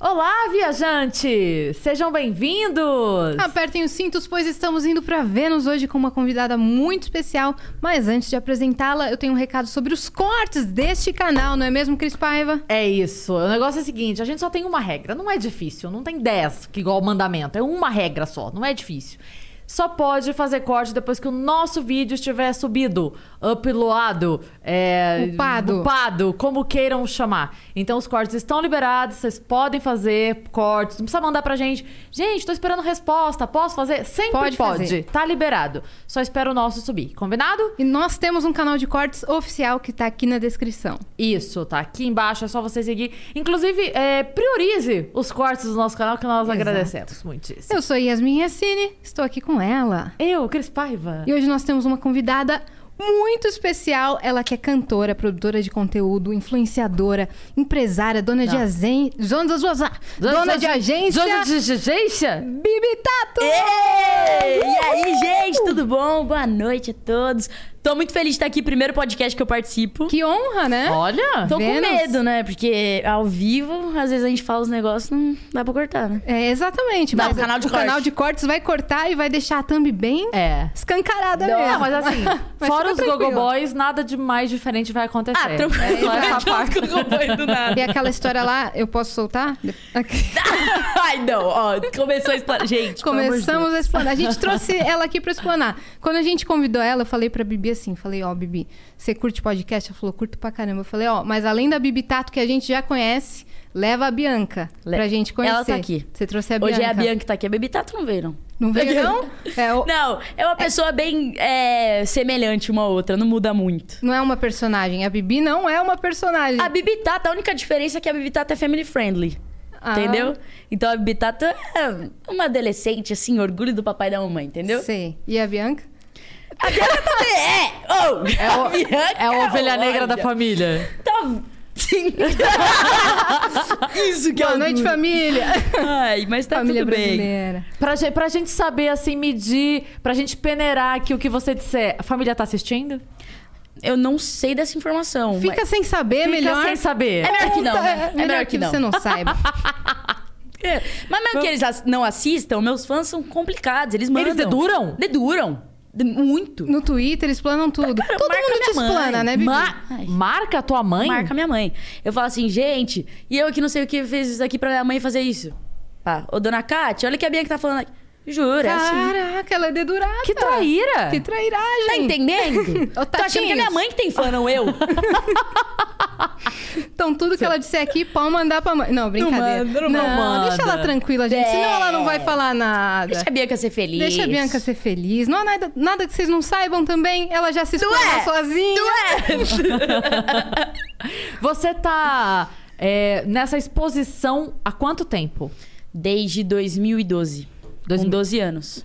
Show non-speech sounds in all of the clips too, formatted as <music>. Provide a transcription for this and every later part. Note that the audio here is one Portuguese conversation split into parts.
Olá, viajantes! Sejam bem-vindos! Apertem os cintos, pois estamos indo para Vênus hoje com uma convidada muito especial. Mas antes de apresentá-la, eu tenho um recado sobre os cortes deste canal, não é mesmo, Cris Paiva? É isso. O negócio é o seguinte: a gente só tem uma regra. Não é difícil. Não tem 10, que igual o mandamento. É uma regra só. Não é difícil. Só pode fazer corte depois que o nosso vídeo estiver subido, uploado, é, Upado. upado, como queiram chamar. Então os cortes estão liberados, vocês podem fazer cortes, não precisa mandar pra gente. Gente, tô esperando resposta, posso fazer? Sempre Pode pode. fazer. Tá liberado. Só espera o nosso subir. Combinado? E nós temos um canal de cortes oficial que tá aqui na descrição. Isso, tá aqui embaixo, é só você seguir. Inclusive, é, priorize os cortes do nosso canal que nós Exato. agradecemos muitíssimo. Eu sou Yasmin Yassine, estou aqui com ela. Eu, Cris Paiva. E hoje nós temos uma convidada muito especial. Ela que é cantora, produtora de conteúdo, influenciadora, empresária, dona de Não. agência. Dona, dona de agência. Dona de agência? Bibi Tato! E aí, gente, tudo bom? Boa noite a todos. Tô muito feliz de estar aqui, primeiro podcast que eu participo. Que honra, né? Olha! Tô Vênus. com medo, né? Porque ao vivo, às vezes a gente fala os negócios, não dá pra cortar, né? É, exatamente. Não, mas canal de o canal de cortes vai cortar e vai deixar a thumb bem É. escancarada Não, mesmo. Não, mas assim, <laughs> Mas fora os Gogo tranquilo. Boys, nada de mais diferente vai acontecer. Ah, tranquilo. É só essa parte. do nada. E aquela história lá, eu posso soltar? <laughs> Ai, não, ó, começou a explanar. Gente, Começamos a explanar. A gente trouxe ela aqui pra explanar. Quando a gente convidou ela, eu falei pra Bibi assim, falei, ó, Bibi, você curte podcast? Ela falou, curto pra caramba. Eu falei, ó, mas além da Bibi Tato, que a gente já conhece, leva a Bianca Le- pra gente conhecer. Ela tá aqui. Você trouxe a Bianca. Hoje é a Bianca que tá aqui. A Baby Tato não veio, não. Não veio, não? É, o- <laughs> Não, é uma pessoa bem é, semelhante uma à outra, não muda muito. Não é uma personagem. A Bibi não é uma personagem. A Bibi Tato, a única diferença é que a Bibi Tato é family friendly. Ah. Entendeu? Então a Bibi Tato é uma adolescente, assim, orgulho do papai e da mamãe, entendeu? Sei. E a Bianca? A Bianca também é! Oh, É, a o- Bianca, é a ovelha negra da olha, família. Tá... Sim. Isso que é Boa noite, orgulho. família. Ai, mas tá família tudo bem. Pra, gente, pra gente saber, assim, medir, pra gente peneirar aqui o que você disser. A família tá assistindo? Eu não sei dessa informação. Fica mas- sem saber, Fica melhor. sem saber. É melhor que não, né? É melhor que não. você não saiba. <laughs> É. Mas mesmo que eles não assistam, meus fãs são complicados. Eles mandam. Eles deduram? Deduram. Muito. No Twitter, explanam tudo. Cara, Todo mundo te mãe. explana, né, Bibi? Ma- Ai. marca a tua mãe? Marca minha mãe. Eu falo assim, gente, e eu que não sei o que fez isso aqui pra minha mãe fazer isso. Pá, ô dona Kátia, olha o que a Bianca tá falando aqui. Jura, é assim. Caraca, ela é dedurada. Que traíra! Que trairagem. Tá entendendo? <laughs> Ô, Tô achando que é minha mãe que tem fã, não eu. <laughs> Então, tudo que ela disser aqui, pode mandar pra mãe. Não, brincadeira. manda, não manda. deixa ela tranquila, gente. É. Senão ela não vai falar nada. Deixa a Bianca ser feliz. Deixa a Bianca ser feliz. Não há nada, nada que vocês não saibam também. Ela já se explanou é? sozinha. <laughs> Você tá é, nessa exposição há quanto tempo? Desde 2012. Com mil- 12 anos.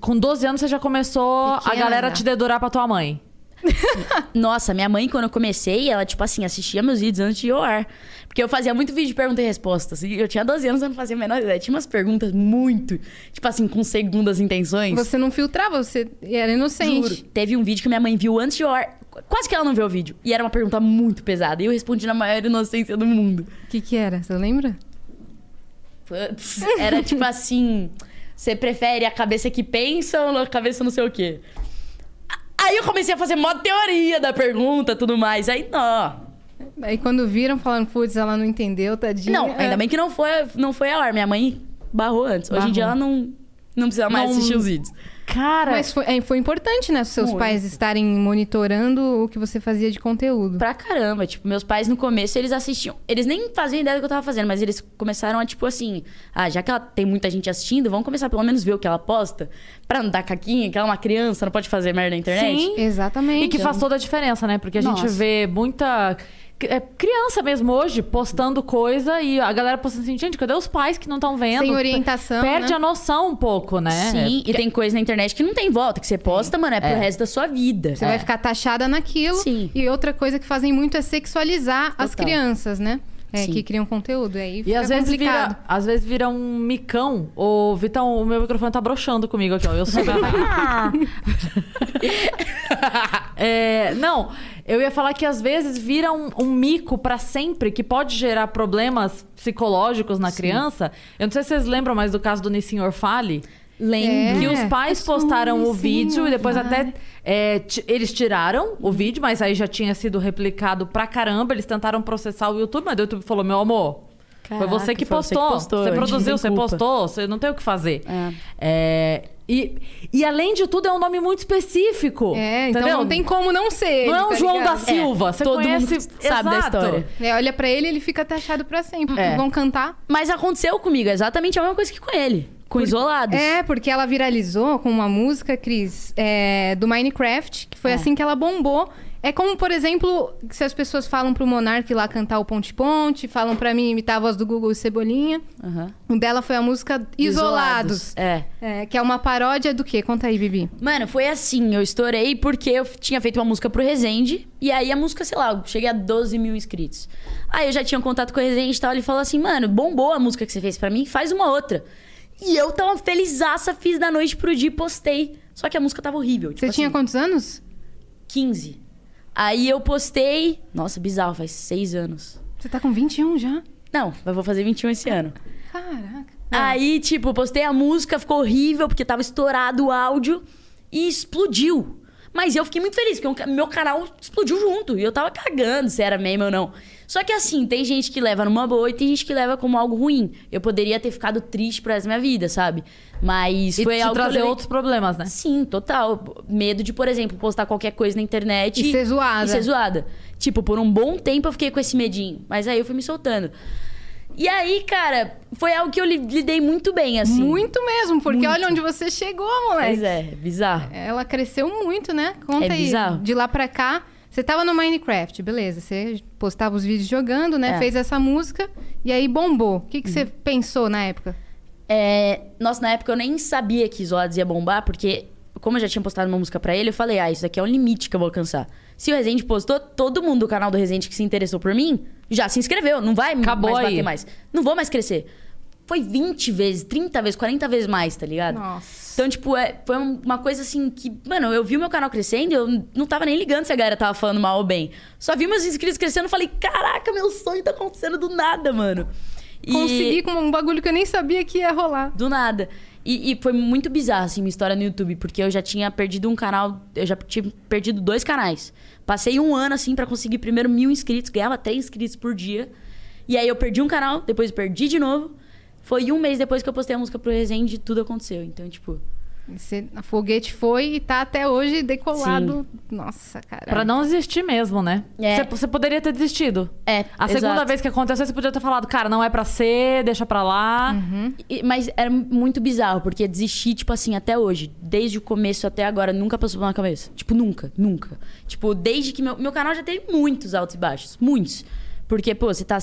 Com 12 anos você já começou a Pequena galera já. te dedurar pra tua mãe. <laughs> Nossa, minha mãe, quando eu comecei, ela, tipo assim, assistia meus vídeos antes de ir ao ar. Porque eu fazia muito vídeo de pergunta e respostas. E eu tinha 12 anos, eu não fazia a menor ideia. Tinha umas perguntas muito, tipo assim, com segundas intenções. Você não filtrava, você era inocente. Juro. Teve um vídeo que minha mãe viu antes de ir ao ar. Quase que ela não viu o vídeo. E era uma pergunta muito pesada. E eu respondi na maior inocência do mundo. O que que era? Você lembra? Putz, era tipo assim: você prefere a cabeça que pensa ou a cabeça não sei o quê? Aí eu comecei a fazer mó teoria da pergunta tudo mais. Aí, não. Aí quando viram, falaram, putz, ela não entendeu, tadinha. Não, ainda bem que não foi, não foi ao ar. Minha mãe barrou antes. Hoje em dia ela não, não precisa mais Não- assistir os vídeos. Cara, Mas foi, é, foi importante, né? Seus Muito. pais estarem monitorando o que você fazia de conteúdo. Pra caramba. Tipo, meus pais no começo, eles assistiam. Eles nem faziam ideia do que eu tava fazendo, mas eles começaram a, tipo assim. Ah, já que ela tem muita gente assistindo, vamos começar pelo menos ver o que ela posta. Pra não dar caquinha, que ela é uma criança, não pode fazer merda na internet. Sim. Exatamente. E que faz toda a diferença, né? Porque a gente Nossa. vê muita criança mesmo hoje, postando coisa e a galera postando assim, gente, cadê os pais que não estão vendo? Sem orientação, Perde né? a noção um pouco, né? Sim, e tem coisa na internet que não tem volta, que você posta, mano, é pro É. resto da sua vida. Você vai ficar taxada naquilo. Sim. E outra coisa que fazem muito é sexualizar as Total. crianças, né? É, Sim. que criam conteúdo. Aí E às vezes, complicado. vira, às vezes vira um micão. Ô, Vitão, o meu microfone tá broxando comigo aqui, ó. Eu sou. <laughs> <laughs> <laughs> É, não, eu ia falar que às vezes vira um, um mico pra sempre que pode gerar problemas psicológicos na criança. Eu não sei se vocês lembram mais do caso do Nissin Orfale. Lembro. Que É, os pais eu sou postaram o vídeo e depois Nissin até. é, eles tiraram o vídeo, mas aí já tinha sido replicado pra caramba. Eles tentaram processar o YouTube, mas o YouTube falou: meu amor. foi Caraca, você que foi você que postou. postou, Você a gente não produziu, você postou, você não tem o que fazer. É. É, e, e além de tudo, é um nome muito específico. É, então entendeu? não tem como não ser. Não é ele, um tá João ligado? da Silva. Você todo conhece, mundo sabe da Exato. história. É, olha pra ele, ele fica taxado pra sempre. É. Vão cantar. Mas aconteceu comigo exatamente a mesma coisa que com ele. Com Isolados. É, porque ela viralizou com uma música, Cris, é, do Minecraft, que foi É. assim que ela bombou. É como, por exemplo, se as pessoas falam pro Monark lá cantar o Ponte Ponte, falam pra mim imitar a voz do Google e Cebolinha. Aham. O dela foi a música Isolados. É. É, que é uma paródia do quê? Conta aí, Bibi. Mano, foi assim, eu estourei porque eu tinha feito uma música pro Resende. E aí a música, sei lá, eu cheguei a 12 mil inscritos. Aí eu já tinha um contato com o Resende e tal. Ele falou assim, mano, bombou a música que você fez pra mim, faz uma outra. E eu tava felizaça, fiz da noite pro dia e postei. Só que a música tava horrível. Tipo Você tinha assim, quantos anos? 15. Aí eu postei. Nossa, bizarro, faz seis anos. Você tá com 21 já? Não, eu vou fazer 21 esse ano. Caraca. Aí, tipo, postei a música, ficou horrível, porque tava estourado o áudio e explodiu. Mas eu fiquei muito feliz, porque meu canal explodiu junto. E eu tava cagando se era meme ou não. Só que assim, tem gente que leva numa boa e tem gente que leva como algo ruim. Eu poderia ter ficado triste da minha vida, sabe? Mas E foi te algo trazer levei- outros problemas, né? Sim, total. Medo de, por exemplo, postar qualquer coisa na internet E ser zoada. E ser zoada. Tipo, por um bom tempo eu fiquei com esse medinho. Mas aí eu fui me soltando. E aí, cara, foi algo que eu li- lidei muito bem, assim. Muito mesmo, porque Muito. olha onde você chegou, moleque. Pois é, bizarro. Ela cresceu muito, né? Conta É aí. bizarro. De lá pra cá, você tava no Minecraft, beleza. Você postava os vídeos jogando, né? É. Fez essa música e aí bombou. O que, que você pensou na época? É, nossa, na época eu nem sabia que Isolados ia bombar, porque como eu já tinha postado uma música pra ele, eu falei, ah, isso daqui é um limite que eu vou alcançar. Se o Resende postou, todo mundo do canal do Resende que se interessou por mim já se inscreveu. Não vai Acabou mais aí. bater mais. Não vou mais crescer. Foi 20 vezes, 30 vezes, 40 vezes mais, tá ligado? Nossa. Então, tipo, é, foi um- uma coisa assim que, mano, eu vi o meu canal crescendo e eu não tava nem ligando se a galera tava falando mal ou bem. Só vi meus inscritos crescendo e falei, caraca, meu sonho tá acontecendo do nada, mano. E- Consegui com um bagulho que eu nem sabia que ia rolar. do nada. E, e foi muito bizarro, assim, minha história no YouTube, porque eu já tinha perdido um canal, eu já tinha perdido dois canais. Passei um ano, assim, pra conseguir primeiro mil inscritos, ganhava três inscritos por dia. E aí eu perdi um canal, depois perdi de novo. Foi um mês depois que eu postei a música pro Resende e tudo aconteceu. Então, tipo, Você, a foguete foi e tá até hoje decolado. Nossa, cara. Pra não desistir mesmo, né? É. Você, você poderia ter desistido. É, A segunda exato. vez que aconteceu, você podia ter falado, cara, não é pra ser, deixa pra lá. E- Mas era muito bizarro, porque desistir, tipo assim, até hoje, desde o começo até agora, nunca passou pela minha cabeça. Tipo, nunca, nunca. Tipo, desde que meu, meu canal já teve muitos altos e baixos. Muitos. Porque, pô, você tá.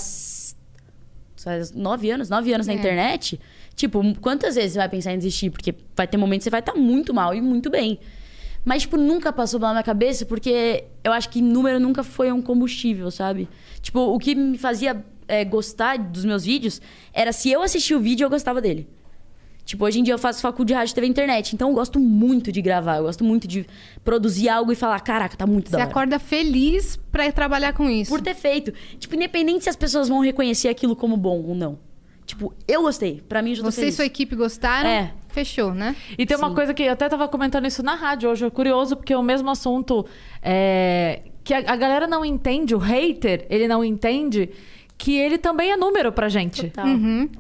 faz Nove anos, nove anos na É. internet. Tipo, quantas vezes você vai pensar em desistir? Porque vai ter momentos que você vai estar muito mal e muito bem. Mas, tipo, nunca passou pela minha cabeça, porque eu acho que número nunca foi um combustível, sabe? Tipo, o que me fazia é, gostar dos meus vídeos era se eu assistir o vídeo, eu gostava dele. Tipo, hoje em dia eu faço faculdade de rádio, TV internet. Então eu gosto muito de gravar. Eu gosto muito de produzir algo e falar, caraca, tá muito Você da hora. acorda feliz pra ir trabalhar com isso. Por ter feito. Tipo, independente se as pessoas vão reconhecer aquilo como bom ou não. Tipo, eu gostei. Pra mim, eu já tô Você e feliz. sua equipe gostaram? É. Fechou, né? E tem uma Sim. coisa que eu até tava comentando isso na rádio hoje, é curioso, porque o mesmo assunto é, que a, a galera não entende, o hater, ele não entende que ele também é número pra gente. Total.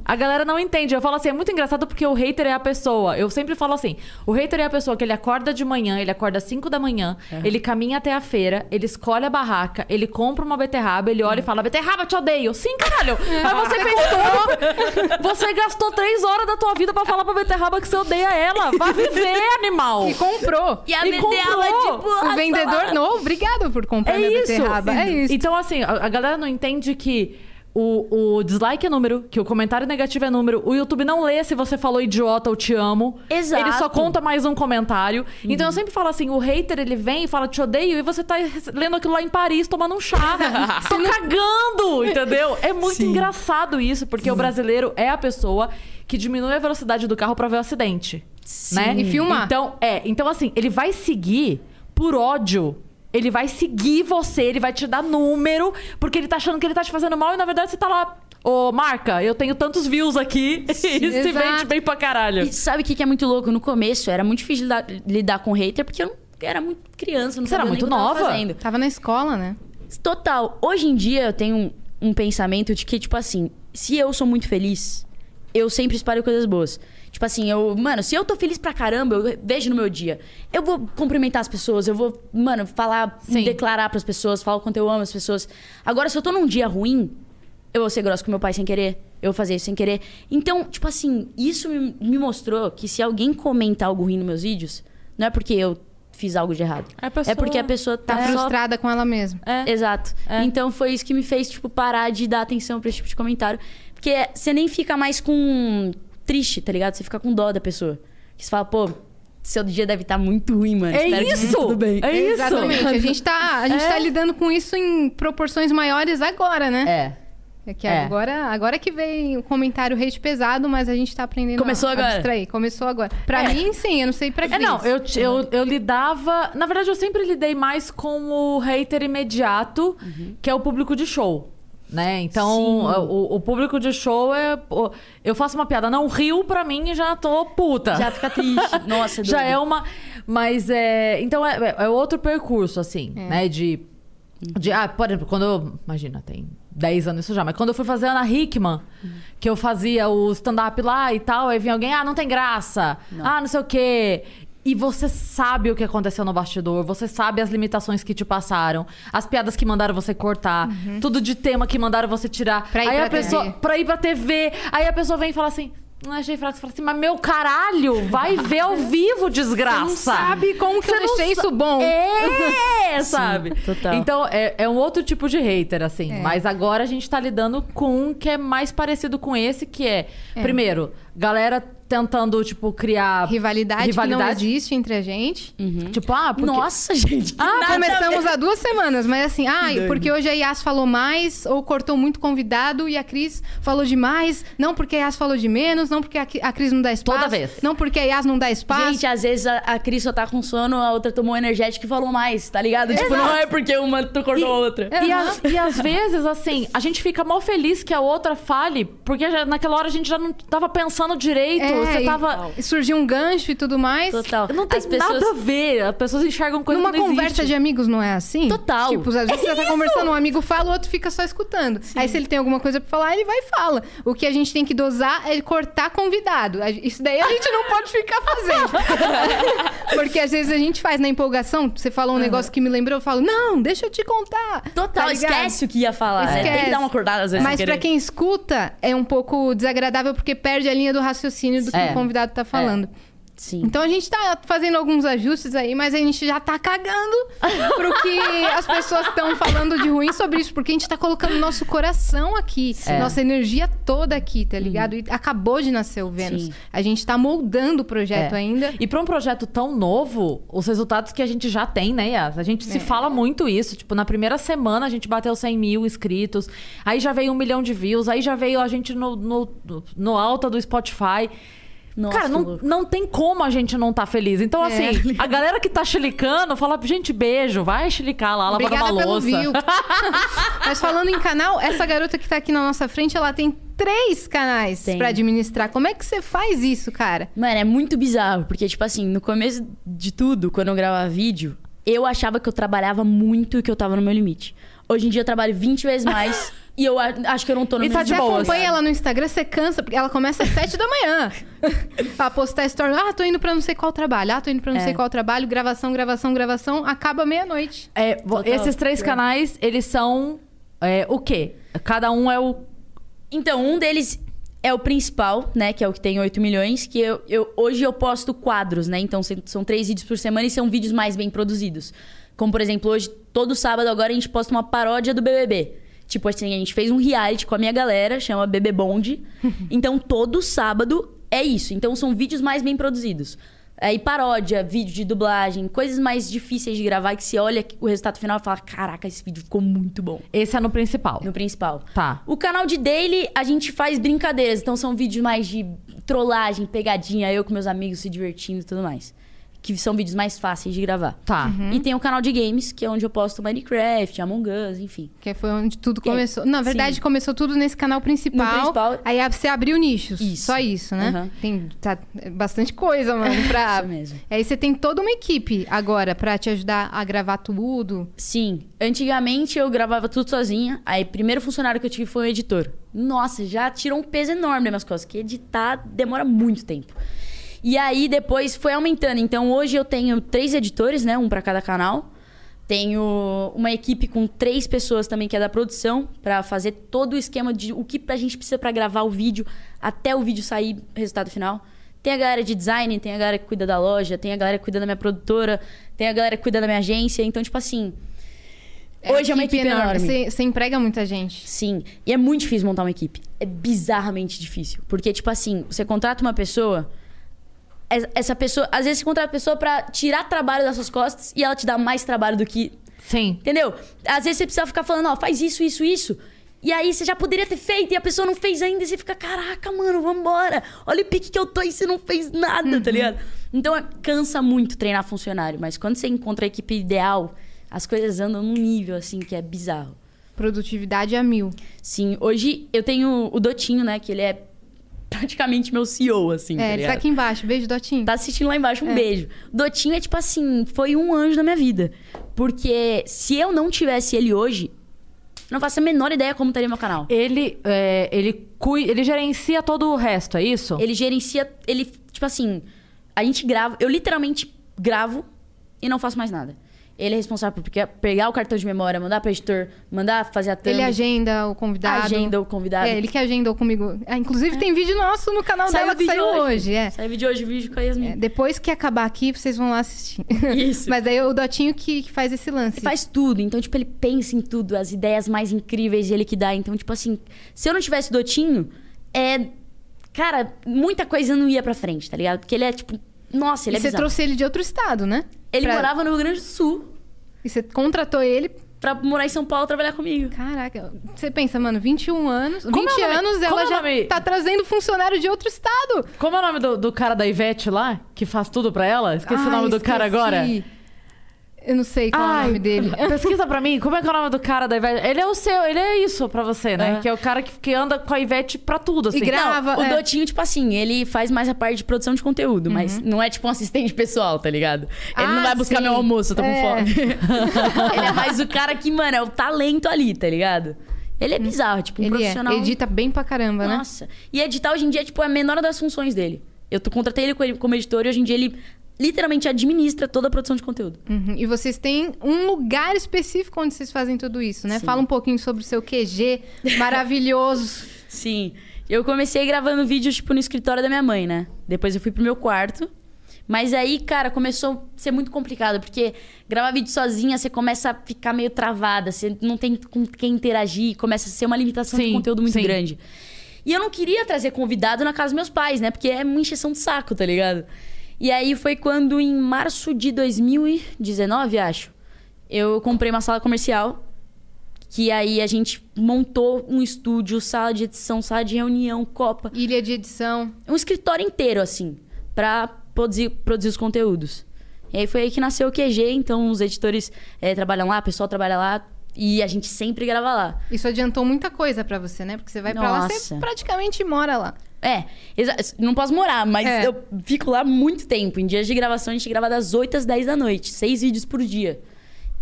A galera não entende. Eu falo assim, é muito engraçado porque o hater é a pessoa. Eu sempre falo assim: o hater é a pessoa que ele acorda de manhã, ele acorda às 5 da manhã, ele caminha até a feira, ele escolhe a barraca, ele compra uma beterraba, ele olha e fala: beterraba, te odeio. Sim, caralho. <laughs> Mas você fez tudo. Você gastou três horas da tua vida pra falar pra beterraba que você odeia ela. Vai viver, <laughs> animal. E comprou. E a E comprou. tipo... O vendedor, não, obrigado por comprar É minha isso. beterraba. É isso. Então, assim, a, a galera não entende que o, o dislike é número, que o comentário negativo é número. O YouTube não lê se você falou idiota ou te amo. Exato. Ele só conta mais um comentário. Então eu sempre falo assim: o hater ele vem e fala te odeio, e você tá lendo aquilo lá em Paris tomando um chá. <laughs> Tô cagando, entendeu? É muito engraçado isso, porque o brasileiro é a pessoa que diminui a velocidade do carro pra ver o acidente. Né? E filmar. Então, é. Então, assim, ele vai seguir por ódio. Ele vai seguir você, ele vai te dar número, porque ele tá achando que ele tá te fazendo mal e na verdade você tá lá. Ô, marca, eu tenho tantos views aqui <laughs> e se vende bem pra caralho. E sabe o que que é muito louco? No começo era muito difícil lidar, lidar com hater, porque eu não- era muito criança, não Você era sabia nem muito tava nova. fazendo. Tava na escola, né? Total. Hoje em dia eu tenho um, um pensamento de que, tipo assim, se eu sou muito feliz, eu sempre espalho coisas boas. Tipo assim, eu, mano, se eu tô feliz pra caramba, eu vejo no meu dia. Eu vou cumprimentar as pessoas, eu vou, mano, falar, Sim. declarar pras pessoas, falar o quanto eu amo as pessoas. Agora, se eu tô num dia ruim, eu vou ser grosso com meu pai sem querer, eu vou fazer isso sem querer. Então, tipo assim, isso me, me mostrou que se alguém comenta algo ruim nos meus vídeos, não é porque eu fiz algo de errado. É pessoa- É porque a pessoa tá, Tá só frustrada com ela mesma. É. Exato. É. Então foi isso que me fez, tipo, parar de dar atenção pra esse tipo de comentário. Porque você nem fica mais com. Triste, tá ligado? Você fica com dó da pessoa. Que você fala, pô, seu dia deve estar muito ruim, mano. É Espero que isso! tudo bem. É isso! Exatamente. A gente, tá, a gente É. tá lidando com isso em proporções maiores agora, né? É. É que É. agora, agora que vem o comentário hate pesado, mas a gente tá aprendendo Começou a, agora. a distrair. Começou agora. Pra É. mim, sim, eu não sei pra É, Cris. não, eu, eu, eu lidava. Na verdade, eu sempre lidei mais com o hater imediato, que é o público de show. Né? Então, o, o público de show é. Eu faço uma piada, não riu pra mim e já tô puta. Já fica triste. <laughs> Nossa, já doido. é uma. Mas é. Então é, é outro percurso, assim, né? De. de ah, por exemplo, quando eu. Imagina, tem 10 anos isso já, mas quando eu fui fazer Ana Hickman, que eu fazia o stand-up lá e tal, aí vinha alguém, ah, não tem graça, ah, não sei o quê. E você sabe o que aconteceu no bastidor, você sabe as limitações que te passaram, as piadas que mandaram você cortar, tudo de tema que mandaram você tirar. Pra ir aí pra a pessoa. TV. Pra ir pra TV. Aí a pessoa vem e fala assim. Não achei fraco. Você fala assim, mas meu caralho, vai ver ao <laughs> vivo, desgraça. Não sabe como que eu Você não deixei sa- isso bom. É, <laughs> sabe? total. Então, é, é um outro tipo de hater, assim. É. Mas agora a gente tá lidando com um que é mais parecido com esse, que é, primeiro, galera tentando, tipo, criar... Rivalidade, que não rivalidade. existe entre a gente. Tipo, ah, porque... Nossa, gente. Ah, começamos há duas semanas, mas assim, ah, porque hoje a Yas falou mais, ou cortou muito convidado e a Cris falou demais. Não porque a Yas falou de menos, não porque a, Cris não dá espaço. Toda vez. Não porque a Yas não dá espaço. Gente, às vezes a, a Cris só tá com sono, a outra tomou energético e falou mais, tá ligado? Tipo, não é porque uma tu cortou a outra. E, às- e às vezes, assim, a gente fica mal feliz que a outra fale, porque já- naquela hora a gente já não tava pensando direito. É, você e- tava. e surgiu um gancho e tudo mais. Total. Não tem As pessoas... nada a ver. As pessoas enxergam coisas Numa que não conversa existe. de amigos não é assim? Total. Tipo, às vezes você tá conversando, um amigo fala, o outro fica só escutando. Aí se ele tem alguma coisa pra falar, ele vai e fala. O que a gente tem que dosar é cortar convidado. Isso daí a gente não pode ficar fazendo. <laughs> Porque às vezes a gente faz na empolgação, você falou um negócio que me lembrou, eu falo, não, deixa eu te contar. Total, Tá esquece o que ia falar. Esquece. Tem que dar uma acordada às vezes. Mas querer. quem escuta, é um pouco desagradável porque perde a linha do raciocínio do que É. o convidado tá falando. Sim. Então a gente tá fazendo alguns ajustes aí, mas a gente já tá cagando pro que <laughs> as pessoas estão falando de ruim sobre isso, porque a gente tá colocando nosso coração aqui, É. nossa energia toda aqui, tá ligado? E acabou de nascer o Vênus. Sim. A gente tá moldando o projeto É. ainda. E pra um projeto tão novo, os resultados que a gente já tem, né, Yas? A gente se É. fala muito isso. Tipo, na primeira semana a gente bateu 100 mil inscritos. Aí já veio um milhão de views. Aí já veio a gente no, no, no alta do Spotify. Nossa, Cara, não, não tem como a gente não tá feliz. Então, É. assim, a galera que tá chilicando, fala, gente, beijo, vai chilicar lá, Obrigada uma louça. <laughs> Mas falando em canal, essa garota que tá aqui na nossa frente, ela tem três canais pra administrar. Como é que você faz isso, cara? Mano, é muito bizarro, porque, tipo assim, no começo de tudo, quando eu gravava vídeo, eu achava que eu trabalhava muito e que eu tava no meu limite. Hoje em dia eu trabalho 20 vezes mais <laughs> E eu a- acho que eu não tô no E tá de Você boas. acompanha ela no Instagram, você cansa, porque ela começa às 7 da manhã. <laughs> pra postar story. Ah, tô indo pra não sei qual trabalho. Ah, tô indo pra não É. sei qual trabalho. Gravação, gravação, gravação. Acaba meia-noite. É, vo- Total. esses três canais, eles são é, o quê? Cada um é o. Então, um deles é o principal, né? Que é o que tem 8 milhões. Que eu, eu- hoje eu posto quadros, né? Então se- são três vídeos por semana e são vídeos mais bem produzidos. Como, por exemplo, hoje, todo sábado agora a gente posta uma paródia do BBB. Tipo assim, a gente fez um reality com a minha galera, chama BB Bonde. <laughs> então, todo sábado é isso. Então, são vídeos mais bem produzidos. Aí, paródia, vídeo de dublagem, coisas mais difíceis de gravar que você olha o resultado final e fala: Caraca, esse vídeo ficou muito bom. Esse é no principal. No principal. Tá. O canal de daily, a gente faz brincadeiras. Então são vídeos mais de trollagem, pegadinha, eu com meus amigos se divertindo e tudo mais. Que são vídeos mais fáceis de gravar. Tá. E tem o canal de games, que é onde eu posto Minecraft, Among Us, enfim. Que foi onde tudo Que é- começou. Na verdade, sim. começou tudo nesse canal principal. No principal. Aí você abriu nichos. Isso. Só isso, né? Aham. Tem tá, é bastante coisa, mano, <laughs> pra... Isso mesmo. Aí você tem toda uma equipe agora pra te ajudar a gravar tudo. Sim. Antigamente eu gravava tudo sozinha. Aí, primeiro funcionário que eu tive foi um editor. Nossa, já tirou um peso enorme das minhas costas. Que editar demora muito tempo. E aí, depois foi aumentando. Então, hoje eu tenho três editores, né? Um pra cada canal. Tenho uma equipe com três pessoas também, que é da produção, pra fazer todo o esquema de o que a gente precisa pra gravar o vídeo, até o vídeo sair, resultado final. Tem a galera de design, tem a galera que cuida da loja, tem a galera que cuida da minha produtora, tem a galera que cuida da minha agência. Então, tipo assim, Hoje é uma equipe enorme. Você, você emprega muita gente. Sim. E é muito difícil montar uma equipe. É bizarramente difícil. Porque, tipo assim, você contrata uma pessoa. Es- Essa pessoa. Às vezes você contrata a pessoa pra tirar trabalho das suas costas e ela te dá mais trabalho do que. Sim. Entendeu? Às vezes você precisa ficar falando, ó, faz isso, isso, isso. E aí você já poderia ter feito e a pessoa não fez ainda e você fica, caraca, mano, vambora. Olha o pique que eu tô e você não fez nada, tá ligado? Então é- cansa muito treinar funcionário, mas quando você encontra a equipe ideal, as coisas andam num nível assim que é bizarro. Produtividade a mil. Sim, hoje eu tenho o Dotinho, né? Que ele é praticamente meu CEO, assim. é, tá ele tá aqui embaixo. Beijo, Dotinho. Tá assistindo lá embaixo, um beijo. Dotinho é tipo assim, foi um anjo na minha vida. Porque se eu não tivesse ele hoje, não faço a menor ideia como estaria meu canal. Ele, é, ele, ele gerencia todo o resto, é isso? Ele gerencia. Ele, tipo assim, a gente grava. Eu literalmente gravo e não faço mais nada. Ele é responsável por pe- pegar o cartão de memória, mandar pro editor, mandar fazer a thumb, Ele agenda o convidado. agenda o convidado. É, ele que agendou comigo. Ah, inclusive, tem vídeo nosso no canal Saiu dela que saiu hoje. hoje. É. Saiu vídeo hoje, vídeo com a Yasmin. É, depois que acabar aqui, vocês vão lá assistir. Isso. <laughs> Mas aí é o Dotinho que, que faz esse lance. Ele faz tudo. Então, tipo, ele pensa em tudo, as ideias mais incríveis ele que dá. Então, tipo assim, se eu não tivesse o Dotinho, é. Cara, muita coisa não ia pra frente, tá ligado? Porque ele é, tipo. Nossa, ele e é você bizarro. trouxe ele de outro estado, né? Ele Pra- morava no Rio Grande do Sul E você contratou ele. pra morar em São Paulo e trabalhar comigo. Caraca, você pensa, mano, 21 anos. Como 20 é anos como ela é já tá trazendo funcionário de outro estado. Como é o nome do, do cara da Ivete lá, que faz tudo pra ela? Esqueci o nome do cara esqueci. agora. Eu não sei qual é o Ai, nome dele. <laughs> Pesquisa pra mim, como é que é o nome do cara da Ivete? Ele é o seu, ele é isso pra você, né? É. Que é o cara que, que anda com a Ivete pra tudo, assim. E gra- Grava, não, o é. Dotinho, tipo assim, ele faz mais a parte de produção de conteúdo, mas não é tipo um assistente pessoal, tá ligado? Ele não Ah, vai buscar sim. meu almoço, eu tô É. com fome. <laughs> ele é mais o cara que, mano, é o talento ali, tá ligado? Ele é bizarro, tipo, um Ele profissional. é, edita bem pra caramba, né? Nossa. E editar hoje em dia, tipo, é a menor das funções dele. Eu contratei ele co- como editor e hoje em dia ele literalmente administra toda a produção de conteúdo. Uhum. E vocês têm um lugar específico onde vocês fazem tudo isso, né? Sim. Fala um pouquinho sobre o seu QG maravilhoso. <laughs> Sim. Eu comecei gravando vídeos, tipo, no escritório da minha mãe, né? Depois eu fui pro meu quarto. Mas aí, cara, começou a ser muito complicado, porque gravar vídeo sozinha, você começa a ficar meio travada, você não tem com quem interagir, começa a ser uma limitação de Sim, conteúdo muito sim. grande. E eu não queria trazer convidado na casa dos meus pais, né? Porque é uma encheção de saco, tá ligado? E aí foi quando, em março de 2019, acho, eu comprei uma sala comercial. Que aí a gente montou um estúdio, sala de edição, sala de reunião, copa. Ilha de edição. Um escritório inteiro, assim, pra produzir, produzir os conteúdos. E aí foi aí que nasceu o QG, então os editores eh, trabalham lá, o pessoal trabalha lá. E a gente sempre grava lá. Isso adiantou muita coisa pra você, né? Porque você vai pra lá, você praticamente mora lá. É, não posso morar, mas É. eu fico lá muito tempo. Em dias de gravação, a gente grava das 8 às 10 da noite. Seis vídeos por dia.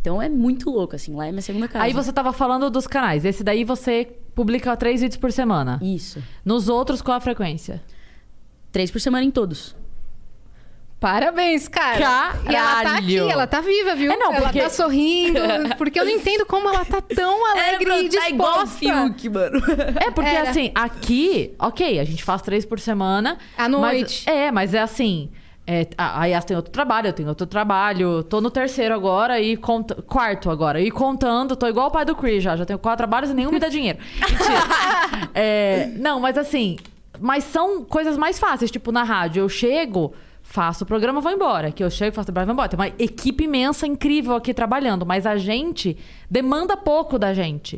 Então é muito louco, assim. Lá é minha segunda casa. Aí você tava falando dos canais. Esse daí você publica três vídeos por semana. Isso. Nos outros, qual a frequência? Três por semana em todos. Parabéns, cara. Caralho. E ela tá aqui, ela tá viva, viu? É, não, ela porque- tá sorrindo. <laughs> Porque eu não entendo como ela tá tão alegre e tá igual disposta. Fiuk, mano. É, porque Era. assim, aqui, ok, a gente faz três por semana. À mas- noite. é, mas é assim. É, a a Yas tem outro trabalho, eu tenho outro trabalho. Tô no terceiro agora e conta, quarto agora. E contando, tô igual o pai do Chris já. Já tenho quatro trabalhos e nenhum me dá dinheiro. <laughs> Mentira. É, não, mas assim. Mas são coisas mais fáceis. Tipo, na rádio, eu chego, faço o programa, vou embora. Que eu chego, faço o trabalho, vou embora. Tem uma equipe imensa, incrível aqui trabalhando. Mas a gente demanda pouco da gente.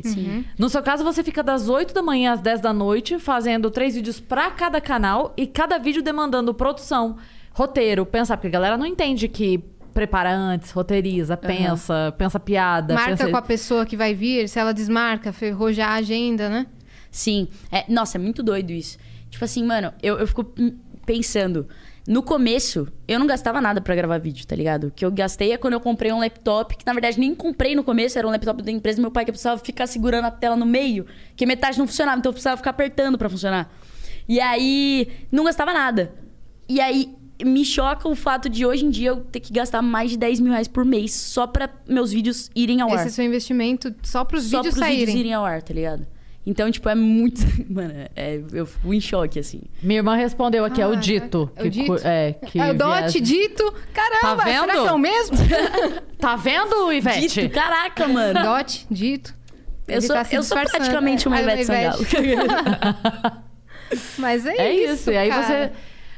No seu caso, você fica das 8 da manhã às 10 da noite, fazendo três vídeos pra cada canal e cada vídeo demandando produção, roteiro, pensar. Porque a galera não entende que prepara antes, roteiriza, pensa, pensa piada. Marca pensa... com a pessoa que vai vir, se ela desmarca, ferrou já a agenda, né? Sim. É, nossa, é muito doido isso. Tipo assim, mano, eu, eu fico pensando. No começo, eu não gastava nada pra gravar vídeo, tá ligado? O que eu gastei é quando eu comprei um laptop, que na verdade nem comprei no começo, era um laptop da empresa do meu pai que eu precisava ficar segurando a tela no meio, que metade não funcionava, então eu precisava ficar apertando pra funcionar. E aí, não gastava nada. E aí, me choca o fato de hoje em dia eu ter que gastar mais de 10 mil reais por mês só pra meus vídeos irem ao ar. Esse é seu investimento só pros Só vídeos pros saírem. vídeos irem ao ar, tá ligado? Então, tipo, é muito. <laughs> Mano, é- eu fico em choque, assim. Minha irmã respondeu aqui, é o Caraca. dito. É o que dito? cu- É, que É o Dot viaja. dito. Caramba, Tá será vendo? que é o mesmo? <laughs> Tá vendo, Ivete? Dito, caraca, mano. Dot, dito. Eu sou, tá eu sou praticamente uma É, Ivete Sangalo. <laughs> Mas é, É isso. E aí você,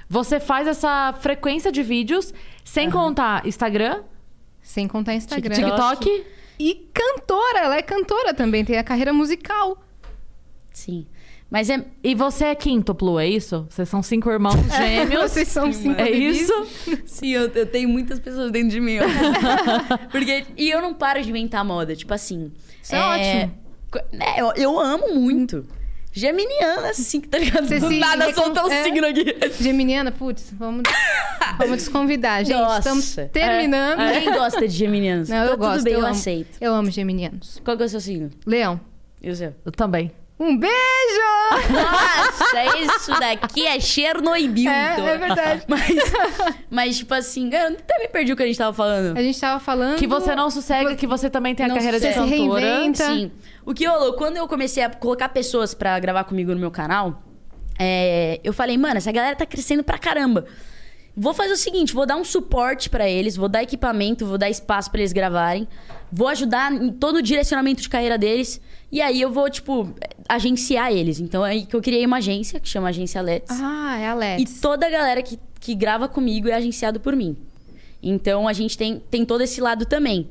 você faz essa frequência de vídeos, sem contar Instagram, Sem contar Instagram. TikTok. E cantora, ela é cantora também, tem a carreira musical. Sim. Mas é. E você é quíntuplo, é isso? Vocês são cinco irmãos <laughs> gêmeos. Vocês são cinco É bebês. isso? Sim, eu, eu tenho muitas pessoas dentro de mim. <laughs> Porque. E eu não paro de inventar moda. Tipo assim. Isso é ótimo. co- É, eu, eu amo muito. Geminiana, assim, tá ligado? Você Do se nada recon- solta um é. signo aqui. Geminiana, putz, vamos, vamos desconvidar, gente. Nossa. Estamos terminando. Ninguém gosta de geminianos. Não, eu então, gosto. bem, eu, amo, aceito. Eu amo geminianos. Qual que é o seu signo? Leão, E o seu? Eu também. Um beijo! Nossa, isso daqui é Chernobyl. É, é verdade. Mas, mas, tipo assim, eu até me perdi o que a gente tava falando. A gente tava falando... Que você não sossega, que você também tem a Não carreira de sossega. Cantora. reinventa. Sim. O que rolou? Quando eu comecei a colocar pessoas pra gravar comigo no meu canal, é, eu falei, mano, essa galera tá crescendo pra caramba. Vou fazer o seguinte, vou dar um suporte pra eles, vou dar equipamento, vou dar espaço pra eles gravarem, vou ajudar em todo o direcionamento de carreira deles, e aí eu vou, tipo, agenciar eles. Então é aí que eu criei uma agência, que chama Agência Let's. Ah, é a E Let's. toda a galera que, que grava comigo é agenciado por mim. Então a gente tem, tem todo esse lado também.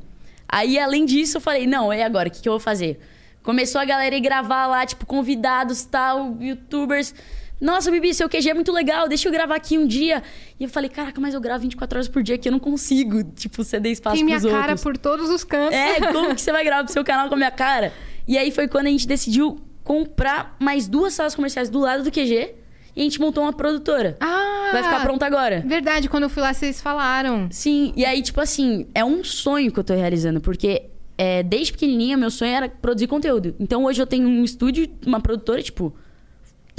Aí, além disso, eu falei, não, e agora? O que, que eu vou fazer? Começou a galera ir gravar lá, tipo, convidados, tal, youtubers. Nossa, Bibi, seu QG é muito legal, deixa eu gravar aqui um dia. E eu falei, caraca, mas eu gravo 24 horas por dia aqui, eu não consigo, tipo, ceder espaço Tem minha cara outros. por todos os cantos. É, <laughs> como que você vai gravar pro seu canal com a minha cara? E aí foi quando a gente decidiu comprar mais duas salas comerciais do lado do QG e a gente montou uma produtora. Ah! Vai ficar pronta agora. Verdade, quando eu fui lá, vocês falaram. Sim, e aí, tipo assim, é um sonho que eu tô realizando, porque é, desde pequenininha meu sonho era produzir conteúdo. Então hoje eu tenho um estúdio, uma produtora, tipo,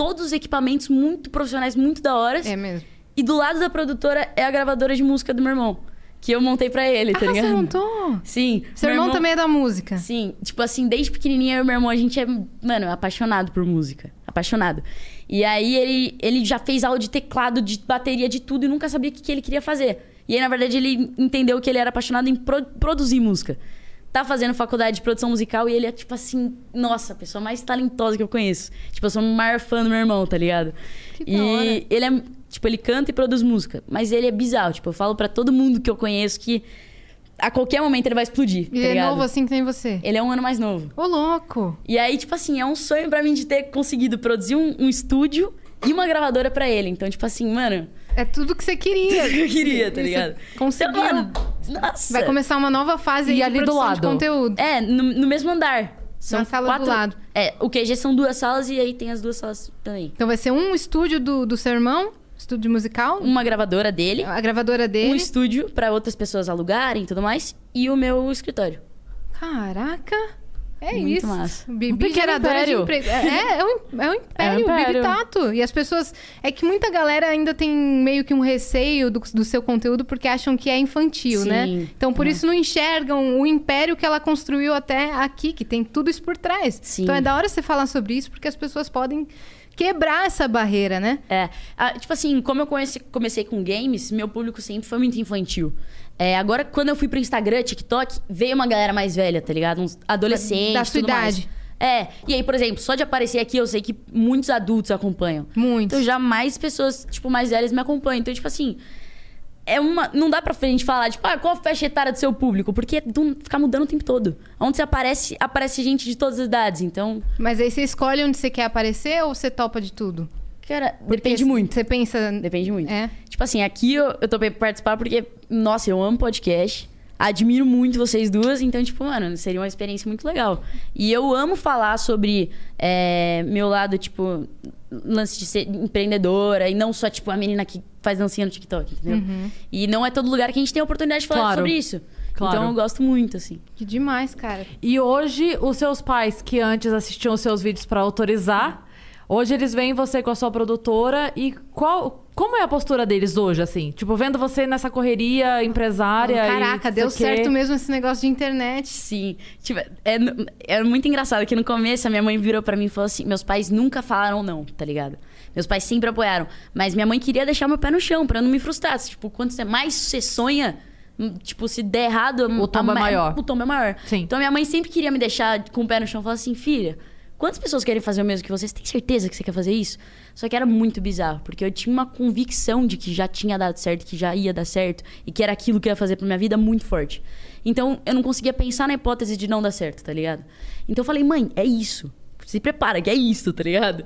todos os equipamentos muito profissionais, muito da hora. É mesmo. E do lado da produtora é a gravadora de música do meu irmão, que eu montei pra ele, tá ah, ligado? você montou? Sim. Seu meu irmão, também é da música. Sim, tipo assim, desde pequenininha eu e meu irmão, a gente é, mano, apaixonado por música. Apaixonado. E aí ele, ele já fez aula de teclado, de bateria, de tudo e nunca sabia o que, que ele queria fazer. E aí, na verdade, ele entendeu que ele era apaixonado em pro- produzir música. Tá fazendo faculdade de produção musical e ele é, tipo assim, nossa, a pessoa mais talentosa que eu conheço. Tipo, eu sou o maior fã do meu irmão, tá ligado? Que e hora. ele é, tipo, ele canta e produz música. Mas ele é bizarro. Tipo, eu falo pra todo mundo que eu conheço que a qualquer momento ele vai explodir. Ele tá é ligado? novo assim que nem você. Ele é um ano mais novo. Ô, louco! E aí, tipo assim, é um sonho pra mim de ter conseguido produzir um, um estúdio e uma gravadora pra ele. Então, tipo assim, mano, É tudo que você queria. <laughs> eu queria, tá ligado? conseguiu. Então, mano, nossa. Vai começar uma nova fase E ali do produção de lado? conteúdo. É, no, no mesmo andar. São Na sala quatro... do lado. É, o QG são duas salas e aí tem as duas salas também. Então vai ser um estúdio do, do seu irmão, estúdio musical, Uma gravadora dele, a gravadora um dele. estúdio pra outras pessoas alugarem e tudo mais, e o meu escritório. Caraca! É Muito isso. massa. Bibi Um pequeno de império. emprego. É, é, um, é um <laughs> império, império. Bibi Tato. E as pessoas. É que muita galera ainda tem meio que um receio do, do seu conteúdo porque acham que é infantil, Sim. né? Então por isso não enxergam o império que ela construiu até aqui, que tem tudo isso por trás. Sim. Então é da hora você falar sobre isso porque as pessoas podem quebrar essa barreira, né? É. Ah, tipo assim, como eu conheci- comecei com games, meu público sempre foi muito infantil. É, agora, quando eu fui pro Instagram, TikTok, veio uma galera mais velha, tá ligado? Uns adolescentes. Da sua tudo mais. idade. É. E aí, por exemplo, só de aparecer aqui, eu sei que muitos adultos acompanham. Muitos. Então já mais pessoas, tipo, mais velhas me acompanham. Então, tipo assim. É uma, não dá pra gente falar, tipo, ah, qual a faixa etária do seu público? Porque é do- ficar mudando o tempo todo. Onde você aparece, aparece gente de todas as idades. Então, Mas aí você escolhe onde você quer aparecer ou você topa de tudo? Cara, Porque depende muito. Você pensa. Depende muito. É. Tipo assim, aqui eu, eu topei pra participar porque, nossa, eu amo podcast. Admiro muito vocês duas, então, tipo, mano, seria uma experiência muito legal. E eu amo falar sobre é, meu lado, tipo, lance de ser empreendedora e não só, tipo, a menina que faz dancinha no TikTok, entendeu? Uhum. E não é todo lugar que a gente tem a oportunidade de falar Claro. sobre isso. Claro. Então eu gosto muito, assim. Que demais, cara. E hoje, os seus pais, que antes assistiam os seus vídeos pra autorizar, hoje eles veem você com a sua produtora e qual. Como é a postura deles hoje, assim? Tipo, vendo você nessa correria empresária. e Caraca, não deu certo mesmo esse negócio de internet. Sim. Tipo, é, é muito engraçado que no começo a minha mãe virou pra mim e falou assim: meus pais nunca falaram não, tá ligado? Meus pais sempre apoiaram. Mas minha mãe queria deixar meu pé no chão pra eu não me frustrar. Tipo, quanto você- mais você sonha, hum, tipo, se der errado, O tombo a é ma- maior. O tombo é maior. Sim. Então minha mãe sempre queria me deixar com o pé no chão. Falar assim, filha, quantas pessoas querem fazer o mesmo que você? Você tem certeza que você quer fazer isso? Só que era muito bizarro, porque eu tinha uma convicção de que já tinha dado certo, que já ia dar certo, e que era aquilo que eu ia fazer pra minha vida muito forte. Então eu não conseguia pensar na hipótese de não dar certo, tá ligado? Então eu falei, mãe, é isso. Se prepara, que é isso, tá ligado?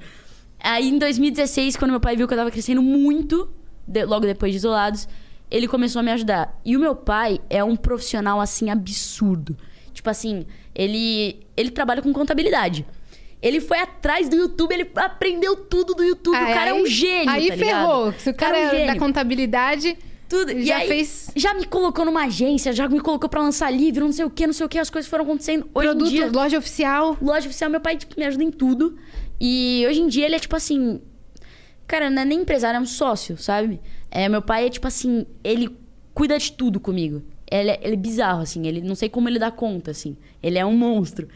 Aí em 2016, quando meu pai viu que eu tava crescendo muito, de- logo depois de isolados, ele começou a me ajudar. E o meu pai é um profissional assim absurdo. Tipo assim, ele ele trabalha com contabilidade. Ele foi atrás do YouTube, ele aprendeu tudo do YouTube. Ah, o cara é um aí- gênio, Aí tá ferrou. Se o cara um é da gênio. contabilidade, Tudo. E já aí, fez- Já me colocou numa agência, já me colocou pra lançar livro, não sei o que, não sei o que. As coisas foram acontecendo. Hoje produto, em dia, loja oficial. loja oficial, meu pai tipo, me ajuda em tudo. E hoje em dia ele é tipo assim. Cara, não é nem empresário, é um sócio, sabe? É, meu pai é tipo assim, ele cuida de tudo comigo. Ele é, ele é bizarro, assim. Ele não sei como ele dá conta, assim. Ele é um monstro.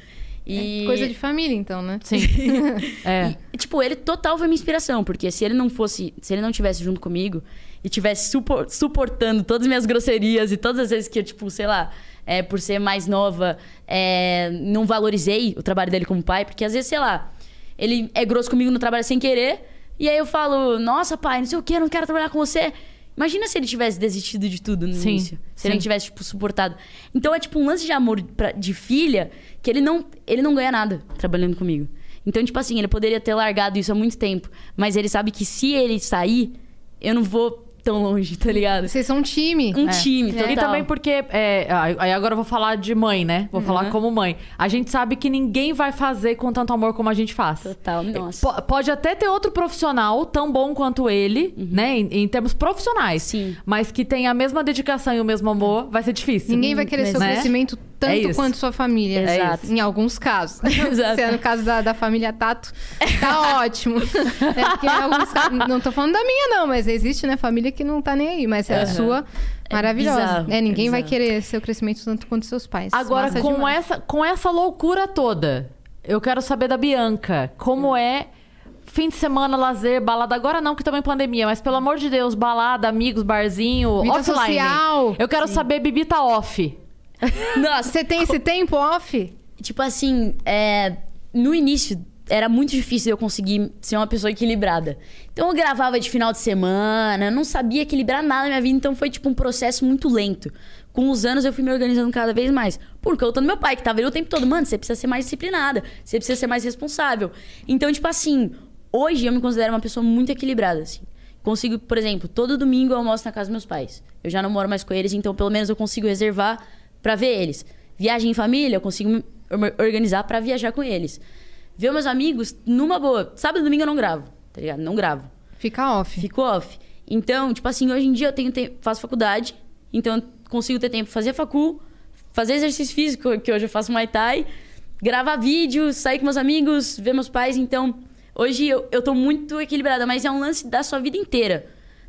E... Coisa de família, então, né? Sim. <laughs> é. E, tipo, ele total foi minha inspiração, porque se ele não fosse, se ele não tivesse junto comigo e tivesse supor- suportando todas as minhas grosserias e todas as vezes que eu, tipo, sei lá, é, por ser mais nova, é, não valorizei o trabalho dele como pai, porque às vezes, sei lá, ele é grosso comigo no trabalho sem querer, e aí eu falo, nossa, pai, não sei o que, eu não quero trabalhar com você. Imagina se ele tivesse desistido de tudo no Sim, início. Se ele sim. não tivesse, tipo, suportado. Então é tipo um lance de amor pra- de filha que ele não, ele não ganha nada trabalhando comigo. Então, tipo assim, ele poderia ter largado isso há muito tempo. Mas ele sabe que se ele sair, eu não vou tão longe, tá ligado? Vocês são um time. Um time, total. E também porque. é, aí agora eu vou falar de mãe, né? Vou Uhum. falar como mãe. A gente sabe que ninguém vai fazer com tanto amor como a gente faz. Total, nossa. Po- Pode até ter outro profissional tão bom quanto ele, né? Em, em termos profissionais. Uhum. Sim. Mas que tem a mesma dedicação e o mesmo amor, vai ser difícil. Ninguém vai querer seu Né? crescimento tanto É quanto sua família. É Exato. Em alguns casos. <laughs> Exato. Se é no caso da, da família Tato, tá <laughs> ótimo. É porque em alguns casos, não tô falando da minha, não, mas existe, né, família que não tá nem aí, mas é a sua É maravilhosa. bizarro, É, ninguém é vai querer seu crescimento tanto quanto seus pais. Agora, Massa com demais. essa, com essa loucura toda, eu quero saber da Bianca. Como é fim de semana, lazer, balada? Agora não, que também é pandemia, mas pelo amor de Deus, balada, amigos, barzinho, Vida offline. social. Eu quero saber bibita off. <laughs> Nossa, Você tem esse tempo off? tipo assim, é, no início era muito difícil eu conseguir ser uma pessoa equilibrada. Então eu gravava de final de semana, não sabia equilibrar nada na minha vida, então foi tipo um processo muito lento. Com os anos eu fui me organizando cada vez mais. Por conta do meu pai, que tava ali o tempo todo, mano, você precisa ser mais disciplinada, você precisa ser mais responsável. Então, tipo assim, hoje eu me considero uma pessoa muito equilibrada, assim. Consigo, por exemplo, todo domingo eu almoço na casa dos meus pais. Eu já não moro mais com eles, então pelo menos eu consigo reservar pra ver eles. Viagem em família, eu consigo me or- organizar pra viajar com eles. Ver meus amigos numa boa. Sábado e domingo eu não gravo, tá ligado? Não gravo. Fica off. Fico off. Então, tipo assim, hoje em dia eu tenho tempo, faço faculdade, então eu consigo ter tempo pra fazer facul, fazer exercício físico, que hoje eu faço Muay Thai, gravar vídeo, sair com meus amigos, ver meus pais. Então, hoje eu, eu tô muito equilibrada, mas é um lance da sua vida inteira.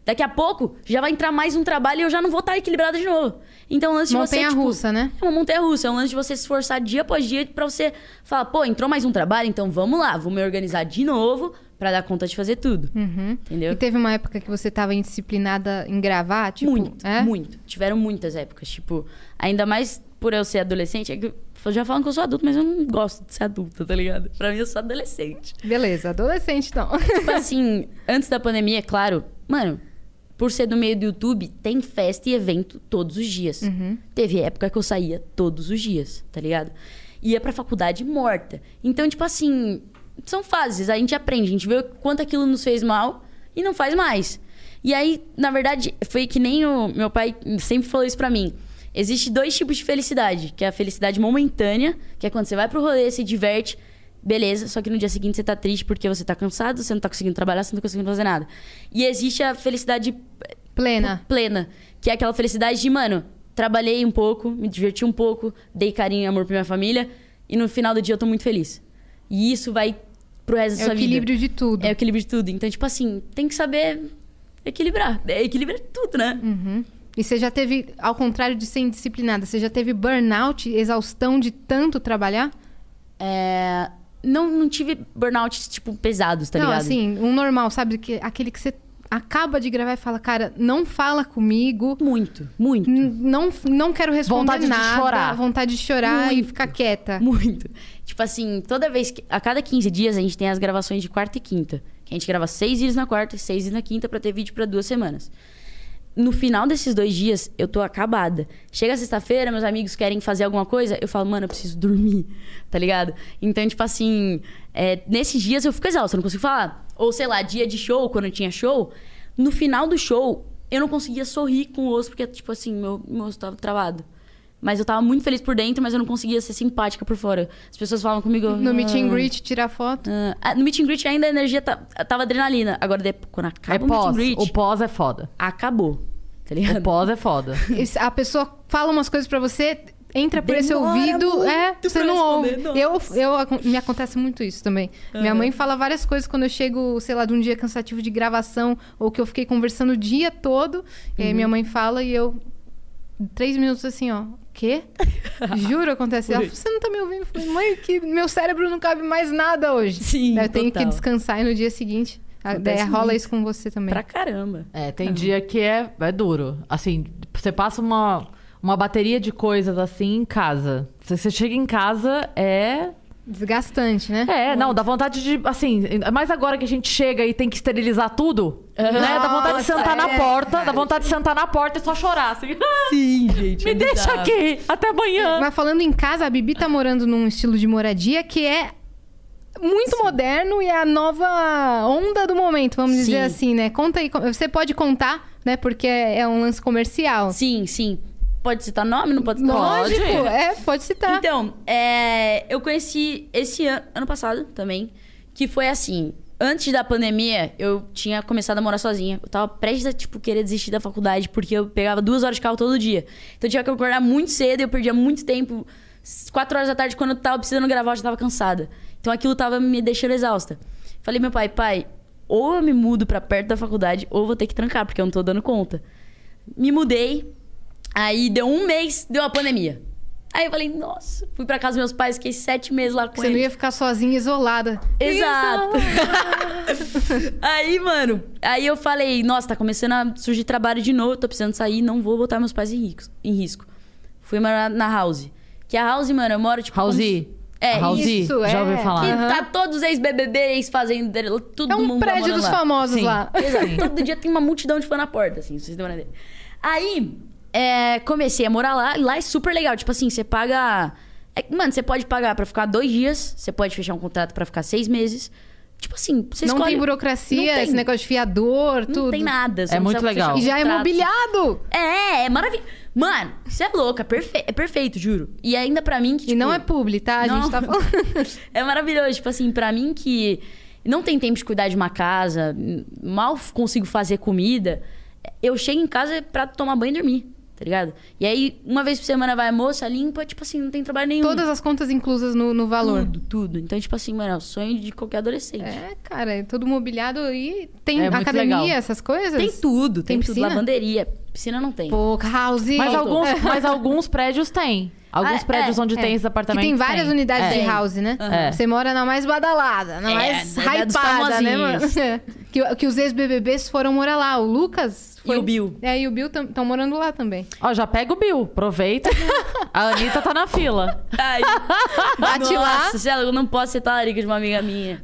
Daqui a pouco já vai entrar mais um trabalho e eu já não vou estar equilibrada de novo. Então, lance de você. Montanha tipo, russa, né? É uma montanha russa, é um lance de você se esforçar dia após dia pra você falar, pô, entrou mais um trabalho, então vamos lá, vou me organizar de novo pra dar conta de fazer tudo. Uhum. Entendeu? E teve uma época que você tava indisciplinada em gravar? Tipo, muito, é? muito. Tiveram muitas épocas, tipo, ainda mais por eu ser adolescente, é que já falam que eu sou adulto, mas eu não gosto de ser adulta, tá ligado? Pra mim eu sou adolescente. Beleza, adolescente então. tipo assim, antes da pandemia, é claro, mano, por ser do meio do YouTube, tem festa e evento todos os dias. Teve época que eu saía todos os dias, tá ligado? Ia pra faculdade morta. Então, tipo assim, são fases, a gente aprende, a gente vê o quanto aquilo nos fez mal e não faz mais. E aí, na verdade, foi que nem o meu pai sempre falou isso pra mim. Existe dois tipos de felicidade, que é a felicidade momentânea, que é quando você vai pro rolê, se diverte, beleza, só que no dia seguinte você tá triste porque você tá cansado, você não tá conseguindo trabalhar, você não tá conseguindo fazer nada. E existe a felicidade Plena. plena, que é aquela felicidade de, mano, trabalhei um pouco, me diverti um pouco, dei carinho e amor pra minha família, e no final do dia eu tô muito feliz. E isso vai pro resto da É o sua vida. equilíbrio de tudo. É o equilíbrio de tudo. Então, tipo assim, tem que saber equilibrar. É, equilíbrio é tudo, né? Uhum. E você já teve, ao contrário de ser indisciplinada, você já teve burnout, exaustão de tanto trabalhar? É, Não, não tive burnouts, tipo, pesados, tá não, ligado? assim, um normal, sabe? Que, aquele que você acaba de gravar e fala, cara, não fala comigo, Muito, muito. n- não, não quero responder Vontade de nada, chorar. vontade de chorar e Muito. ficar quieta. Muito. Tipo assim, toda vez que. A cada 15 dias a gente tem as gravações de quarta e quinta. Que a gente grava seis dias na quarta e seis dias na quinta pra ter vídeo pra duas semanas. No final desses dois dias, eu tô acabada. Chega sexta-feira, meus amigos querem fazer alguma coisa, eu falo, mano, eu preciso dormir, <laughs> tá ligado? Então, tipo assim, é, nesses dias eu fico exausta, não consigo falar. Ou sei lá, dia de show, quando tinha show, no final do show, eu não conseguia sorrir com o osso, porque, tipo assim, meu, meu osso tava travado. Mas eu tava muito feliz por dentro, mas eu não conseguia ser simpática por fora. As pessoas falam comigo. No meet and "Ah, greet, tirar foto. ah", no meet and greet ainda a energia tá- tava adrenalina. Agora, depois, quando É acaba o meet and pós. greet, O pós é foda. acabou. Tá O ligado? pós é foda. <laughs> Esse- A pessoa fala umas coisas pra você, entra por esse Demora ouvido, muito é, pra você não ouve. Eu, eu, me acontece muito isso também. Minha mãe fala várias coisas quando eu chego, sei lá, de um dia cansativo de gravação, ou que eu fiquei conversando o dia todo, e aí minha Uhum. mãe fala e eu, três minutos assim, ó, quê? <laughs> Juro, acontece. Ela, Por você não tá me ouvindo? Eu falei, mãe, que meu cérebro não cabe mais nada hoje. Sim, eu tenho que total. descansar e no dia seguinte. Acontece rola muito. isso com você também. Pra caramba. É, tem dia que é, é duro. Assim, você passa uma, uma bateria de coisas assim em casa. Se você chega em casa, é. Desgastante, né? É, não, dá vontade de. Assim, mas agora que a gente chega e tem que esterilizar tudo, né? Dá vontade de sentar na é. porta, dá vontade de sentar na porta e só chorar. Assim. <laughs> Sim, gente. Me deixa aqui, até amanhã. Mas falando em casa, a Bibi tá morando num estilo de moradia que é muito moderno e é a nova onda do momento, vamos Sim. dizer assim, né? Conta aí, você pode contar, né? Porque é um lance comercial. Sim, sim. Pode citar nome? Não pode citar nome? Lógico, é, pode citar. Então, é, eu conheci esse ano, ano passado também, que foi assim. Antes da pandemia, eu tinha começado a morar sozinha. Eu tava prestes a, tipo, querer desistir da faculdade, porque eu pegava duas horas de carro todo dia. Então eu tinha que acordar muito cedo e eu perdia muito tempo. Quatro horas da tarde, quando eu tava precisando gravar, eu já tava cansada. Então aquilo tava me deixando exausta. Falei, meu pai, pai, ou eu me mudo pra perto da faculdade, ou vou ter que trancar, porque eu não tô dando conta. Me mudei, aí deu um mês, deu a pandemia. Aí eu falei, nossa, fui pra casa dos meus pais, fiquei sete meses lá com Você não eles. ia ficar sozinha, isolada. Exato. <laughs> aí, mano, aí eu falei, nossa, tá começando a surgir trabalho de novo, tô precisando sair, não vou botar meus pais em risco. Em risco. Fui morar na House. Que a House, mano, eu moro, tipo... House. como- É, House, isso, já é. ouviu falar? Que Aham. tá todos os ex-BBB, ex-fazendeiro, todo É um mundo prédio dos lá. famosos Sim. lá. Exato. Todo dia tem uma multidão de fã na porta, assim, vocês têm uma ideia. Aí, é, comecei a morar lá. e Lá é super legal. Tipo assim, você paga. é, mano, você pode pagar pra ficar dois dias. Você pode fechar um contrato pra ficar seis meses. Tipo assim, você não escolhe. tem burocracia, Não tem. esse negócio de fiador, Não tudo. tem nada. você É não muito legal. E já é contrato. mobiliado. É, é maravilhoso. Mano, você é louca, perfe... é perfeito, juro. E ainda pra mim que. E tipo, não é publi, tá? A gente não. tá falando. <laughs> é maravilhoso. Tipo assim, pra mim que não tem tempo de cuidar de uma casa, mal consigo fazer comida, eu chego em casa pra tomar banho e dormir. Tá ligado? E aí, uma vez por semana vai a moça, limpa, tipo assim, não tem trabalho nenhum. Todas as contas inclusas no, no valor. Tudo, tudo. Então, tipo assim, mano, é o sonho de qualquer adolescente. É, cara, é tudo mobiliado e tem É academia, essas coisas? Tem tudo, tem, Tem tudo. piscina? Lavanderia. Piscina não tem. Pô, house. Mas alguns, <laughs> mas alguns prédios têm. Alguns Ah, prédios é, onde É. tem esses apartamentos. Que tem várias tem. unidades É. de house, né? É. Você mora na mais badalada, na É, mais da- da dos hypada, né, mano? famosinhos. <laughs> que, que os ex-BBBs foram morar lá. O Lucas... E o Bill. É, e o Bill estão morando lá também. Ó, já pega o Bill, aproveita. a Anitta tá na fila. <laughs> Ai, Bate lá. Nossa, eu não posso ser talarica de uma amiga minha.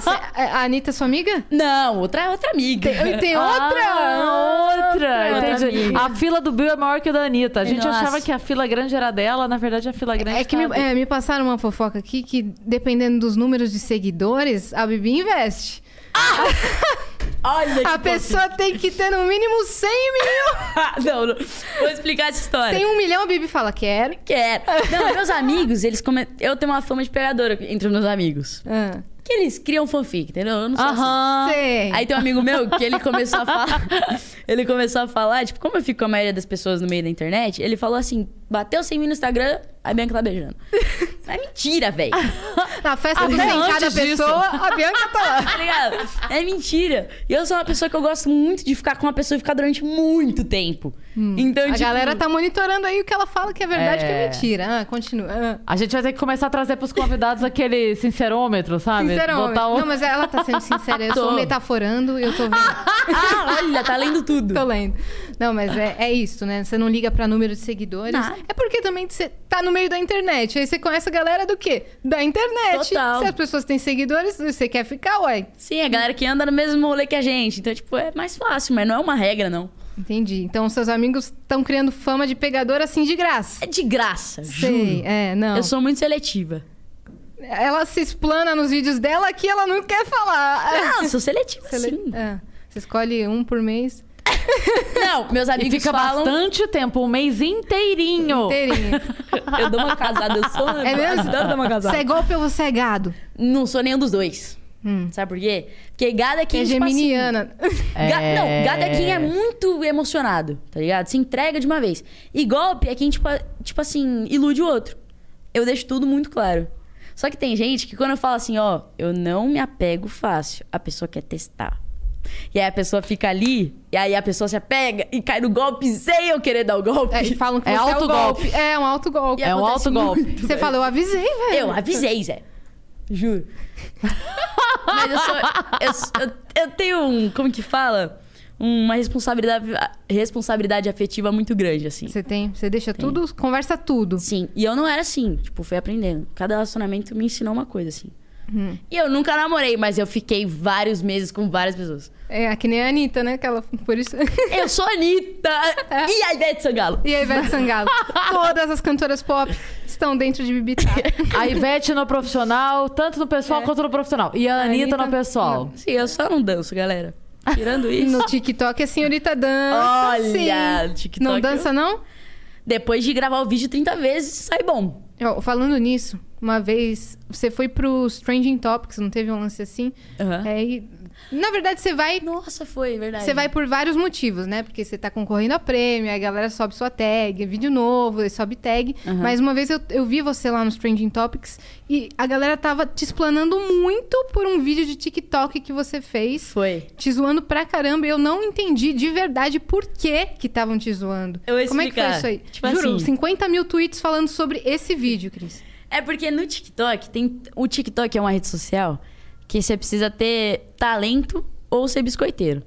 Cê- a Anitta é sua amiga? não, outra, outra amiga. Tem, tem outra? Ah, outra. Outra entendi. A fila do Bill é maior que a da Anitta. A gente Nossa. achava que a fila grande era dela, na verdade a fila grande É que me, tá- é, me passaram uma fofoca aqui que, dependendo dos números de seguidores, a Bibi investe. <laughs> Olha que A pessoa tem que ter no mínimo 100 mil. <laughs> não, não. Vou explicar essa história. Tem um milhão, a Bibi fala, quero. Quero. Não, meus amigos, eles come... Eu tenho uma fama de pegadora entre os meus amigos. Ah, Que eles criam fanfic, entendeu? Eu não sou assim. Aham. sei. Aí tem um amigo meu que ele começou a <laughs> falar. ele começou a falar, tipo, como eu fico com a maioria das pessoas no meio da internet, ele falou assim: bateu 100 mil no Instagram, a Bianca tá beijando. é mentira, velho. <laughs> Na festa de Até 100 cada pessoa, a Bianca tá lá. <laughs> Tá ligado? É mentira. E eu sou uma pessoa que eu gosto muito de ficar com uma pessoa e ficar durante muito tempo. Então, A tipo, galera tá monitorando aí o que ela fala que é verdade e que é É. mentira. Ah, continua. Ah. A gente vai ter que começar a trazer pros convidados aquele sincerômetro, sabe? Sinceramente. Botar o... Não, mas ela tá sendo sincera. Eu Tô. sou <laughs> metaforando e eu tô vendo. Ah, olha, tá lendo tudo. Tô lendo. Não, mas é, é isso, né? Você não liga pra número de seguidores. Nada. É porque também você tá no meio da internet. Aí você conhece a galera do quê? Da internet. Total. Se as pessoas têm seguidores, você quer ficar, ué. Sim, a galera que anda no mesmo rolê que a gente. Então, tipo, é mais fácil, mas não é uma regra, não. Entendi. Então seus amigos estão criando fama de pegador assim de graça. É de graça, Sei, juro. é, não. Eu sou muito seletiva. Ela se explana nos vídeos dela que ela não quer falar. Não, eu sou seletiva, Você, sim. é, você escolhe um por mês. Não, meus E amigos fica falam... bastante tempo, um mês inteirinho. Inteirinho. <laughs> Eu dou uma casada, eu sou... É mesmo? Eu dou uma casada. Você é golpe ou você é gado? Não sou nenhum dos dois. Hum. Sabe por quê? Porque gado é quem, é tipo assim, geminiana. Ga- Não, gado é quem é muito emocionado, tá ligado? Se entrega de uma vez. E golpe é quem, tipo, tipo assim, ilude o outro. Eu deixo tudo muito claro. Só que tem gente que quando eu falo assim, ó, eu não me apego fácil, a pessoa quer testar. E aí a pessoa fica ali, e aí a pessoa se apega e cai no golpe sem eu querer dar o golpe. É, e falam que É você é o autogolpe. golpe. É, um autogolpe. E É um acontece autogolpe. muito, Você velho. fala, eu avisei, velho. Eu avisei, Zé. Juro. <laughs> Mas eu sou. Eu, eu, eu tenho um. Como que fala? Uma responsabilidade, responsabilidade afetiva muito grande, assim. Você tem, você deixa tudo, conversa tudo. Sim. E eu não era assim. Tipo, fui aprendendo. Cada relacionamento me ensinou uma coisa, assim. Hum. E eu nunca namorei, mas eu fiquei vários meses com várias pessoas. É, que nem a Anitta, né? Que ela, por isso... <laughs> Eu sou a Anitta! E a Ivete Sangalo? e a Ivete Sangalo. Todas as cantoras pop estão dentro de Bibitá. A Ivete no profissional, tanto no pessoal É. quanto no profissional. E a, A Anitta, Anitta- no pessoal. Sim, eu só não danço, galera. Tirando isso. No TikTok a senhorita dança. Olha, sim. no TikTok Não eu- dança, não? Depois de gravar o vídeo 30 vezes, sai bom. Ó, falando nisso, uma vez você foi pro Stranging Topics, não teve um lance assim? Aham. É, e, na verdade, você vai. Nossa, foi, verdade. Você vai por vários motivos, né? Porque você tá concorrendo a prêmio, a galera sobe sua tag, é vídeo novo, sobe tag. Aham. Mas uma vez eu, eu vi você lá no Stranging Topics e a galera tava te explanando muito por um vídeo de TikTok que você fez. Foi. Te zoando pra caramba, e eu não entendi de verdade por que que estavam te zoando. Eu Como é que foi isso aí? Tipo Juro, assim- 50 mil tweets falando sobre esse vídeo, Cris. É porque no TikTok tem. O TikTok é uma rede social que você precisa ter talento ou ser biscoiteiro.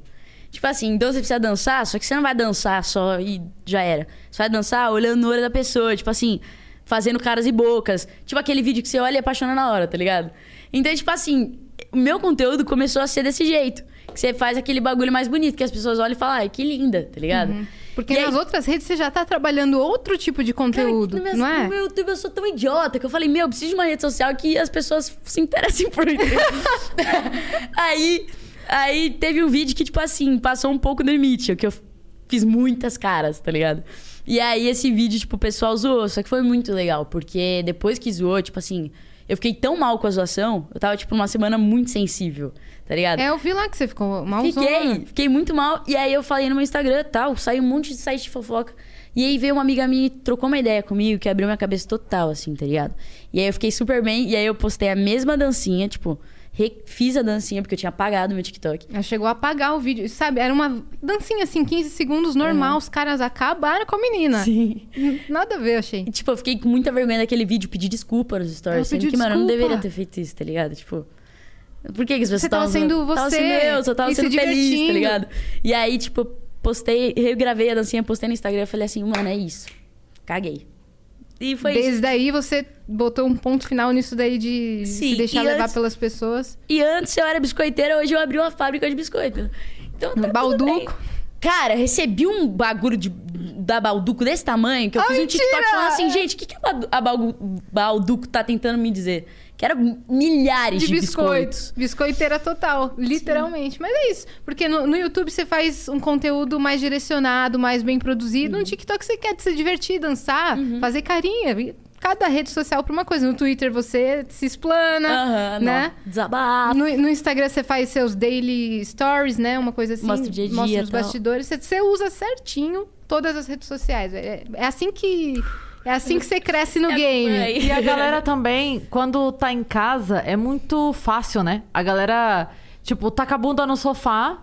Tipo assim, então você precisa dançar, só que você não vai dançar só e já era. Você vai dançar olhando no olho da pessoa, tipo assim, fazendo caras e bocas. Tipo aquele vídeo que você olha e apaixona na hora, tá ligado? Então, tipo assim, o meu conteúdo começou a ser desse jeito. Que você faz aquele bagulho mais bonito, que as pessoas olham e falam, ai, que linda, tá ligado? Porque E aí- nas outras redes você já tá trabalhando outro tipo de conteúdo, Cara, não é? No meu YouTube eu sou tão idiota que eu falei, meu, eu preciso de uma rede social que as pessoas se interessem por mim. <laughs> aí, aí teve um vídeo que, tipo assim, passou um pouco do limite, que eu fiz muitas caras, tá ligado? E aí esse vídeo, tipo, o pessoal zoou, só que foi muito legal, porque depois que zoou, tipo assim, eu fiquei tão mal com a zoação, eu tava, tipo, numa semana muito sensível, tá ligado? É, eu vi lá que você ficou malzona. Fiquei, fiquei muito mal. E aí eu falei no meu Instagram tal, saiu um monte de site de fofoca. E aí veio uma amiga minha e trocou uma ideia comigo que abriu minha cabeça total, assim, tá ligado? E aí eu fiquei super bem. E aí eu postei a mesma dancinha, tipo, refiz a dancinha, porque eu tinha apagado meu TikTok. Ela chegou a apagar o vídeo. Sabe, era uma dancinha assim, 15 segundos, normal. Os caras acabaram com a menina. Sim. Nada a ver, eu achei. E, tipo, eu fiquei com muita vergonha daquele vídeo, pedi desculpa nos stories. Sendo que, mano, eu não deveria ter feito isso, tá ligado? Tipo. Por que, que as pessoas Você tava estavam sendo zoando? Tava você sendo eu, só tava se sendo feliz, tá ligado? E aí, tipo, postei, regravei a dancinha, postei no Instagram e falei assim, mano, é isso. Caguei. E foi isso. Desde daí você botou um ponto final nisso daí de Sim, se deixar e levar antes- pelas pessoas. E antes eu era biscoiteira, hoje eu abri uma fábrica de biscoito. Então, tá Balduco. Cara, recebi um bagulho de, da Balduco desse tamanho que eu Ah, fiz um! TikTok falando assim, gente, o que, que a Baldu- a Baldu- Balduco tá tentando me dizer? Que eram milhares De de, biscoito. biscoitos. Biscoiteira total, literalmente. Mas é isso. Porque no, no YouTube você faz um conteúdo mais direcionado, mais bem produzido. Uhum. No TikTok você quer se divertir, dançar, fazer carinha. Cada rede social pra uma coisa. No Twitter você se explana, Aham, né? não. Desabafo. No, no Instagram você faz seus daily stories, né? Uma coisa assim. Mostra o dia a dia Mostra os tal. bastidores. Você, você usa certinho todas as redes sociais. É, é assim que. É assim que você cresce no É game. E a galera também, quando tá em casa, é muito fácil, né? A galera, tipo, taca a bunda no sofá.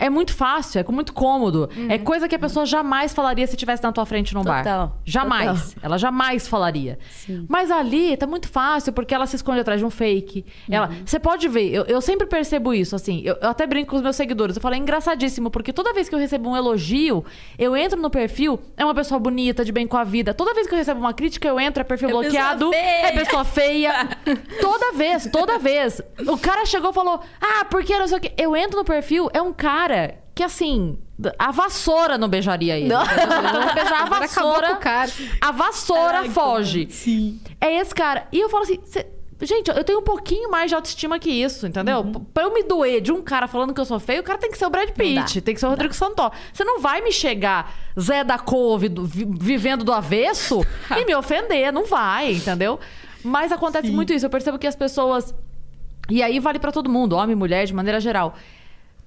É muito fácil, é muito cômodo. É coisa que a pessoa jamais falaria se estivesse na tua frente num bar. Total, Jamais. total. Ela jamais falaria. Sim. Mas ali tá muito fácil, porque ela se esconde atrás de um fake. Ela, você pode ver, eu, eu sempre percebo isso, assim. Eu, eu até brinco com os meus seguidores. Eu falo, é engraçadíssimo, porque toda vez que eu recebo um elogio, eu entro no perfil, é uma pessoa bonita, de bem com a vida. Toda vez que eu recebo uma crítica, eu entro, é perfil É pessoa bloqueado. feia. É pessoa feia. <laughs> toda vez, toda vez. O cara chegou e falou: Ah, porque não sei o quê. Eu entro no perfil, é um cara que assim. A vassoura não beijaria ele. Não. Vou beijar a <laughs> vassoura. cara. A vassoura Ai, foge. Sim. É esse cara. E eu falo assim, cê- gente, eu tenho um pouquinho mais de autoestima que isso, entendeu? P- Pra eu me doer de um cara falando que eu sou feio, o cara tem que ser o Brad Pitt, tem que ser o Rodrigo Santoro. Você não vai me chegar Zé da Couve do- vi- vivendo do avesso <laughs> e me ofender, não vai, entendeu? Mas acontece muito isso. Eu percebo que as pessoas e aí vale pra todo mundo, homem, mulher, de maneira geral.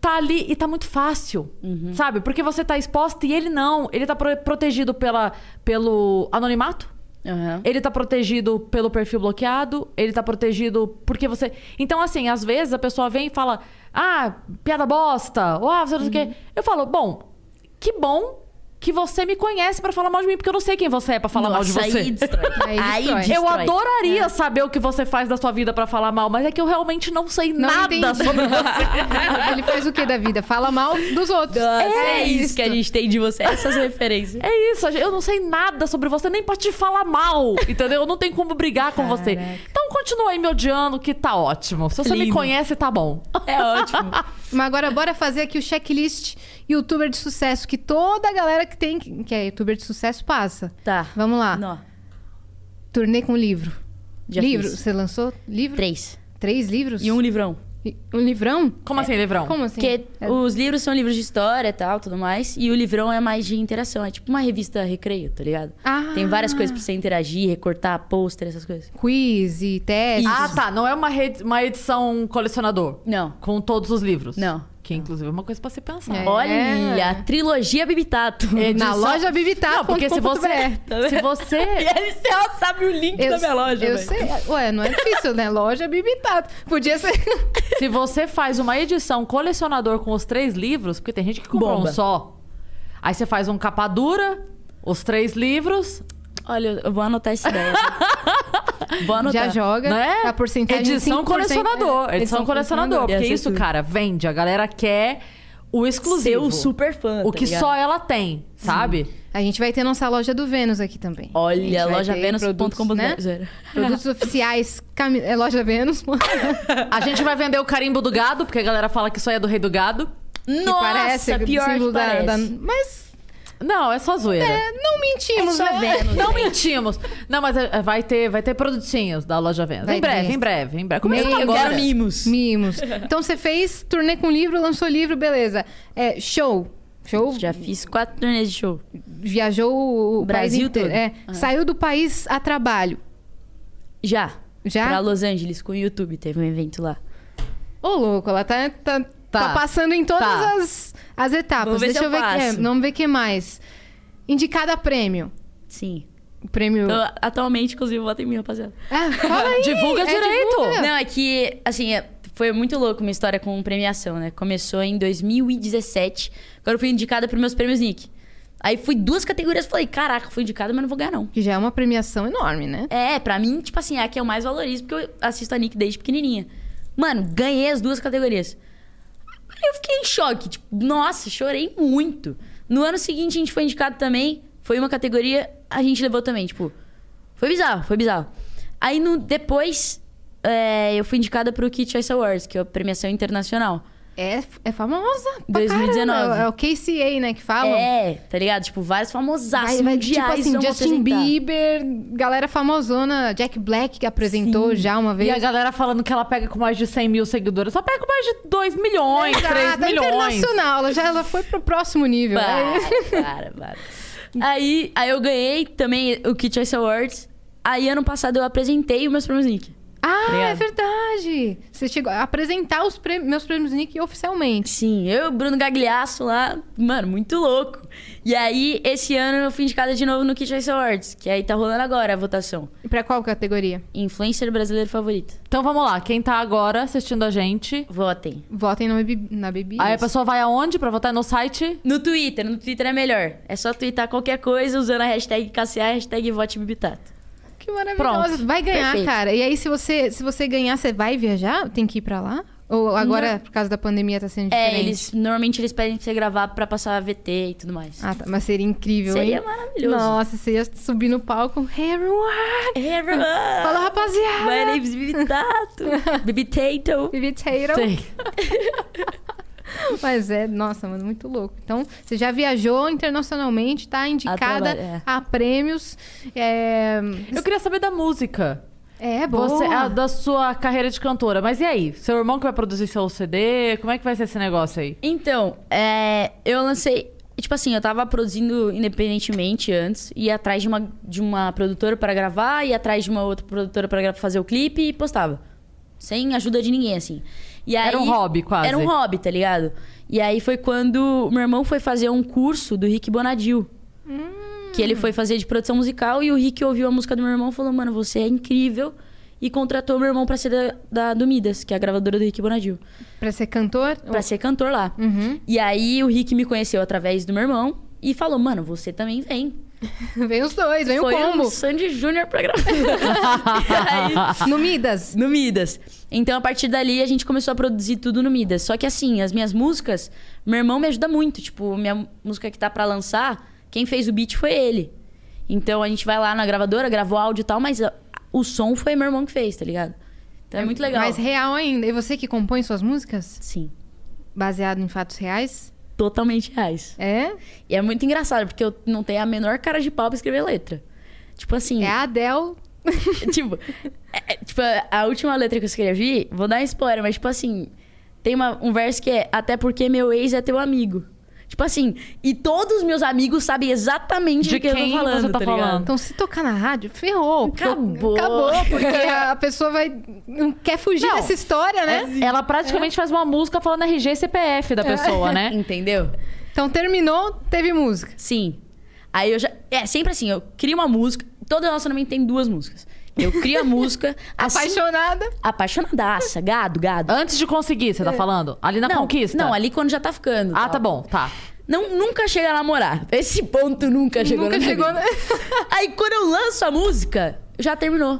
Tá ali e tá muito fácil, sabe? Porque você tá exposta e ele não. Ele tá pro- protegido pela, pelo anonimato. Aham. Ele tá protegido pelo perfil bloqueado, ele tá protegido porque você. Então, assim, às vezes a pessoa vem e fala: Ah, piada bosta, ou ah, você não sei o quê. Eu falo, bom, que bom que você me conhece pra falar mal de mim, porque eu não sei quem você é pra falar mal de Nossa, você. Aí destrói. <laughs> Aí Aí destrói. Eu adoraria saber o que você faz da sua vida pra falar mal, mas é que eu realmente não sei Não nada entendi. sobre você. <laughs> Ele faz o que da vida? Fala mal dos outros. Nossa, é, É isso que a gente tem de você, essas referências. É isso, eu não sei nada sobre você, nem pra te falar mal, entendeu? Eu não tenho como brigar com você. Então continua aí me odiando, que tá ótimo. Se você me Lindo. conhece, tá bom. É ótimo. Mas agora bora fazer aqui o checklist youtuber de sucesso que toda a galera que tem que é youtuber de sucesso passa. Tá. Vamos lá. Nó. Turnê com livro. Já livro, fiz. você lançou livro? Três. Três livros? E um livrão. E- um livrão? Como assim, Livrão? Como assim? Porque É- os livros são livros de história e tal, tudo mais. E o livrão é mais de interação. É tipo uma revista recreio, tá ligado? Ah. Tem várias coisas pra você interagir, recortar, pôster, essas coisas. Quiz e teste. Ah, tá. Não é uma, rede- uma edição colecionador. Não. Com todos os livros. Não. Que inclusive é uma coisa pra se pensar. É. Olha, a trilogia Bibitato. Na Edição- loja Bibitá. Não, porque se você. Se você. <laughs> E aí você ó, sabe o link Eu, da minha loja, eu velho. sei. Ué, não é difícil, né? Loja Bibitato. Podia ser. <laughs> Se você faz uma edição colecionador com os três livros, porque tem gente que compra Bomba. um só. Aí você faz um capa dura, os três livros, Olha, eu vou anotar essa ideia. <laughs> vou anotar. Já joga. né? A porcentagem Edição 5%, colecionador. é, edição colecionador. Porque ser isso, tudo. cara, vende. A galera quer o exclusivo. Seu super fã. O tá que ligado? só ela tem, sabe? A gente vai ter nossa loja do Vênus aqui também. Olha, lojavenus.com.br. né? <laughs> Produtos oficiais. É loja Vênus. A gente vai vender o carimbo do gado, porque a galera fala que aí é do rei do gado. que Nossa, parece pior que da, parece. da- Mas Não, é só zoeira. é, não mentimos, É só né? Vênus. Não mentimos. Não, mas é- é- vai ter, vai ter produtinhos da loja Vênus. Vai Em breve, ter. em breve, em breve. Eu agora. quero mimos. Mimos. Então você fez turnê com livro, lançou livro, beleza. É, show. Show. Já fiz quatro turnês de show. Viajou o Brasil país inteiro. todo. É, Saiu do país a trabalho. Já. Já? Pra Los Angeles com o YouTube. Teve um evento lá. Ô, louco, ela tá, tá, tá. Tá. passando em todas Tá. as, as etapas. Vamos ver Deixa se eu eu ver. que- é, passo. vamos ver o que mais. Indicada a prêmio. Sim. O prêmio. Então, atualmente, inclusive, vota em mim, rapaziada. Ah, fala aí. <laughs> Divulga é, direito. divulga. Não, é que, assim, é- foi muito louco minha história com premiação, né? Começou em 2017. Agora eu fui indicada para meus prêmios Nick. Aí fui duas categorias, falei, caraca, fui indicada, mas não vou ganhar, não. Que já é uma premiação enorme, né? É, pra mim, tipo assim, é a que eu mais valorizo, porque eu assisto a Nick desde pequenininha. Mano, ganhei as duas categorias. Aí eu fiquei em choque, tipo, nossa, chorei muito. No ano seguinte a gente foi indicado também, foi uma categoria, a gente levou também, tipo, foi bizarro, foi bizarro. Aí no, depois é, eu fui indicada pro Kid Choice Awards, que é a premiação internacional. É, é famosa. pra 2019. caramba. É o KCA, né, que falam. É, tá ligado? Tipo, vários famosaços Vai, vai, tipo assim, vão Justin apresentar. Bieber, galera famosona, Jack Black que apresentou já uma E vez. a galera falando que ela pega com mais de 100 mil seguidores. Só pega com mais de 2 milhões, 3 Exato, é milhões. internacional, ela já ela foi pro próximo nível. Para, para, para. Aí, aí eu ganhei também o Kid Choice Awards. Aí ano passado eu apresentei os meus prêmios Nick. Ah, Obrigado. é verdade. Você chegou a apresentar os prê- meus prêmios Nick oficialmente. Sim, eu e o Bruno Gagliasso lá, mano, muito louco. E aí, esse ano eu fui indicada de novo no Kid Choice Awards, que aí tá rolando agora a votação. E pra qual categoria? Influencer brasileiro favorito. Então vamos lá, quem tá agora assistindo a gente. Votem. Votem na Bebi. Na Bebi. Aí a pessoa vai aonde pra votar? No site? No Twitter, no Twitter é melhor. É só twittar qualquer coisa usando a hashtag KCA, hashtag vote Bibitato. Que maravilhoso. Pronto. Vai ganhar, Perfeito. cara. E aí, se você, se você ganhar, você vai viajar? Tem que ir pra lá? Ou agora, por causa da pandemia, tá sendo diferente? É, eles normalmente eles pedem pra você gravar pra passar VT e tudo mais. Ah, tá. Mas seria incrível, Seria hein? maravilhoso. Nossa, você ia subir no palco. Hey, everyone! Hey everyone! Fala, rapaziada! My name's Bibitato. Bibitato. Bibi Tato. <laughs> Sei. <laughs> Mas é, nossa, mano, muito louco. Então, você já viajou internacionalmente, tá indicada trabalho, é. a prêmios. É, Eu queria saber da música. é boa. Você, a- da sua carreira de cantora. Mas e aí? Seu irmão que vai produzir seu CD? Como é que vai ser esse negócio aí? Então, é, eu lancei. Tipo assim, eu tava produzindo independentemente antes, ia atrás de uma, de uma produtora pra gravar, ia atrás de uma outra produtora pra gra- fazer o clipe e postava. Sem ajuda de ninguém, assim. E Era aí- um hobby, quase. Era um hobby, tá ligado? E aí foi quando meu irmão foi fazer um curso do Rick Bonadil. Que ele foi fazer de produção musical e o Rick ouviu a música do meu irmão e falou: Mano, você é incrível. E contratou meu irmão pra ser da, da do Midas, que é a gravadora do Rick Bonadil. Pra ser cantor? Pra ser cantor lá. Uhum. E aí o Rick me conheceu através do meu irmão e falou: Mano, você também vem. <laughs> Vem os dois, vem Foi o combo. o Sandy Júnior pra gravar. Aí, <laughs> No Midas. no Midas. Então, a partir dali, a gente começou a produzir tudo no Midas. Só que, assim, as minhas músicas, meu irmão me ajuda muito. Tipo, minha música que tá pra lançar, quem fez o beat foi ele. Então, a gente vai lá na gravadora, gravou áudio e tal, mas a- o som foi meu irmão que fez, tá ligado? Então, é, muito legal. Mais real ainda. E você que compõe suas músicas? Sim. Baseado em fatos reais? Totalmente reais. É? E é muito engraçado, porque eu não tenho a menor cara de pau pra escrever letra. Tipo assim... É a Adele. <laughs> tipo, é- é, tipo, a última letra que eu escrevi, vou dar um spoiler, mas tipo assim, tem uma- um verso que é até porque meu ex é teu amigo. Tipo assim, e todos os meus amigos sabem exatamente De do que eu quem tô falando, você tá ligado? falando. Então, se tocar na rádio, ferrou. Acabou. Acabou, porque <laughs> a pessoa vai. Não quer fugir Não. dessa história, né? Ela praticamente faz uma música falando RG e CPF da pessoa, né? <laughs> Entendeu? Então, terminou, teve música. Sim. Aí eu já. É sempre assim, eu crio uma música. Todo relacionamento tem duas músicas. Eu crio a música. assim, Apaixonada. Apaixonadaça, gado, gado. Antes de conseguir, você tá falando? Ali na não, conquista? Não, ali quando já tá ficando. Ah, tal. tá bom, tá. Não, nunca chega a namorar. Esse ponto nunca chegou Nunca na minha chegou, vida. né? Aí quando eu lanço a música, já terminou.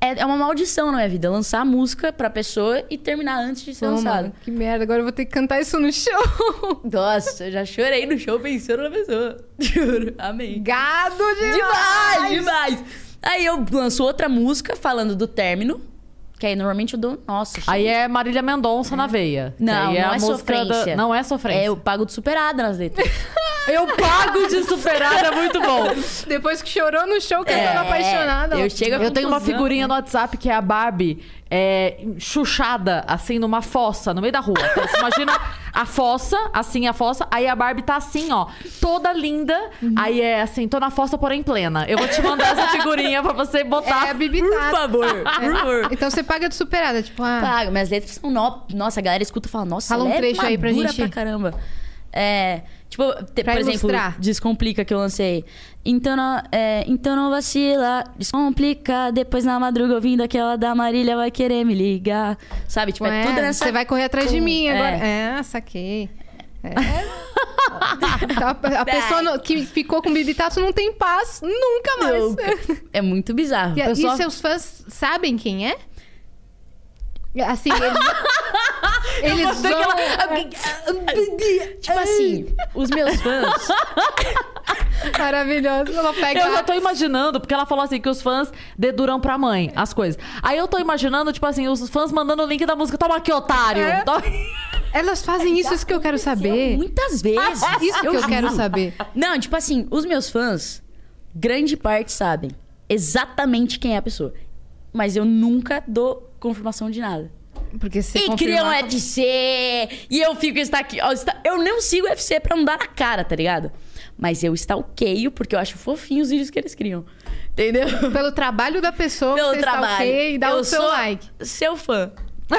É, é uma maldição na minha vida. Lançar a música pra pessoa e terminar antes de ser Pô, lançada. mano, que merda, agora eu vou ter que cantar isso no show. Nossa, eu já chorei no show pensando na pessoa. <laughs> Juro. Amém. Gado demais! Demais, demais. Aí eu lanço outra música falando do término. Que aí normalmente eu dou. Nossa, Aí é Marília Mendonça na veia. Não, aí não é música sofrência. da- Não é sofrência. É, eu pago de superada nas letras. <laughs> Eu pago de superada, é muito bom. Depois que chorou no show, cantando É, apaixonada. eu chego Eu tenho uma figurinha no WhatsApp que é a Barbie é, chuchada, assim, numa fossa, no meio da rua. Então, você imagina a fossa, assim, a fossa, aí a Barbie tá assim, ó, toda linda. Uhum. Aí é assim, tô na fossa, porém plena. Eu vou te mandar essa figurinha pra você É botar. a Bibi Por favor, por favor. Então você paga de superada, tipo, ah, Pago, minhas letras são. No... Nossa, a galera escuta e fala, nossa, Fala um ela é trecho aí pra gente. pra caramba. É. Tipo, te- por exemplo, ilustrar. Descomplica que eu lancei. Então não, é, então não vacila, descomplica. Depois na madruga ouvindo aquela da Marília vai querer me ligar. Sabe? Tipo, é, É, tudo nessa. Você vai correr atrás de com- mim é. agora. É, saquei. É. <laughs> a a pessoa que ficou com Bibi Tato não tem paz nunca mais. Nunca. <laughs> É muito bizarro. E, e Pessoa- seus fãs sabem quem é? Assim, eles, <laughs> eles que vão... Tipo assim, os meus fãs. <laughs> Maravilhoso. Ela pega... Eu já tô imaginando, porque ela falou assim que os fãs deduram pra mãe as coisas. Aí eu tô imaginando, tipo assim, os fãs mandando o link da música. Toma aqui, otário! É. Toma- Elas fazem isso, isso que eu quero saber. Muitas vezes. <laughs> Isso que eu quero juro. saber. Não, tipo assim, os meus fãs, grande parte sabem exatamente quem é a pessoa. Mas eu nunca dou confirmação de nada. Porque você e criam um UFC, e eu fico está aqui. ó, está- Eu não sigo UFC pra não dar na cara, tá ligado? Mas eu stalkeio porque eu acho fofinho os vídeos que eles criam. Entendeu? Pelo trabalho da pessoa, Pelo você trabalho. e dá eu o seu sou like. Seu fã.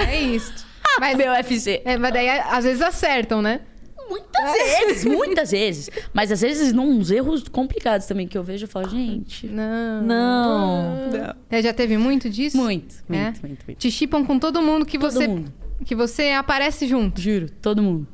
É isso. <laughs> Mas, Meu UFC. é, mas daí, às vezes, acertam, né? Muitas vezes, muitas vezes. Mas às vezes não uns erros complicados também que eu vejo e falo, gente. Não. Não. É, já teve muito disso? Muito, muito, É? muito, muito. Te chipam com todo mundo que Todo você mundo. que você aparece junto. Juro, todo mundo.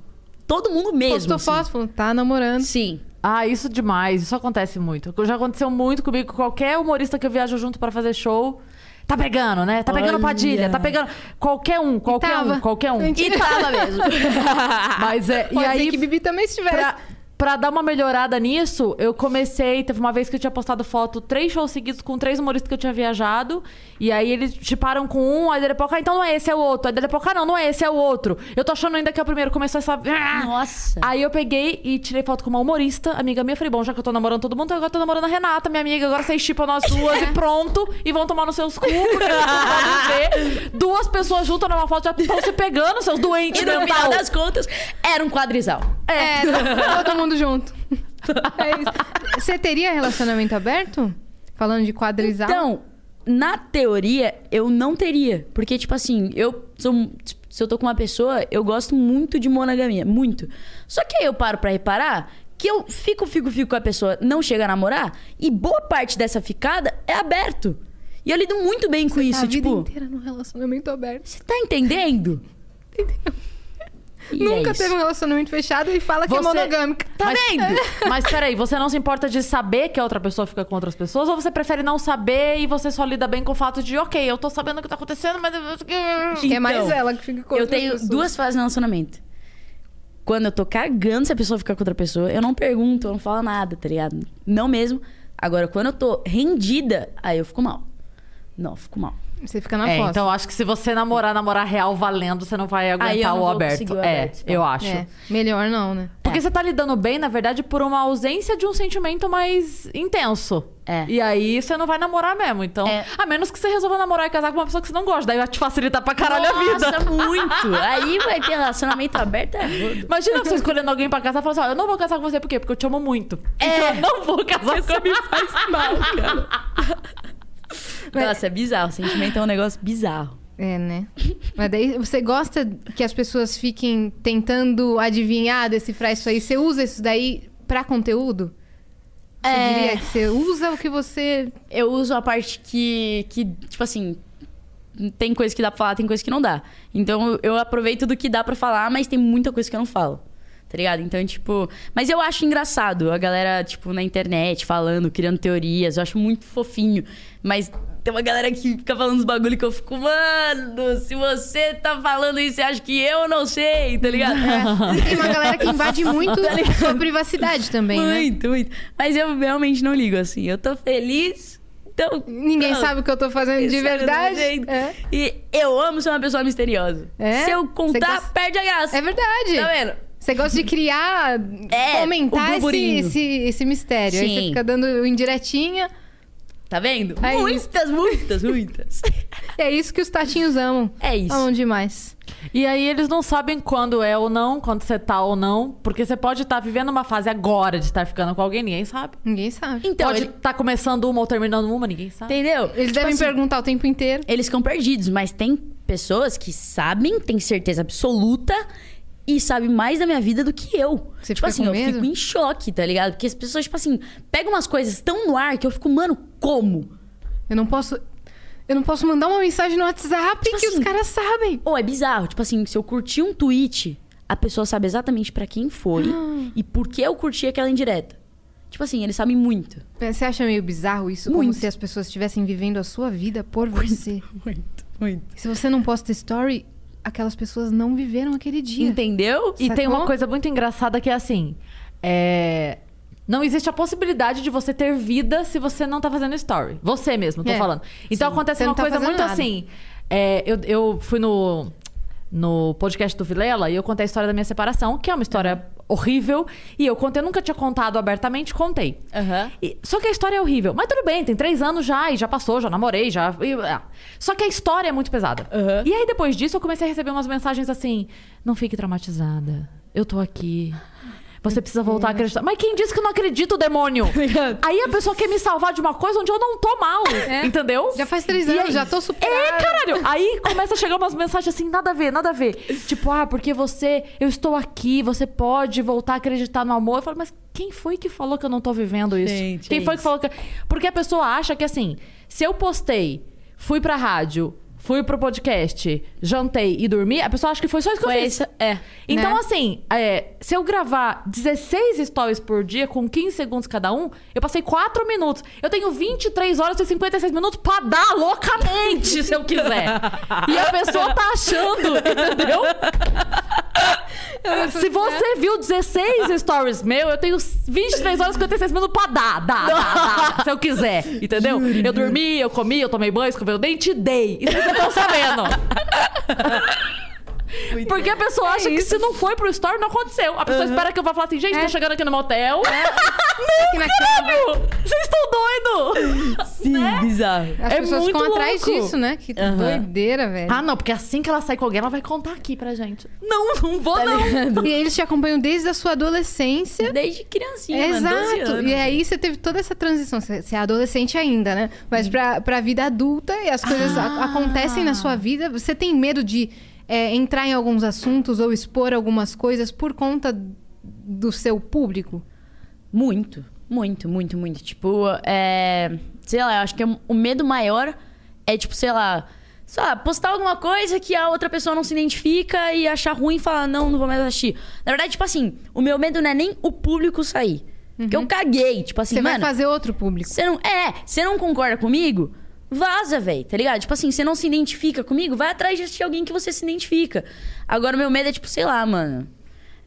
Todo mundo mesmo. Postou assim. tá namorando. Sim. Ah, isso demais. Isso acontece muito. Já aconteceu muito comigo. Qualquer humorista que eu viajo junto pra fazer show. Tá pegando, né? Tá pegando Olha. Padilha, tá pegando. Qualquer um, qualquer tava. um, qualquer um. Mentira. E tava mesmo. <laughs> Mas é. Pode e aí, ser que Bibi também estivesse. pra, pra dar uma melhorada nisso, eu comecei. Teve uma vez que eu tinha postado foto, três shows seguidos com três humoristas que eu tinha viajado. E aí eles chiparam com um, aí depois, ah, então não é esse, é o outro. Aí depois, ah, não, não é esse, é o outro. Eu tô achando ainda que é o primeiro. Começou essa. <laughs> Nossa. Aí eu peguei e tirei foto com uma humorista, amiga minha. Falei, bom, já que eu tô namorando todo mundo, agora eu tô namorando a Renata, minha amiga. Agora vocês chipam nós duas e <laughs> pronto. E vão tomar nos seus cu, porque ver. Duas pessoas juntas numa foto já estão se pegando, seus doentes E no final das contas, era um quadrisal. É, tá todo mundo junto. <laughs> É isso. Você teria relacionamento aberto? Falando de quadrisal? Então, na teoria, eu não teria. Porque, tipo assim, eu sou. Se eu tô com uma pessoa, eu gosto muito de monogamia. Muito. Só que aí eu paro pra reparar que eu fico, fico, fico com a pessoa, não chega a namorar, e boa parte dessa ficada é aberto. E eu lido muito bem com Tá isso, a vida tipo. inteira no relacionamento aberto. Você tá entendendo? E Nunca é teve um relacionamento fechado e fala que Você- é monogâmica. Tá mas, vendo? <laughs> Mas <laughs> peraí, você não se importa de saber que a outra pessoa fica com outras pessoas? Ou você prefere não saber e você só lida bem com o fato de, ok, eu tô sabendo o que tá acontecendo, mas. Que é mais Então, ela que fica com Eu tenho pessoas. duas fases no relacionamento. Quando eu tô cagando se a pessoa ficar com outra pessoa, eu não pergunto, eu não falo nada, tá ligado? Não mesmo. Agora, quando eu tô rendida, aí eu fico mal. Não, eu fico mal. Você fica na É, foto. então eu acho que se você namorar, namorar real valendo, você não vai aguentar não o aberto. o é, aberto, eu acho. É, melhor não, né? Porque você tá lidando bem, na verdade, por uma ausência de um sentimento mais intenso. É. E aí você não vai namorar mesmo. Então, É. a menos que você resolva namorar e casar com uma pessoa que você não gosta. Daí vai te facilitar pra caralho a vida. Nossa, muito. <laughs> Aí vai ter relacionamento aberto, é. Imagina você escolhendo alguém pra casar e falar assim: ó, eu não vou casar com você, por quê? Porque eu te amo muito. É. Então eu não vou casar com me faz mal, cara. <laughs> Nossa, é bizarro. O sentimento é um negócio bizarro. É, né? Mas daí você gosta que as pessoas fiquem tentando adivinhar, decifrar isso aí? Você usa isso daí pra conteúdo? Você É. diria que você usa o que você. Eu uso a parte que, que, tipo assim, tem coisa que dá pra falar, tem coisa que não dá. Então eu- eu aproveito do que dá pra falar, mas tem muita coisa que eu não falo. Tá ligado? Então, tipo. Mas eu acho engraçado a galera, tipo, na internet falando, criando teorias. Eu acho muito fofinho. Mas tem uma galera que fica falando uns bagulho que eu fico, mano, se você tá falando isso, você acha que eu não sei, tá ligado? <laughs> É. Tem uma galera que invade muito a sua privacidade também, né? Muito, muito. Mas eu realmente não ligo, assim. Eu tô feliz. Então. Ninguém sabe o que eu tô fazendo de verdade. É. E eu amo ser uma pessoa misteriosa. É? Se eu contar, gosta- perde a graça. É verdade. Tá vendo? Você gosta de criar, É, fomentar o esse, esse, esse mistério. Aí você Sim. fica dando indiretinha. Tá vendo? É isso. muitas, muitas, muitas. <laughs> É isso que os tatinhos amam. É isso. Amam demais. E aí eles não sabem quando é ou não, quando você tá ou não. Porque você pode estar vivendo uma fase agora de estar ficando com alguém, ninguém sabe. Ninguém sabe. Então, pode ele- estar começando uma ou terminando uma, ninguém sabe. entendeu? Eles Tipo devem assim, perguntar o tempo inteiro. Eles ficam perdidos, mas tem pessoas que sabem, têm certeza absoluta e sabe mais da minha vida do que eu. Você tipo fica assim, com eu medo? fico em choque, tá ligado? Porque as pessoas, tipo assim, pegam umas coisas tão no ar que eu fico, mano, como? Eu não posso. Eu não posso mandar uma mensagem no WhatsApp Tipo que assim, os caras sabem. Ou é bizarro, tipo assim, se eu curti um tweet, a pessoa sabe exatamente pra quem foi <gasps> e por que eu curti aquela indireta. Tipo assim, eles sabem muito. Você acha meio bizarro isso? Como Muito. se as pessoas estivessem vivendo a sua vida por você. <laughs> Muito, muito. Se você não posta story, aquelas pessoas não viveram aquele dia. Entendeu? E tem uma Sacou? coisa muito engraçada que é assim: é, não existe a possibilidade de você ter vida se você não tá fazendo story. Você mesmo, tô É, falando. Então sim. acontece Você uma tá coisa muito nada. assim. é, eu, eu fui no, no podcast do Vilela e eu contei a história da minha separação, que é uma história horrível. E eu contei, eu nunca tinha contado abertamente, contei. Aham. E- só que a história é horrível. Mas tudo bem, tem três anos já, e já passou, já namorei, já. e- ah. Só que a história é muito pesada. Aham. E aí, depois disso, eu comecei a receber umas mensagens assim: não fique traumatizada. Eu tô aqui. Você precisa voltar a acreditar. Mas quem disse que eu não acredito, demônio? <laughs> Aí a pessoa quer me salvar de uma coisa onde eu não tô mal. É. Entendeu? Já faz três anos, aí- já tô É, superada. caralho. Aí começa a chegar umas mensagens assim, nada a ver, nada a ver. Tipo, ah, porque você, eu estou aqui, você pode voltar a acreditar no amor. Eu falo, mas quem foi que falou que eu não tô vivendo isso? Gente, quem é foi que isso. falou que. Porque a pessoa acha que assim, se eu postei, fui pra rádio, fui pro podcast, jantei e dormi, a pessoa acha que foi só isso que eu Foi fiz. isso, é. Então, Né? assim, é, se eu gravar 16 stories por dia, com 15 segundos cada um, eu passei 4 minutos. Eu tenho 23 horas e 56 minutos pra dar loucamente, se eu quiser. <laughs> E a pessoa tá achando, entendeu? Se você viu 16 stories meu, eu tenho 23 horas e 56 minutos pra dar, dar, dar, dar, se eu quiser, entendeu? Eu dormi, eu comi, eu tomei banho, escovei o dente e dei. Isso vocês estão sabendo. <laughs> Porque a pessoa acha que se não foi pro story, não aconteceu. A pessoa espera que eu vá falar assim, gente, tô chegando aqui no motel. <laughs> Na cama. Caralho! Vocês estão doidos! Sim, bizarro. As É pessoas muito ficam atrás louco. disso, né? Que Aham. doideira, velho. Ah, não, porque assim que ela sair com alguém, ela vai contar aqui pra gente. Não, não vou, não. E eles te acompanham desde a sua adolescência. Desde criancinha, 12 Exato. anos. E aí você teve toda essa transição. Você é adolescente ainda, né? Mas pra, pra vida adulta e as coisas a- Ah. acontecem na sua vida. Você tem medo de é, entrar em alguns assuntos ou expor algumas coisas por conta do seu público? Muito, muito, muito, muito. Tipo, é. Sei lá, eu acho que o medo maior é, tipo, sei lá. Sei lá, postar alguma coisa que a outra pessoa não se identifica e achar ruim e falar, não, não vou mais assistir. Na verdade, tipo assim, o meu medo não é nem o público sair. Porque eu caguei. Tipo assim, Você vai fazer outro público. Você não. É, você não concorda comigo? Vaza, velho, tá ligado? Tipo assim, você não se identifica comigo, vai atrás de assistir alguém que você se identifica. Agora, o meu medo é, tipo, sei lá, mano.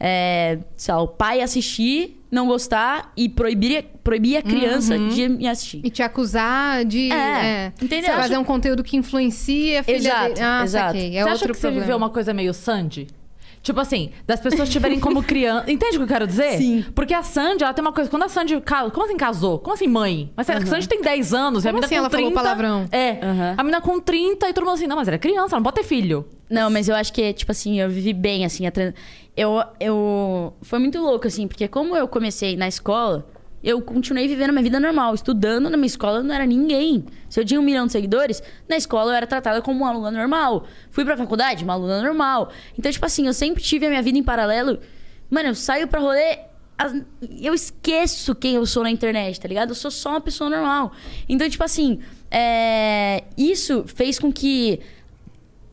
É. Sei lá, o pai assistir, não gostar e proibir, proibir a criança de me assistir. E te acusar de. É, entendeu? Você fazer Acho- um conteúdo que influencia a filha Exato, dele. Ah, exato. saquei. É você acha outro que problema. você viveu uma coisa meio Sandy? Tipo assim, das pessoas tiverem como <laughs> criança. Entende o que eu quero dizer? Sim. Porque a Sandy, ela tem uma coisa. Quando a Sandy. Como assim casou? Como assim mãe? Mas a Sandy tem 10 anos e a Como menina assim com ela falou 30. palavrão? É. Aham. A menina com 30 e todo mundo assim, não, mas ela é criança, ela não pode ter filho. Não, mas eu acho que, tipo assim, eu vivi bem, assim, a tran- eu, eu... Foi muito louco, assim, porque como eu comecei na escola, eu continuei vivendo minha vida normal. Estudando na minha escola, eu não era ninguém. Se eu tinha um milhão de seguidores, na escola eu era tratada como uma aluna normal. Fui pra faculdade, uma aluna normal. Então, tipo assim, eu sempre tive a minha vida em paralelo. Mano, eu saio pra rolê... Eu esqueço quem eu sou na internet, tá ligado? Eu sou só uma pessoa normal. Então, tipo assim, é, isso fez com que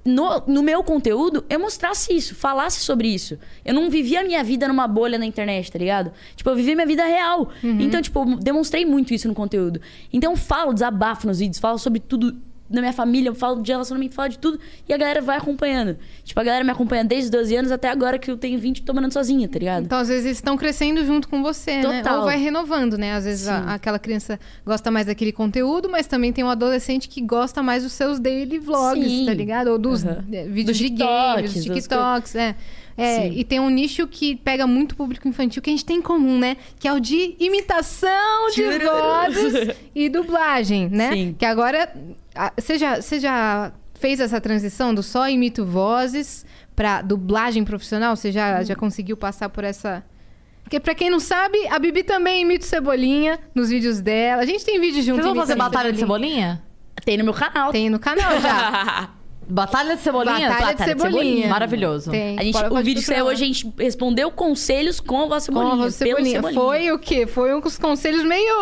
no, no meu conteúdo, eu mostrasse isso, falasse sobre isso. Eu não vivia a minha vida numa bolha na internet, tá ligado? Tipo, eu vivi minha vida real. Então, tipo, eu demonstrei muito isso no conteúdo. Então, eu falo, desabafo nos vídeos, falo sobre tudo da minha família, falo de relacionamento, falo de tudo. E a galera vai acompanhando. Tipo, a galera me acompanha desde os 12 anos até agora que eu tenho 20 e tô morando sozinha, tá ligado? Então, às vezes, eles estão crescendo junto com você, né? Total. Ou vai renovando, né? Às vezes, a- aquela criança gosta mais daquele conteúdo, mas também tem um adolescente que gosta mais dos seus daily vlogs, Sim. tá ligado? Ou dos eh, vídeos Dos de games, dos TikToks, é. É, e tem um nicho que pega muito público infantil que a gente tem em comum, né? Que é o de imitação de vozes <laughs> e dublagem, né? Sim. Que agora. Ah, Você já, você já fez essa transição do só imito vozes pra dublagem profissional? Você já, já conseguiu passar por essa. Porque pra quem não sabe, a Bibi também imita o Cebolinha nos vídeos dela. A gente tem vídeo junto Vocês vão fazer batalha de cebolinha? Tem no meu canal. Tem no canal já. <laughs> Batalha de Cebolinha? Batalha de Cebolinha. Maravilhoso. Tem. A gente, o vídeo que saiu hoje, a gente respondeu conselhos com a voz Com cebolinha. a voz pelo cebolinha. Foi o quê? Foi uns conselhos meio.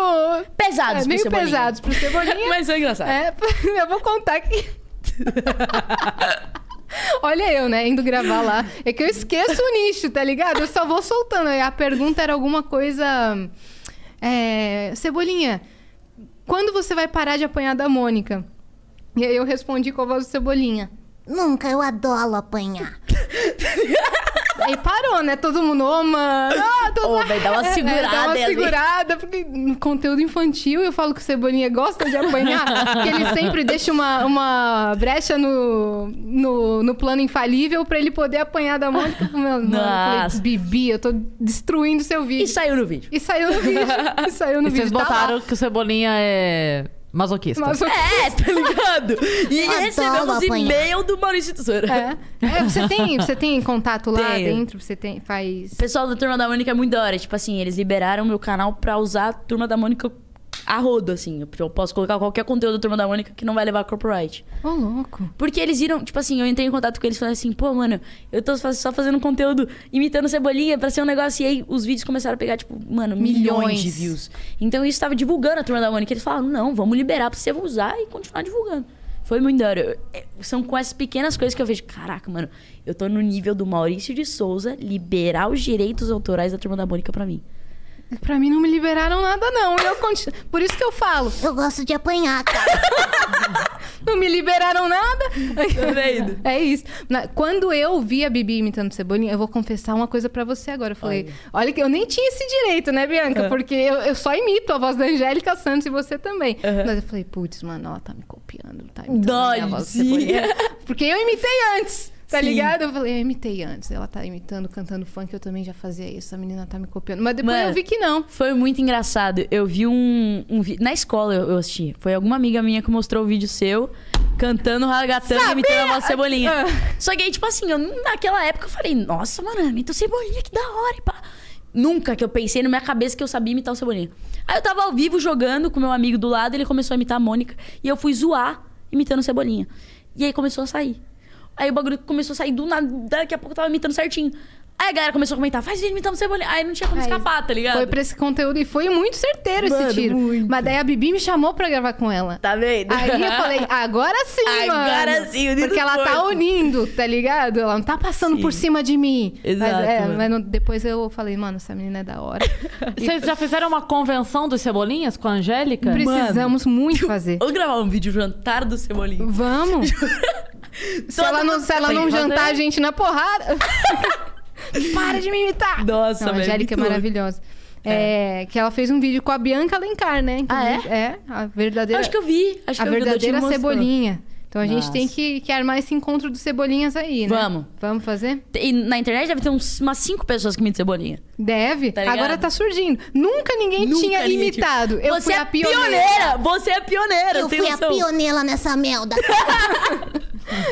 Pesados é, pro meio Cebolinha. pesados pro Cebolinha. <laughs> Mas foi engraçado. É, <laughs> eu vou contar aqui. <laughs> Olha eu, né, indo gravar lá. É que eu esqueço o nicho, tá ligado? Eu só vou soltando. Aí a pergunta era alguma coisa. É, Cebolinha, quando você vai parar de apanhar da Mônica? E aí eu respondi com a voz do Cebolinha. Nunca, eu adoro apanhar. <laughs> Aí parou, né? Todo mundo, ô, mano. Ah, todo Ô, vai dar uma <laughs> É, segurada Dá uma ali. segurada, porque no conteúdo infantil eu falo que o Cebolinha gosta de apanhar, que ele sempre deixa uma, uma brecha no, no, no plano infalível pra ele poder apanhar da Mônica. Meu, mano, eu falei, Bibi, eu tô destruindo seu vídeo. E saiu no vídeo. E saiu no vídeo. E saiu no E vocês vídeo. tá lá. botaram que o Cebolinha é masoquista. Mas o- É, tá ligado? E Adoro recebemos apanhar. e-mail do Maurício Tesoura. É. É, você tem, você tem contato lá Tenho. dentro? Você tem, faz... O pessoal da Turma da Mônica é muito da hora. Tipo assim, eles liberaram meu canal pra usar a Turma da Mônica a rodo, assim. Eu posso colocar qualquer conteúdo da Turma da Mônica que não vai levar copyright. Ô, louco. Porque eles viram, tipo assim, eu entrei em contato com eles e falei assim, pô, mano, eu tô só fazendo conteúdo imitando cebolinha pra ser um negócio. E aí os vídeos começaram a pegar, tipo, mano, milhões, Milhões. de views. Então isso tava divulgando a turma da Mônica. Eles falaram, não, vamos liberar pra você usar e continuar divulgando. Foi muito da hora. É, São com essas pequenas coisas que eu vejo, caraca, mano, eu tô no nível do Maurício de Souza liberar os direitos autorais da turma da Mônica pra mim. Pra mim não me liberaram nada, não. E eu continuo... Por isso que eu falo. Eu gosto de apanhar, cara. <laughs> Não me liberaram nada. É isso. Quando eu vi a Bibi imitando Cebolinha, eu vou confessar uma coisa pra você agora. Eu falei, olha, que eu nem tinha esse direito, né, Bianca? É. Porque eu, eu só imito a voz da Angélica Santos e você também. Mas eu falei, putz, mano, ela tá me copiando, tá imitando a minha voz. Cebolinha. Porque eu imitei antes. Tá Sim. ligado? Eu falei, eu imitei antes. Ela tá imitando, cantando funk, eu também já fazia isso. A menina tá me copiando. Mas depois Mano, eu vi que não. Foi muito engraçado. Eu vi um, um vídeo. Na escola eu, eu assisti. Foi alguma amiga minha que mostrou o vídeo seu cantando ragatanga imitando a voz cebolinha. Ah. Só que aí, tipo assim, eu, naquela época eu falei, nossa, mano, imita o cebolinha, que da hora, e pá. Nunca que eu pensei na minha cabeça que eu sabia imitar o cebolinha. Aí eu tava ao vivo jogando com meu amigo do lado, ele começou a imitar a Mônica e eu fui zoar imitando o cebolinha. E aí começou a sair. Aí o bagulho começou a sair do nada, daqui a pouco eu tava imitando certinho. Aí a galera começou a comentar, faz vídeo imitando cebolinha. Aí não tinha como Aí, escapar, tá ligado? Foi pra esse conteúdo e foi muito certeiro Mano, esse tiro. muito. Mas daí a Bibi me chamou pra gravar com ela. Tá vendo? Aí eu <laughs> falei, agora sim, Agora mano. sim, unindo Porque ela tá unindo, tá ligado? Ela não tá passando Sim. por cima de mim. Exato, Mas, é, mano. mas não- depois eu falei, mano, essa menina é da hora. <laughs> Vocês já fizeram uma convenção dos Cebolinhas com a Angélica? Precisamos muito fazer. Vamos gravar um vídeo jantar do Cebolinha. Vamos. <laughs> se ela não, se ela não fazer. jantar a gente na porrada. <laughs> Para de me imitar. Nossa, Não, a velho, Angélica é maravilhosa. É, que ela fez um vídeo com a Bianca Alencar, né? Inclusive, é? a verdadeira. Acho que eu vi. Acho a que eu vi, o Doutinho verdadeira mostrou. Então a gente Nossa. tem que, que armar esse encontro dos cebolinhas aí, né? Vamos. Vamos fazer? E na internet deve ter uns, umas cinco pessoas que imitam Cebolinha. Deve. Tá? Agora tá surgindo. Nunca ninguém Nunca tinha ninguém imitado. tinha- Eu Você fui é a pioneira. Você é pioneira, Eu fui a noção? pioneira nessa merda. <laughs>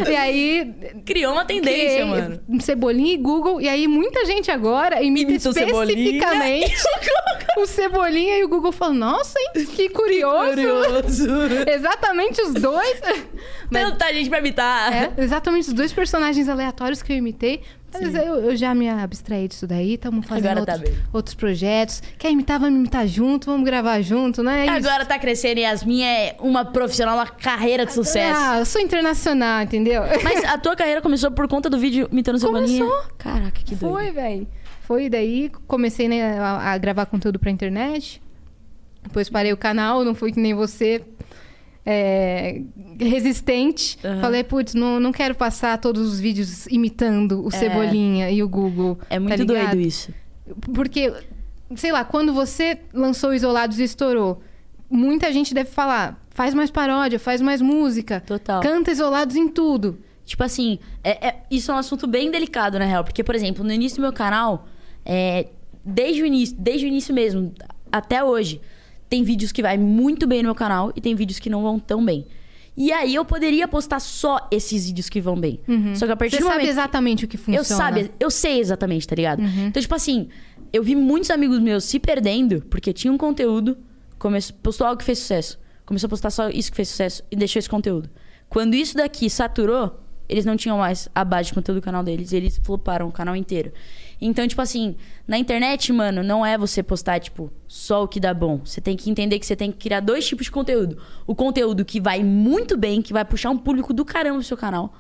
E aí. Criou uma tendência, criei mano. Cebolinha e Google. E aí muita gente agora imita Imita o Cebolinha especificamente <laughs> o Cebolinha e o Google falou: Nossa, hein? Que <laughs> curioso. Curioso. Exatamente os dois. Mas- Tanta gente pra imitar. É, exatamente os dois personagens aleatórios que eu imitei. Mas eu, eu já me abstraí disso daí, estamos fazendo Agora tá outros, outros projetos. Quer imitar, vamos imitar junto, vamos gravar junto, né? É. Agora tá crescendo e Yasmin é uma profissional, uma carreira de sucesso. Ah, eu sou internacional, entendeu? Mas a tua carreira começou por conta do vídeo imitando Cebolinha? Começou. Caraca, que doido. Foi, velho. Foi daí, comecei né, a, a gravar conteúdo pra internet. Depois parei o canal, não fui que nem você. É, resistente. Aham. Falei, putz, não, não quero passar todos os vídeos imitando o Cebolinha e o Google. É tá muito ligado? doido isso. Porque, sei lá, quando você lançou Isolados e estourou, muita gente deve falar: faz mais paródia, faz mais música, Total. canta Isolados em tudo. Tipo assim, é- é- isso é um assunto bem delicado, na real. Porque, por exemplo, no início do meu canal, é, desde o início, desde o início mesmo, até hoje, tem vídeos que vai muito bem no meu canal e tem vídeos que não vão tão bem. E aí eu poderia postar só esses vídeos que vão bem. Só que a partir Uhum. Você do sabe momento... exatamente o que funciona. Eu sabe, eu sei exatamente, tá ligado? Uhum. Então, tipo assim, eu vi muitos amigos meus se perdendo porque tinha um conteúdo, começou, postou algo que fez sucesso. Começou a postar só isso que fez sucesso e deixou esse conteúdo. Quando isso daqui saturou, eles não tinham mais a base de conteúdo do canal deles. Eles floparam o canal inteiro. Então, tipo assim, na internet, mano, não é você postar, tipo, só o que dá bom. Você tem que entender que você tem que criar dois tipos de conteúdo. O conteúdo que vai muito bem, que vai puxar um público do caramba pro seu canal.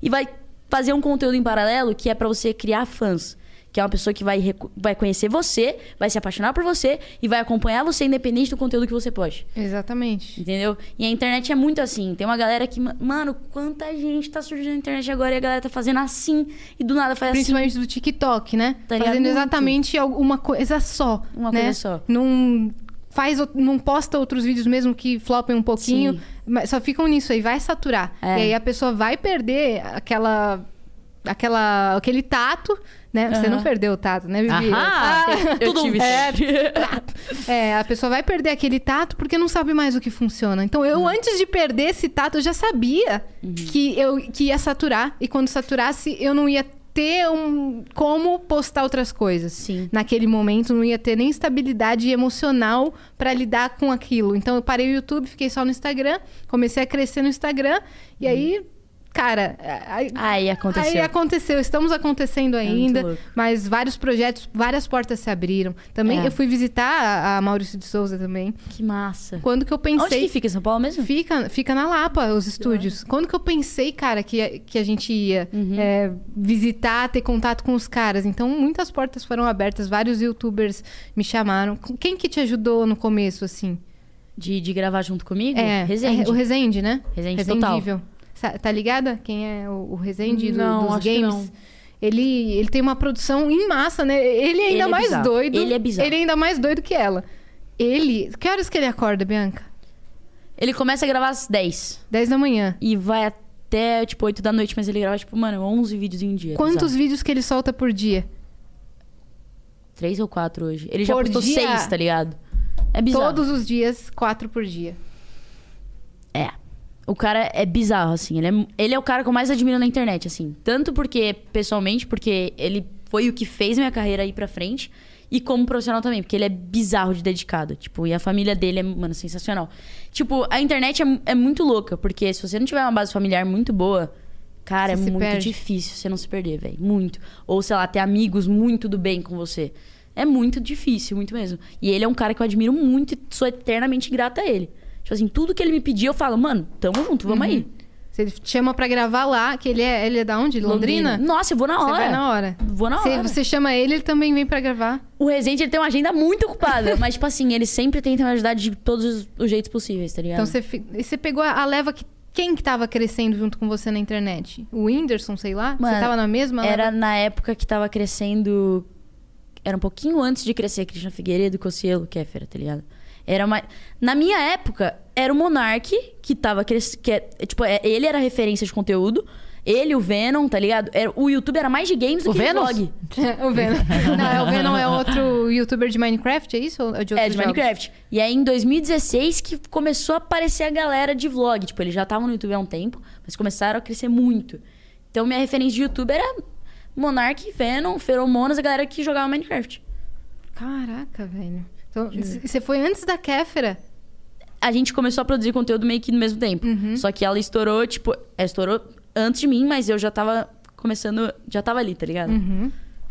E vai fazer um conteúdo em paralelo que é pra você criar fãs. Que é uma pessoa que vai, vai conhecer você, vai se apaixonar por você e vai acompanhar você independente do conteúdo que você poste. Exatamente. Entendeu? E a internet é muito assim. Tem uma galera que, ma- mano, quanta gente tá surgindo na internet agora e a galera tá fazendo assim e do nada faz assim. Principalmente do TikTok, né? Tá? Fazendo Muito. exatamente uma coisa só. Uma né? coisa só. Não faz, não posta outros vídeos mesmo que flopem um pouquinho, Sim. mas só ficam nisso aí, vai saturar. É. E aí a pessoa vai perder aquela aquela aquele tato, né? Você não perdeu o tato, né, Vivi? Aham. Eu tive é. É, a pessoa vai perder aquele tato porque não sabe mais o que funciona. Então, eu, antes de perder esse tato, eu já sabia Uhum. que eu que ia saturar. E quando saturasse, eu não ia ter um como postar outras coisas. Sim. Naquele momento, não ia ter nem estabilidade emocional pra lidar com aquilo. Então, eu parei o YouTube, fiquei só no Instagram, comecei a crescer no Instagram. E aí, cara... Aí, Aí aconteceu. Aí aconteceu, estamos acontecendo ainda, muito louco. mas vários projetos, várias portas se abriram. Também É. eu fui visitar a, Maurício de Souza também. Que massa. Quando que eu pensei. Onde que fica? Em São Paulo mesmo? Fica, fica na Lapa, os estúdios. Quando que eu pensei, cara, que, que a gente ia Uhum. é, visitar, ter contato com os caras? Então, muitas portas foram abertas, vários youtubers me chamaram. Quem que te ajudou no começo, assim? De, de gravar junto comigo? É, Resende. é o Resende, né? Resende total. Resendível. Sa- Tá ligada? Quem é o, o Resende do- Não, dos acho que games? não. Ele, ele tem uma produção em massa, né? Ele é ainda Ele é mais bizarro. doido. Ele é bizarro. Ele é ainda mais doido que ela. Ele. Que horas que ele acorda, Bianca? Ele começa a gravar às 10 10 da manhã. e vai até, tipo, 8 da noite, mas ele grava, tipo, mano, 11 vídeos em um dia. Quantos Bizarro. vídeos que ele solta por dia? Três ou quatro hoje. Ele já Por postou dia? seis, tá ligado? É bizarro. Todos os dias, quatro por dia. É. O cara é bizarro, assim. Ele é, ele é o cara que eu mais admiro na internet, assim. Tanto porque, pessoalmente, porque ele foi o que fez minha carreira ir pra frente. E como profissional também, porque ele é bizarro de dedicado. Tipo, e a família dele é, mano, sensacional. Tipo, a internet é, é muito louca, porque se você não tiver uma base familiar muito boa, cara, Você é muito perde. difícil você não se perder, velho. Muito. Ou, sei lá, ter amigos muito do bem com você. É muito difícil, muito mesmo. E ele é um cara que eu admiro muito e sou eternamente grata a ele. Tipo assim, tudo que ele me pedir, eu falo, mano, tamo junto, vamos aí. Você chama pra gravar lá, que ele é, ele é da onde? Londrina? Nossa, eu vou na Você hora. vai na hora. Vou na Você, hora. você chama ele, ele também vem pra gravar. O Resende, ele tem uma agenda muito ocupada. <laughs> mas, tipo assim, ele sempre tenta me ajudar de todos os, os jeitos possíveis, tá ligado? Então você, você pegou a leva que. Quem que tava crescendo junto com você na internet? O Whindersson, sei lá? Mano, você tava na mesma Era leva? na época que tava crescendo... Era um pouquinho antes de crescer Cristian Figueiredo, Cossielo, Kéfera, tá ligado? Era uma... Na minha época, era o Monark que tava crescendo... Que é, tipo, é- ele era referência de conteúdo. Ele, o Venom, tá ligado? Era, o YouTube era mais de games do O que Vênus? de vlog. <laughs> o Venom. Não, é, o Venom é outro youtuber de Minecraft, é isso? Ou é de É, de jogos? Minecraft. E aí, em 2016, que começou a aparecer a galera de vlog. Tipo, eles já estavam no YouTube há um tempo, mas começaram a crescer muito. Então, minha referência de YouTube era Monark, Venom, Feromonas, a galera que jogava Minecraft. Caraca, velho. Então, você foi antes da Kéfera? A gente começou a produzir conteúdo meio que no mesmo tempo. Uhum. Só que ela estourou, tipo... Ela estourou antes de mim, mas eu já tava começando... Já tava ali, tá ligado? Uhum.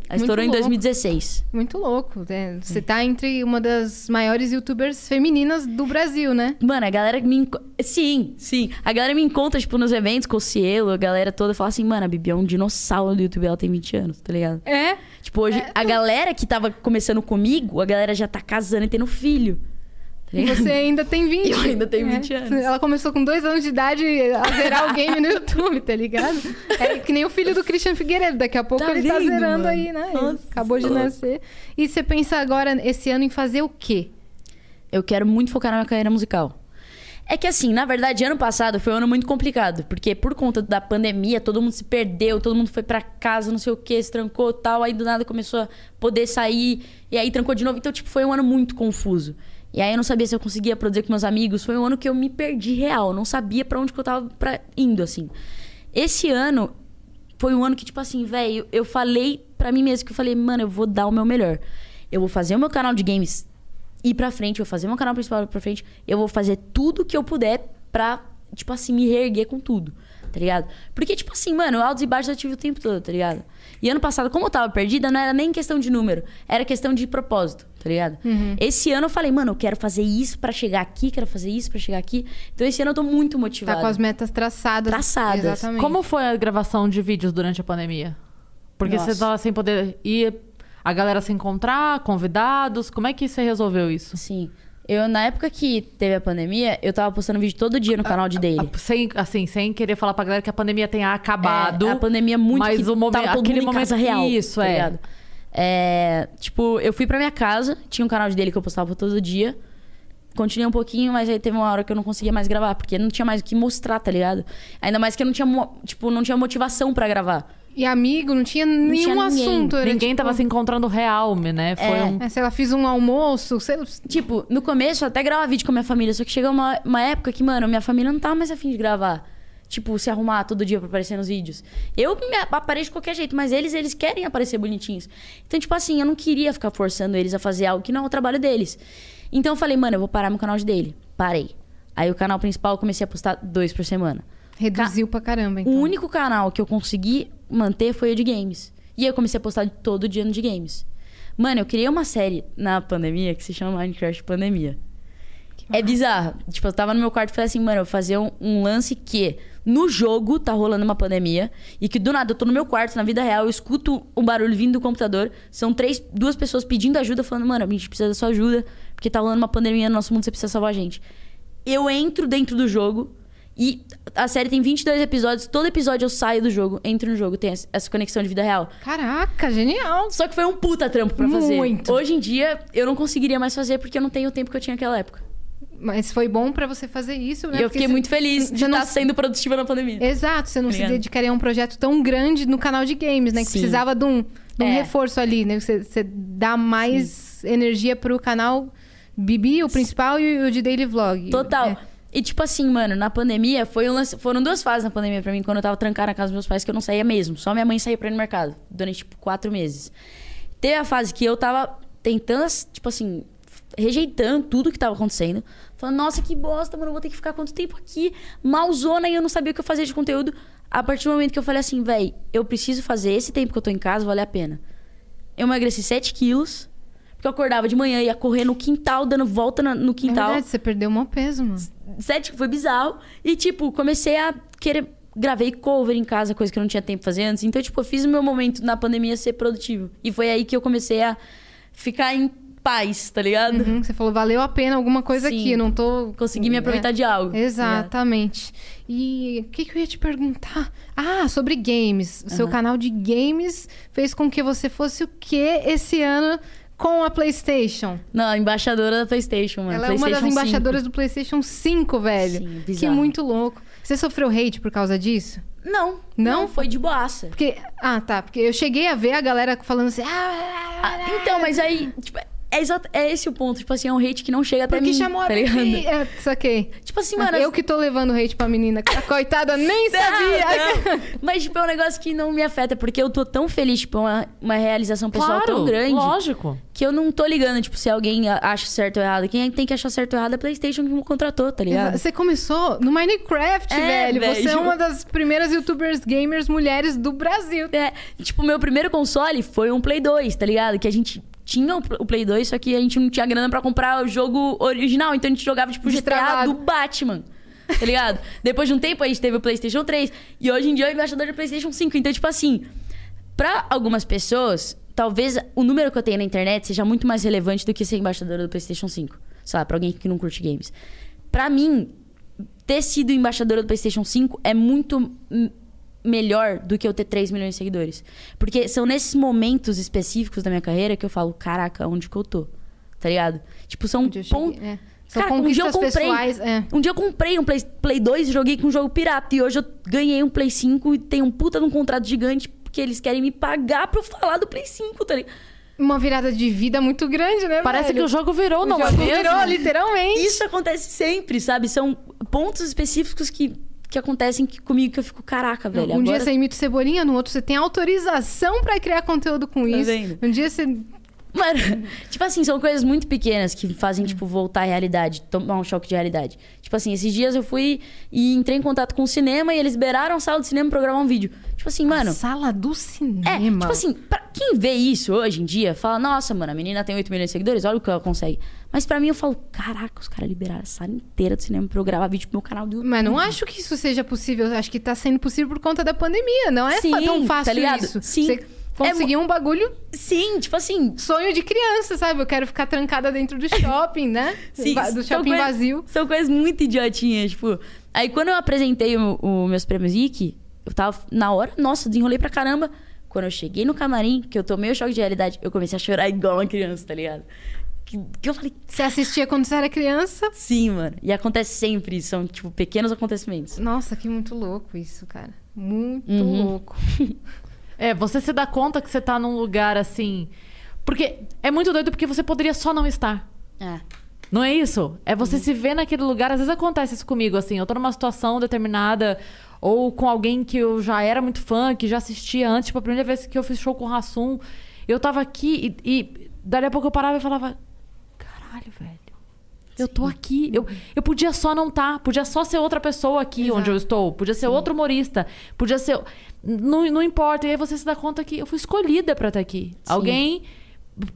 Ela estourou em louco. 2016. Muito louco. né? Você tá entre uma das maiores youtubers femininas do Brasil, né? Mano, a galera me. enco- Sim, sim. A galera me encontra, tipo, nos eventos com o Cielo, a galera toda fala assim, mano, a Bibi é um dinossauro do YouTube, ela tem 20 anos, tá ligado? É. Tipo, hoje, a galera que tava começando comigo, a galera já tá casando e tendo filho. Tá E você ainda tem 20. Eu ainda tenho É. 20 anos. Ela começou com dois anos de idade a zerar o game no YouTube, tá ligado? É que nem o filho do Christian Figueiredo. Daqui a pouco Tá ele tá vendo, zerando mano? aí, né? Nossa, Acabou de nascer. E você pensa agora, esse ano, em fazer o quê? Eu quero muito focar na minha carreira musical. É que assim, na verdade, ano passado foi um ano muito complicado, porque por conta da pandemia, todo mundo se perdeu, todo mundo foi pra casa, não sei o que, se trancou tal, aí do nada começou a poder sair, e aí trancou de novo. Então, tipo, foi um ano muito confuso. E aí eu não sabia se eu conseguia produzir com meus amigos, foi um ano que eu me perdi real, não sabia pra onde que eu tava pra- indo, assim. Esse ano foi um ano que, tipo assim, velho, eu falei pra mim mesmo que eu falei, mano, eu vou dar o meu melhor. Eu vou fazer o meu canal de games ir pra frente, eu vou fazer meu canal principal pra frente, eu vou fazer tudo que eu puder pra, tipo assim, me reerguer com tudo. tá ligado? Porque, tipo assim, mano, altos e baixos eu tive o tempo todo, tá ligado? E ano passado, como eu tava perdida, não era nem questão de número, era questão de propósito, tá ligado? Uhum. Esse ano eu falei, mano, eu quero fazer isso pra chegar aqui, quero fazer isso pra chegar aqui. Então esse ano eu tô muito Tá motivada. com as metas traçadas. Traçadas. Exatamente. Como foi a gravação de vídeos durante a pandemia? Porque Nossa. você tava sem poder ir, a galera se encontrar, convidados. Como é que você resolveu isso? Sim. Eu, na época que teve a pandemia, eu tava postando vídeo todo dia no canal de Daily. Sem, assim, sem querer falar pra galera que a pandemia tenha acabado. É, a pandemia muito mas o momento, tava todo aquele momento casa real. Isso, tá é. ligado? É, Tipo, eu fui pra minha casa, tinha um canal de dele que eu postava todo dia. Continuei um pouquinho, mas aí teve uma hora que eu não conseguia mais gravar, porque não tinha mais o que mostrar, tá ligado? Ainda mais que eu não tinha, tipo, não tinha motivação pra gravar. E amigo, não tinha nenhum tinha ninguém. assunto. Era, Ninguém tipo, tava se encontrando real, né? Foi É. um. É, sei lá, fiz um almoço, sei lá. Tipo, no começo eu até gravava vídeo com a minha família, só que chegou uma, uma época que, mano, minha família não tava mais afim de gravar. Tipo, se arrumar todo dia pra aparecer nos vídeos. Eu me apareço de qualquer jeito, mas eles, eles querem aparecer bonitinhos. Então, tipo assim, eu não queria ficar forçando eles a fazer algo que não é o trabalho deles. Então eu falei, mano, eu vou parar meu canal de dele. Parei. Aí o canal principal eu comecei a postar dois por semana. Reduziu pra caramba, então. O único canal que eu consegui manter foi o de games. E eu comecei a postar todo dia no de games. Mano, eu criei uma série na pandemia que se chama Minecraft Pandemia. É bizarro. Tipo, eu tava no meu quarto e falei assim, mano, eu vou fazer um, um lance que no jogo tá rolando uma pandemia e que do nada eu tô no meu quarto, na vida real, eu escuto um barulho vindo do computador. São três, duas pessoas pedindo ajuda, falando, mano, a gente precisa da sua ajuda, porque tá rolando uma pandemia no nosso mundo, você precisa salvar a gente. Eu entro dentro do jogo e a série tem 22 episódios, todo episódio eu saio do jogo, entro no jogo, tem essa- conexão de vida real. Caraca, genial. Só que foi um puta trampo pra fazer. Muito. Hoje em dia, eu não conseguiria mais fazer porque eu não tenho o tempo que eu tinha naquela época. Mas foi bom pra você fazer isso, né? eu Porque fiquei você- muito feliz de não- estar sendo produtiva na pandemia. Exato, você não se Obrigada. dedicaria a um projeto tão grande no canal de games, né? Que Sim. precisava de um, de um É. reforço ali, né? Você, você dá mais energia pro canal Bibi, o principal, e o de Daily Vlog. Total. É. E tipo assim, mano, na pandemia, foi um lance- foram duas fases na pandemia pra mim, quando eu tava trancada na casa dos meus pais, que eu não saía mesmo. Só minha mãe saía pra ir no mercado, durante, tipo, quatro meses. Teve a fase que eu tava tentando, tipo assim, rejeitando tudo que tava acontecendo. Falando, nossa, que bosta, mano, vou ter que ficar quanto tempo aqui? Malzona e eu não sabia o que eu fazia de conteúdo. A partir do momento que eu falei assim, véi, eu preciso fazer esse tempo que eu tô em casa, vale a pena. Eu emagreci 7 quilos, porque eu acordava de manhã, ia correr no quintal, dando volta no É quintal. verdade, você perdeu maior peso, mano. Sete, foi bizarro. E, tipo, comecei a querer. Gravei cover em casa, coisa que eu não tinha tempo de fazer antes. Então, tipo, eu fiz o meu momento na pandemia ser produtivo. E foi aí que eu comecei a ficar em paz, tá ligado? Uhum, você falou, valeu a pena alguma coisa Sim. aqui, não tô... Consegui me aproveitar É. de algo. Exatamente. E o que, que eu ia te perguntar? Ah, sobre games. O seu canal de games fez com que você fosse o quê esse ano com a PlayStation? Não, a embaixadora da PlayStation, mano. Ela é uma PlayStation das 5. embaixadoras do PlayStation 5, velho. Sim, que bizarro. muito louco. Você sofreu hate por causa disso? Não, Não? não, foi de boaça. Porque. Ah, tá. Porque eu cheguei a ver a galera falando assim. Ah, Ah, então, mas aí, tipo, é, exato, é esse o ponto. Tipo assim, é um hate que não chega até porque mim, chamou a tá ligado? É, saquei. Tipo assim, mano... eu que tô levando hate pra menina. <laughs> A coitada nem Não, sabia. não. Mas, tipo, é um negócio que não me afeta, porque eu tô tão feliz, tipo, é uma, uma realização pessoal tão grande. Lógico. Que eu não tô ligando, tipo, se alguém acha certo ou errado. Quem tem que achar certo ou errado é a PlayStation que me contratou, tá ligado? Você começou no Minecraft, É, velho. Você é velho. uma das primeiras youtubers gamers mulheres do Brasil. É, tipo, meu primeiro console foi um Play 2, tá ligado? Que a gente tinha o o Play 2, só que a gente não tinha grana pra comprar o jogo original. Então a gente jogava, tipo, GTA do Batman. Tá ligado? <laughs> Depois de um tempo a gente teve o PlayStation 3. E hoje em dia eu embaixador do PlayStation 5. Então, tipo assim, pra algumas pessoas, talvez o número que eu tenho na internet seja muito mais relevante do que ser embaixadora do PlayStation 5. Sei lá, pra alguém que não curte games. Pra mim, ter sido embaixadora do PlayStation 5 é muito melhor do que eu ter 3 milhões de seguidores. Porque são nesses momentos específicos da minha carreira que eu falo, caraca, onde que eu tô? Tá ligado? Tipo, são pontos. é. Cara, um dia eu comprei. pessoais, é. Um dia eu comprei um Play, Play 2 e joguei com um jogo pirata. E hoje eu ganhei um Play 5 e tem um puta de um contrato gigante porque eles querem me pagar pra eu falar do Play 5, tá ligado? Uma virada de vida muito grande, né, Parece velho? que o jogo virou, O não é jogo virou, literalmente. Isso acontece sempre, sabe? São pontos específicos que, que acontecem comigo que eu fico, caraca, velho. um dia agora... você imita Cebolinha, no outro você tem autorização pra criar conteúdo com Tá isso. vendo? Um dia você Mano, tipo assim, são coisas muito pequenas que fazem, tipo, voltar à realidade, tomar um choque de realidade. Tipo assim, esses dias eu fui e entrei em contato com o cinema e eles liberaram a sala de cinema pra gravar um vídeo. Tipo assim, mano. Sala do É, cinema. tipo assim, pra quem vê isso hoje em dia, fala, nossa, mano, a menina tem 8 milhões de seguidores, olha o que ela consegue. Mas pra mim eu falo, caraca, os caras liberaram a sala inteira do cinema pra eu gravar vídeo pro meu canal do YouTube. Mas não acho que isso seja possível. Acho que tá sendo possível por conta da pandemia. Não é Sim, tão fácil tá ligado? isso. Sim. Você conseguir um bagulho Sim, tipo assim, sonho de criança, sabe? Eu quero ficar trancada dentro do shopping, né? <laughs> Sim, do shopping coisa- vazio. São coisas muito idiotinhas, tipo. Aí quando eu apresentei o, o meus prêmios IC, eu tava na hora, nossa, desenrolei pra caramba. Quando eu cheguei no camarim, que eu tomei o choque de realidade, eu comecei a chorar igual uma criança, tá ligado? Que, que eu falei, Você assistia quando você era criança? sim, mano. E acontece sempre, isso, são, tipo, pequenos acontecimentos. Nossa, que muito louco isso, cara. Muito Uhum. louco. <laughs> É, você se dá conta que você tá num lugar assim. Porque é muito doido porque você poderia só não estar. É. Não é isso? É você se ver naquele lugar. Às vezes acontece isso comigo, assim. Eu tô numa situação determinada, ou com alguém que eu já era muito fã, que já assistia antes. Tipo, a primeira vez que eu fiz show com o Rassum, eu tava aqui e, e dali a pouco eu parava e falava: Caralho, velho. Eu tô aqui. Eu, eu podia só não estar. Podia só ser outra pessoa aqui Exato. onde eu estou. Podia ser outro humorista. Podia ser. Não, não importa. E aí você se dá conta que eu fui escolhida pra estar aqui. Alguém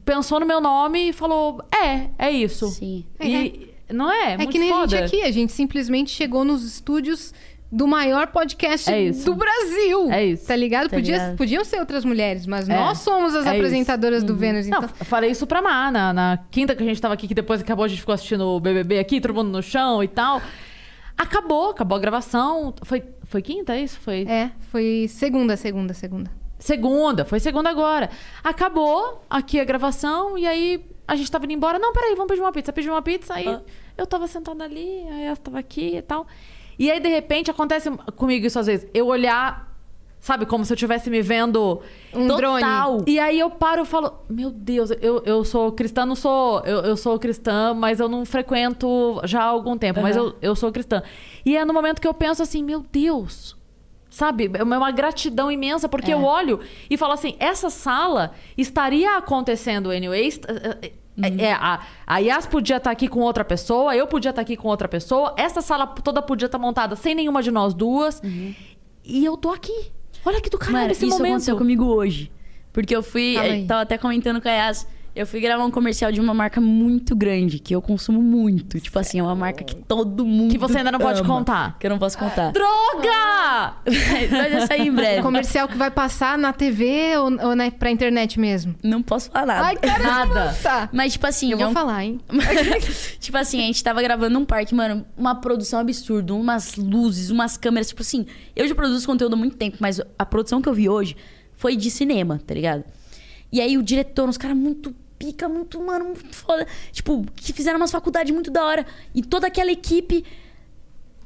pensou no meu nome e falou: É, é isso. Sim. E, Não é? É Muito que nem a foda. gente aqui, a gente simplesmente chegou nos estúdios do maior podcast É isso. do Brasil. É isso. Tá ligado? Tá Podia- ligado. Podiam ser outras mulheres, mas É. nós somos as É isso. apresentadoras do Vênus. Não, Então, eu falei isso pra Má, na, na quinta que a gente tava aqui, que depois acabou, a gente ficou assistindo o BBB aqui, todo mundo no chão e tal. Acabou, acabou a gravação. Foi, foi quinta, é isso? Foi é, foi segunda, segunda, segunda. segunda, foi segunda agora. Acabou aqui a gravação e aí a gente tava indo embora. Não, peraí, vamos pedir uma pizza. Pedi uma pizza, aí Ah. eu tava sentada ali, aí ela tava aqui e tal. E aí, de repente, acontece comigo isso às vezes. Eu olhar, sabe, como se eu estivesse me vendo Um Total. drone. e aí eu paro e falo, meu Deus, eu, eu sou cristã, não sou. Eu, eu sou cristã, mas eu não frequento já há algum tempo, mas Aham. eu, eu sou cristã. E é no momento que eu penso assim, meu Deus. Sabe? É uma gratidão imensa, porque É. eu olho e falo assim: essa sala estaria acontecendo anyway. Uhum. é, a, a Yas podia estar aqui com outra pessoa, eu podia estar aqui com outra pessoa, essa sala toda podia estar montada sem nenhuma de nós duas. E eu tô aqui. Olha que do caralho Mano, esse isso momento. aconteceu comigo hoje. Porque eu fui. Eu tava até comentando com a Yas. Eu fui gravar um comercial de uma marca muito grande, que eu consumo muito. Tipo assim, é uma marca que todo mundo. Que você ainda não pode ama, contar. Que eu não posso contar. Droga! <laughs> Vai sair em breve. Comercial que vai passar na TV ou, ou na, pra internet mesmo? Não posso falar nada. Ai, caramba! Nada. Tá. Mas, tipo assim, Eu é vou um- falar, hein? <laughs> tipo assim, a gente tava gravando num parque, mano, uma produção absurda, umas luzes, umas câmeras, tipo assim, eu já produzo conteúdo há muito tempo, mas a produção que eu vi hoje foi de cinema, tá ligado? E aí o diretor, uns caras muito pica, muito, mano, muito foda, tipo, que fizeram umas faculdades muito da hora, e toda aquela equipe,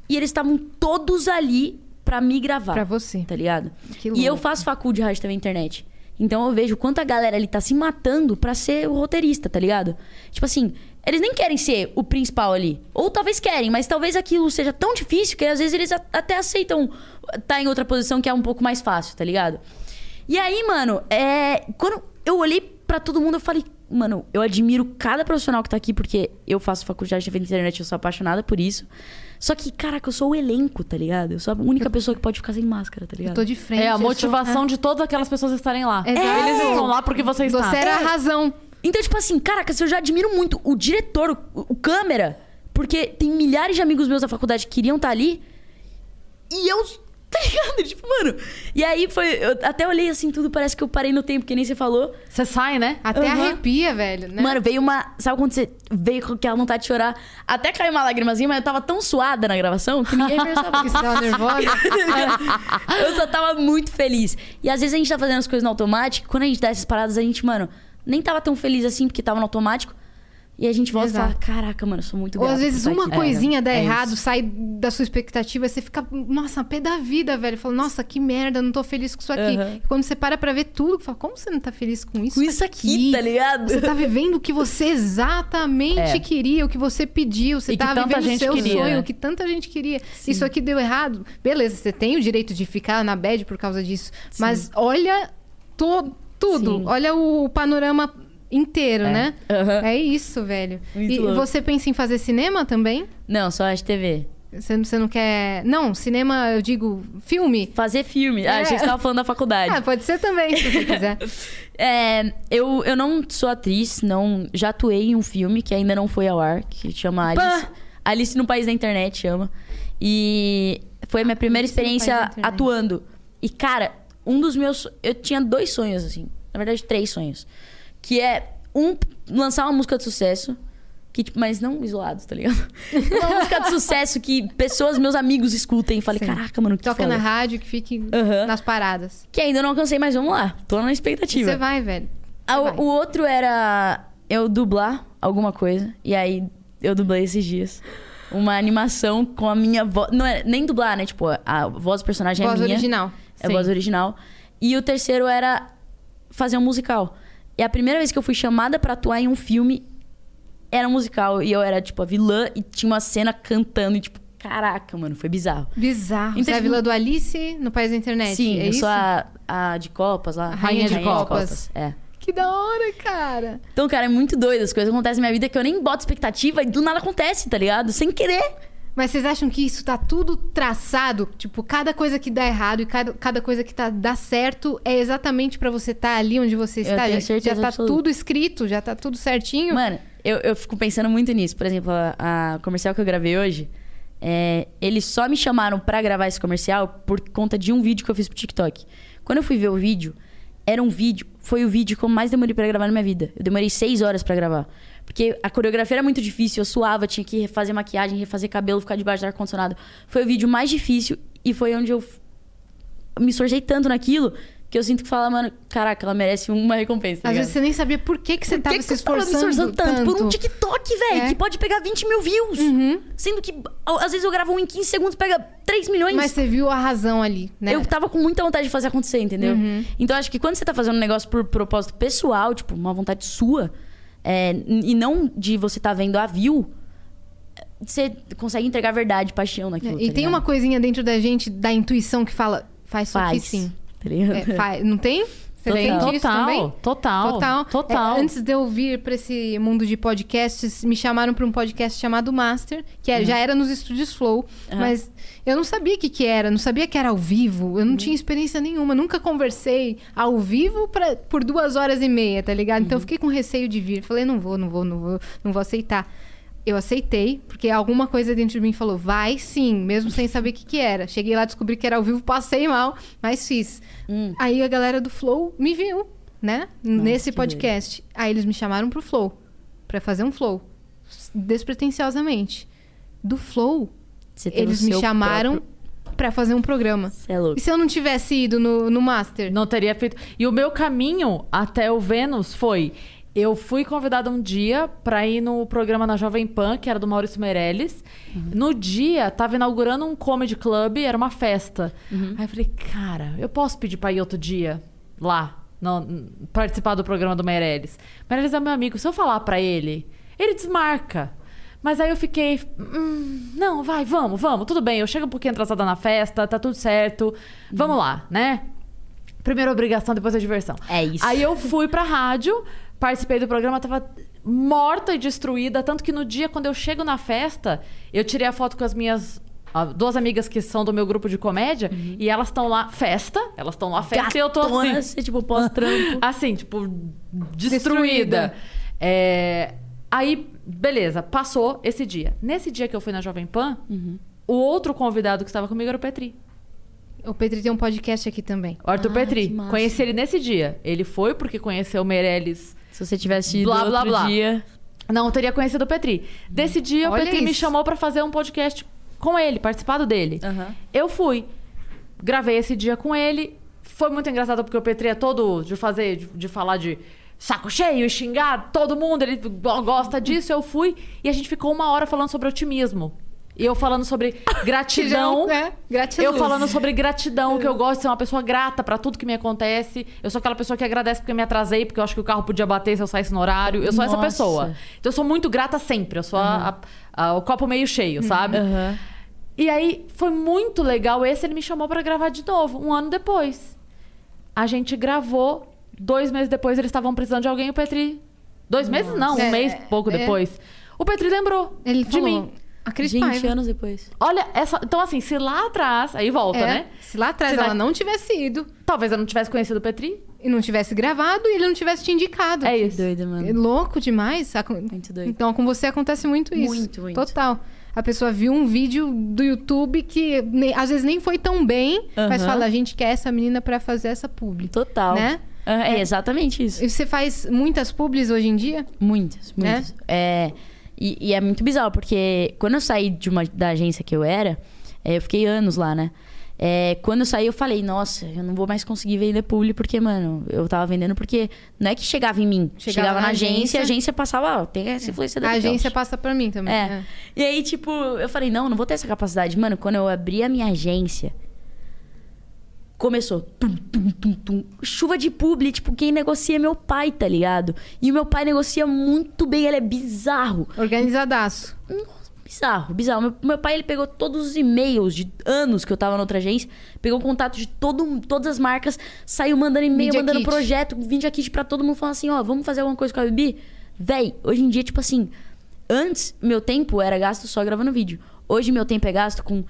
e eles estavam todos ali pra me gravar. Pra você. Tá ligado? E eu faço facul de rádio também internet. Então eu vejo quanta galera ali tá se matando pra ser o roteirista, tá ligado? Tipo assim, eles nem querem ser o principal ali. Ou talvez querem, mas talvez aquilo seja tão difícil que às vezes eles até aceitam estar em outra posição que é um pouco mais fácil, tá ligado? E aí, mano, é... quando eu olhei pra todo mundo, eu falei, mano, eu admiro cada profissional que tá aqui, porque eu faço faculdade de internet, eu sou apaixonada por isso. Só que, caraca, eu sou o elenco, tá ligado? Eu sou a única <laughs> pessoa que pode ficar sem máscara, tá Eu ligado? tô de frente. É a eu sou- motivação de todas aquelas pessoas estarem lá. Exato. Eles estão lá porque você está. Você era a razão. Então, tipo assim, caraca, eu já admiro muito o diretor, o, o câmera, porque tem milhares de amigos meus da faculdade que queriam estar ali. E eu. Tá ligado? Tipo, mano. E aí foi. Eu até olhei assim tudo, parece que eu parei no tempo, que nem você falou. Você sai, né? Até Aham. arrepia, velho, né? Mano, veio uma. Sabe quando você veio com aquela vontade de chorar? Até caiu uma lágrimazinha, mas eu tava tão suada na gravação que ninguém percebeu. Porque você tava nervosa. <laughs> eu só tava muito feliz. E às vezes a gente tá fazendo as coisas no automático. Quando a gente dá essas paradas, a gente, mano, nem tava tão feliz assim porque tava no automático. E a gente volta e fala: Exato. Caraca, mano, eu sou muito Ou grata às por vezes estar uma aqui." coisinha dá é errado, isso. sai da sua expectativa, você fica, nossa, pé da vida, velho. Fala, nossa, que merda, não tô feliz com isso aqui. Aham. E quando você para pra ver tudo, fala, como você não tá feliz com isso? Com isso aqui, tá ligado? Você tá vivendo o que você exatamente É. queria, o que você pediu. Você E que tá tanta vivendo o gente seu queria, sonho, né? o que tanta gente queria. Isso aqui deu errado. Beleza, você tem o direito de ficar na bad por causa disso. Mas olha to- tudo. Sim. Olha o panorama inteiro, né? Aham. É isso, velho. Muito e louco. você pensa em fazer cinema também? Não, só a TV. Você, você não quer. Não, cinema, eu digo, filme. Fazer filme. Ah, É. achei que você tava falando da faculdade. <laughs> Ah, pode ser também, se você quiser. <laughs> É, eu, eu não sou atriz, não. Já atuei em um filme que ainda não foi ao ar, que chama Alice. Alice no País da Internet chama. E foi a minha primeira Alice experiência atuando. E, cara, um dos meus. Eu tinha dois sonhos, assim. Na verdade, três sonhos. Que é, um, lançar uma música de sucesso. Que, tipo, mas não isolados, tá ligado? <laughs> Uma música de sucesso que pessoas, meus amigos, escutem e falem: Sim. caraca, mano, que Toca foda. na rádio que fique Aham. nas paradas. Que ainda não alcancei, mas vamos lá. Tô na expectativa. Você vai, velho. Ah, o, vai. o outro era eu dublar alguma coisa. E aí eu dublei esses dias. Uma animação com a minha voz. Não é nem dublar, né? Tipo, a voz do personagem Voz é minha. original. É Sim. voz original. E o terceiro era fazer um musical. E a primeira vez que eu fui chamada pra atuar em um filme era um musical. E eu era, tipo, a vilã e tinha uma cena cantando. E, tipo, caraca, mano, foi bizarro. Bizarro. Então, Você é a tipo- vila do Alice no País da Internet. Sim, é eu isso? sou a, a de Copas lá. Rainha de Copas. É. Que da hora, cara. Então, cara, é muito doido. As coisas acontecem na minha vida que eu nem boto expectativa e do nada acontece, tá ligado? Sem querer. Mas vocês acham que isso tá tudo traçado? Tipo, cada coisa que dá errado e cada, cada coisa que tá, dá certo é exatamente pra você estar ali onde você está? tenho já, certeza já tá absoluta. tudo escrito, já tá tudo certinho? Mano, eu, eu fico pensando muito nisso. Por exemplo, a, a comercial que eu gravei hoje, é, eles só me chamaram pra gravar esse comercial por conta de um vídeo que eu fiz pro TikTok. Quando eu fui ver o vídeo, era um vídeo, foi o vídeo que eu mais demorei pra gravar na minha vida. Eu demorei seis horas pra gravar. Porque a coreografia era muito difícil, eu suava, tinha que refazer maquiagem, refazer cabelo, ficar debaixo do ar-condicionado. Foi o vídeo mais difícil e foi onde eu me esforcei tanto naquilo que eu sinto que fala, mano, caraca, ela merece uma recompensa. tá Às ligado? vezes você nem sabia por que, que você Por tava que se tava me esforçando, tanto. Por um TikTok, velho, É. Uhum. que pode pegar 20 mil views. Sendo que, às vezes, eu gravo um em 15 segundos, pega 3 milhões. Mas você viu a razão ali, né? Eu tava com muita vontade de fazer acontecer, entendeu? Então, acho que quando você tá fazendo um negócio por propósito pessoal, tipo, uma vontade sua, é, e não de você tá vendo a view, você consegue entregar verdade, paixão naquilo. e tá tem uma coisinha dentro da gente, da intuição, que fala, faz isso aqui Faz. sim. Tá? É, faz- não tem? Você Tem, tem disso total, também? total, Total. total. É, antes de eu vir pra esse mundo de podcasts, me chamaram pra um podcast chamado Master, que é- já era nos estúdios Flow, mas eu não sabia o que, que era, não sabia que era ao vivo, eu não tinha experiência nenhuma, nunca conversei ao vivo pra, por duas horas e meia, tá ligado? Então eu fiquei com receio de vir. Falei, não vou, não vou, não vou, não vou aceitar. Eu aceitei, porque alguma coisa dentro de mim falou, vai sim, mesmo sem saber o que, que era. Cheguei lá, descobri que era ao vivo, passei mal, mas fiz. Aí a galera do Flow me viu, né? Nesse que podcast. Aí eles me chamaram pro Flow, pra fazer um Flow. Despretensiosamente. Do Flow, eles me chamaram próprio- pra fazer um programa. É. E se eu não tivesse ido no, no Master? Não teria feito. E o meu caminho até o Vênus foi. Eu fui convidada um dia pra ir no programa na Jovem Pan, que era do Maurício Meirelles. No dia, tava inaugurando um comedy club, era uma festa. Aí eu falei, cara, eu posso pedir pra ir outro dia lá, no- participar do programa do Meirelles. Meirelles é meu amigo, se eu falar pra ele, ele desmarca. Mas aí eu fiquei, "Hum, não, vai, vamos, vamos, tudo bem. Eu chego um pouquinho atrasada na festa, tá tudo certo. Vamos lá, né? Primeira obrigação, depois a diversão. É isso. Aí eu fui pra rádio, participei do programa, tava morta e destruída. Tanto que no dia, quando eu chego na festa, eu tirei a foto com as minhas. ah, duas amigas que são do meu grupo de comédia, e elas estão lá, festa, elas estão lá, festa, e eu tô assim, você, tipo, pós-trampo. <laughs> assim, tipo, destruída. Destruída. É, Aí, beleza, passou esse dia. Nesse dia que eu fui na Jovem Pan, o outro convidado que estava comigo era o Petri. O Petri tem um podcast aqui também. O Arthur Ah, Petri. Conheci ele nesse dia. Ele foi porque conheceu o Meirelles. Se você tivesse ido Blá, outro blá, dia... Não, teria conhecido o Petri. Desse dia, o Olha Petri me isso. chamou pra fazer um podcast com ele, participado dele. Aham. Eu fui. Gravei esse dia com ele. Foi muito engraçado porque o Petri é todo de fazer, de, de falar de saco cheio e xingar todo mundo. Ele go- gosta disso. Eu fui e a gente ficou uma hora falando sobre otimismo. E eu falando sobre <laughs> gratidão. Já é um- é, gratiluz. Eu falando sobre gratidão, que eu gosto de ser uma pessoa grata pra tudo que me acontece. Eu sou aquela pessoa que agradece porque eu me atrasei, porque eu acho que o carro podia bater se eu saísse no horário. Eu sou essa Nossa. pessoa. Então eu sou muito grata sempre. Eu sou a- a- a- o copo meio cheio, sabe? Aham. E aí foi muito legal. Esse ele me chamou pra gravar de novo, um ano depois. A gente gravou. Dois meses depois eles estavam precisando de alguém. O Petri Dois meses não, um É, mês pouco é. depois. O Petri lembrou Ele de falou, mim. A Cris 20 Paiva. anos depois. Olha, essa. Então, assim, se lá atrás. Aí volta, É, né? Se lá atrás Se lá- ela não tivesse ido Talvez eu não tivesse conhecido o Petri. e não tivesse gravado e ele não tivesse te indicado. É isso. Doido, É mano. louco demais. Muito doido. Então, com você acontece muito isso. Muito, muito. Total. A pessoa viu um vídeo do YouTube que ne- às vezes nem foi tão bem, mas Aham. fala, a gente quer essa menina pra fazer essa publi. Total. Né? Ah, É exatamente isso. E você faz muitas publis hoje em dia? Muitas, muitas. É, e, e é muito bizarro, porque quando eu saí de uma, da agência que eu era, é, eu fiquei anos lá, né? É, quando eu saí, eu falei, nossa, eu não vou mais conseguir vender publi, porque, mano, eu tava vendendo porque não é que chegava em mim. Chegava Chegava, na agência, a agência passava, ó, tem essa influência da A agência passa pra mim também. É. E aí, tipo, eu falei, não, não vou ter essa capacidade. Mano, quando eu abri a minha agência, começou. Tum, tum, tum. Chuva de publi, tipo, quem negocia é meu pai, tá ligado? E o meu pai negocia muito bem, ele é bizarro. Organizadaço. Bizarro, bizarro. Meu, meu pai, ele pegou todos os e-mails de anos que eu tava na outra agência, pegou o contato de todo, todas as marcas, saiu mandando e-mail, mandando kit. projeto, vídeo kit pra todo mundo, falando assim, ó, vamos fazer alguma coisa com a Bibi? Véi, hoje em dia, tipo assim, antes meu tempo era gasto só gravando vídeo. Hoje meu tempo é gasto com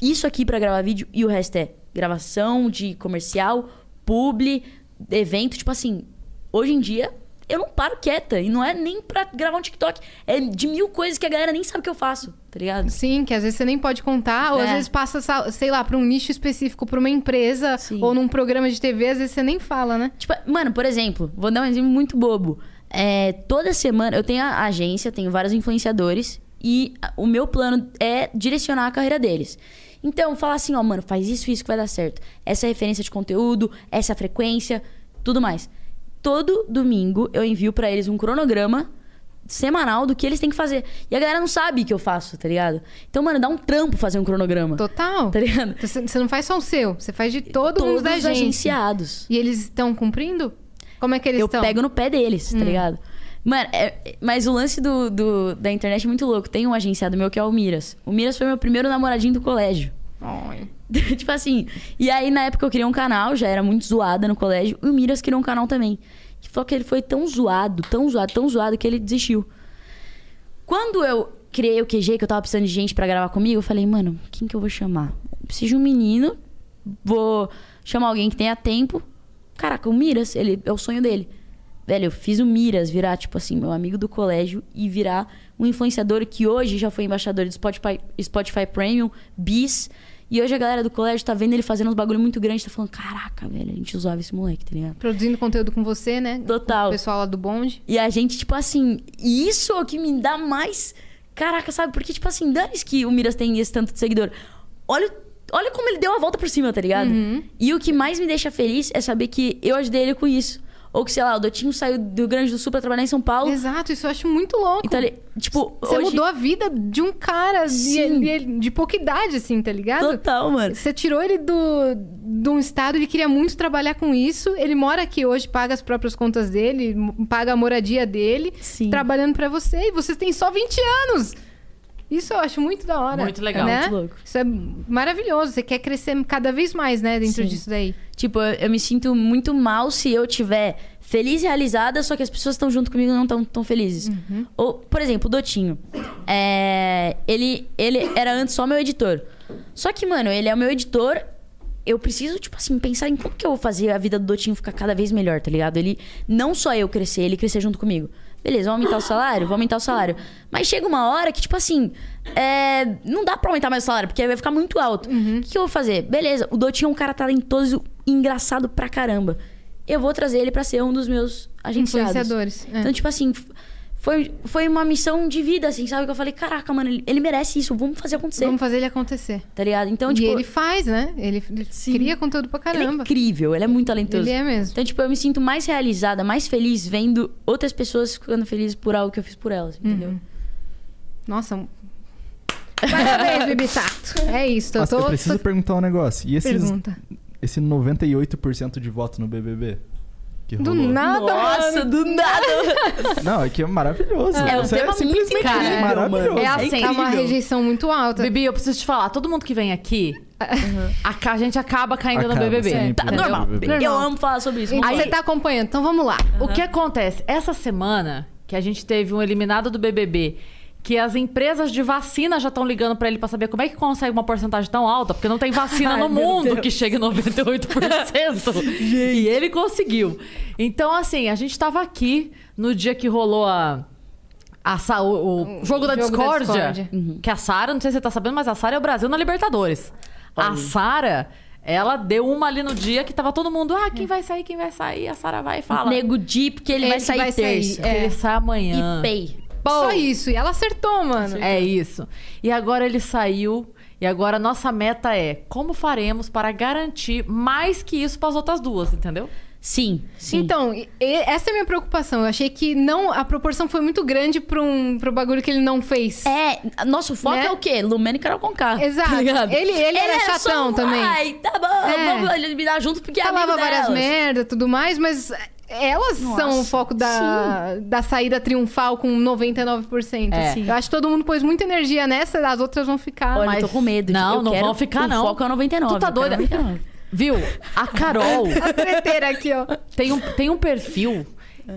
isso aqui pra gravar vídeo e o resto é gravação de comercial, publi, evento, tipo assim, hoje em dia eu não paro quieta e não é nem pra gravar um TikTok, é de mil coisas que a galera nem sabe que eu faço, tá ligado? Sim, que às vezes você nem pode contar, ou às É. vezes passa, sa- sei lá, pra um nicho específico, pra uma empresa, Sim. ou num programa de TV, às vezes você nem fala, né? Tipo, mano, por exemplo, vou dar um exemplo muito bobo. É, toda semana eu tenho a agência, tenho vários influenciadores e o meu plano é direcionar a carreira deles. Então, falar assim, ó, mano, faz isso, isso que vai dar certo. Essa é referência de conteúdo, essa é frequência, tudo mais. Todo domingo eu envio pra eles um cronograma semanal do que eles têm que fazer. E a galera não sabe que eu faço, tá ligado? Então, mano, dá um trampo fazer um cronograma. Total. Tá ligado? Você você não faz só o seu, você faz de todo mundo Todos da os agência. agenciados. E eles estão cumprindo? Como é que eles eu estão? pego no pé deles, Hum. tá ligado? Mano, é- mas o lance do, do- da internet é muito louco. Tem um agenciado meu que é o Miras. O Miras foi meu primeiro namoradinho do colégio. Ai. <laughs> tipo assim. E aí, na época, eu criei um canal, já era muito zoada no colégio. E o Miras criou um canal também. Só que ele foi tão zoado, tão zoado, tão zoado que ele desistiu. Quando eu criei o QG, que eu tava precisando de gente pra gravar comigo, eu falei, mano, quem que eu vou chamar? Eu preciso de um menino, vou chamar alguém que tenha tempo. Caraca, o Miras, ele é o sonho dele. Velho, eu fiz o Miras virar, tipo assim, meu amigo do colégio e virar um influenciador que hoje já foi embaixador de Spotify, Spotify Premium, Bis. E hoje a galera do colégio tá vendo ele fazendo uns bagulho muito grande, tá falando, caraca, velho, a gente usava esse moleque, tá ligado? Produzindo conteúdo com você, né? Total. O pessoal lá do bonde. E a gente, tipo assim, isso é o que me dá mais. Caraca, sabe? Porque, tipo assim, dane que o Miras tem esse tanto de seguidor. Olha, olha como ele deu a volta por cima, tá ligado? E o que mais me deixa feliz é saber que eu ajudei ele com isso. Ou que, sei lá, o Dotinho saiu do Rio Grande do Sul pra trabalhar em São Paulo. Exato, isso eu acho muito louco. Então, ele, tipo, Você hoje... mudou a vida de um cara de, de- de pouca idade, assim, tá ligado? Total, mano. Você tirou ele do, de um estado, ele queria muito trabalhar com isso. Ele mora aqui hoje, paga as próprias contas dele, paga a moradia dele, Sim. trabalhando pra você. E você tem só 20 anos. Isso eu acho muito da hora. Muito legal. né? Muito louco. Isso é maravilhoso. Você quer crescer cada vez mais, né, dentro Sim. disso daí. Tipo, eu, eu me sinto muito mal se eu tiver feliz e realizada, só que as pessoas que estão junto comigo não estão tão felizes. Ou, por exemplo, o Dotinho. É, ele, ele era antes só meu editor. Só que, mano, ele é o meu editor. Eu preciso, tipo assim, pensar em como que eu vou fazer a vida do Dotinho ficar cada vez melhor, tá ligado? Ele, não só eu crescer, ele crescer junto comigo. Beleza, vamos aumentar o salário? Vamos aumentar o salário. Mas chega uma hora que, tipo assim, é, não dá pra aumentar mais o salário, porque vai ficar muito alto. O que, que eu vou fazer? Beleza, o Dotinho é um cara talentoso engraçado pra caramba. Eu vou trazer ele pra ser um dos meus agenciados. Influenciadores. é. Então, tipo assim, foi, foi uma missão de vida, assim, sabe? Que eu falei, caraca, mano, ele, ele merece isso, vamos fazer acontecer. Vamos fazer ele acontecer. Tá ligado? Então, e tipo, ele faz, né? Ele, ele Sim. cria conteúdo pra ele é caramba. incrível, ele é muito talentoso. Ele é mesmo. Então, tipo, eu me sinto mais realizada, mais feliz vendo outras pessoas ficando felizes por algo que eu fiz por elas, entendeu? Uhum. Nossa. um- <laughs> Parabéns, Bibi Tato. É isso. Eu Mas eu tô, preciso tô- perguntar um negócio. E esses, Pergunta. esse 98% de voto no BBB? Que Do rolou. nada, Nossa, mano. do nada. <laughs> Não, é que é maravilhoso. É um Isso tema muito simplesmente incrível, maravilhoso. mano. É assim, Tá uma rejeição muito alta. Bibi, eu preciso te falar, todo mundo que vem aqui, a, ca- a gente acaba caindo Acaba, no BBB. sempre. Tá Entendeu? normal. Normal. Eu amo falar sobre isso. Então Vamos você tá acompanhando. Então vamos lá. O que acontece? Essa semana que a gente teve um eliminado do BBB, que as empresas de vacina já estão ligando pra ele pra saber como é que consegue uma porcentagem tão alta, porque não tem vacina <laughs> Ai, no mundo Deus. que chegue a 98%. e <laughs> ele conseguiu. Então, assim, a gente tava aqui no dia que rolou a. A, sa- o, o jogo da jogo da discórdia, discórdia. que a Sara, não sei se você tá sabendo, mas a Sara é o Brasil na Libertadores. A Sara, ela deu uma ali no dia que tava todo mundo, ah, quem vai sair, quem vai sair, a Sara vai e fala. Nego Di, porque ele Ele vai sair vai sair, terça. que ele sai amanhã. E pay. Só isso. E ela acertou, mano. É isso. E agora ele saiu. E agora a nossa meta é como faremos para garantir mais que isso para as outras duas, entendeu? Sim, sim. Então, e- e- essa é a minha preocupação. Eu achei que não, a proporção foi muito grande pro, um, pro bagulho que ele não fez. É, nosso foco Né? é o quê? Lumene e Carol Conká. Exato. Tá ligado? Ele- ele era chatão só um, também. Ai, tá bom, É. vamos eliminar junto porque é Falava amigo várias merda e tudo mais, mas elas Nossa, são o foco da, da saída triunfal com 99%. É. assim. Eu acho que todo mundo pôs muita energia nessa, as outras vão ficar. Olha, Mas- eu tô com medo. Não, eu não quero- vão ficar, o não. foco é o 99. Tu tá doida? 99. Viu? A Carol <laughs> A treteira aqui, ó. tem um, tem um perfil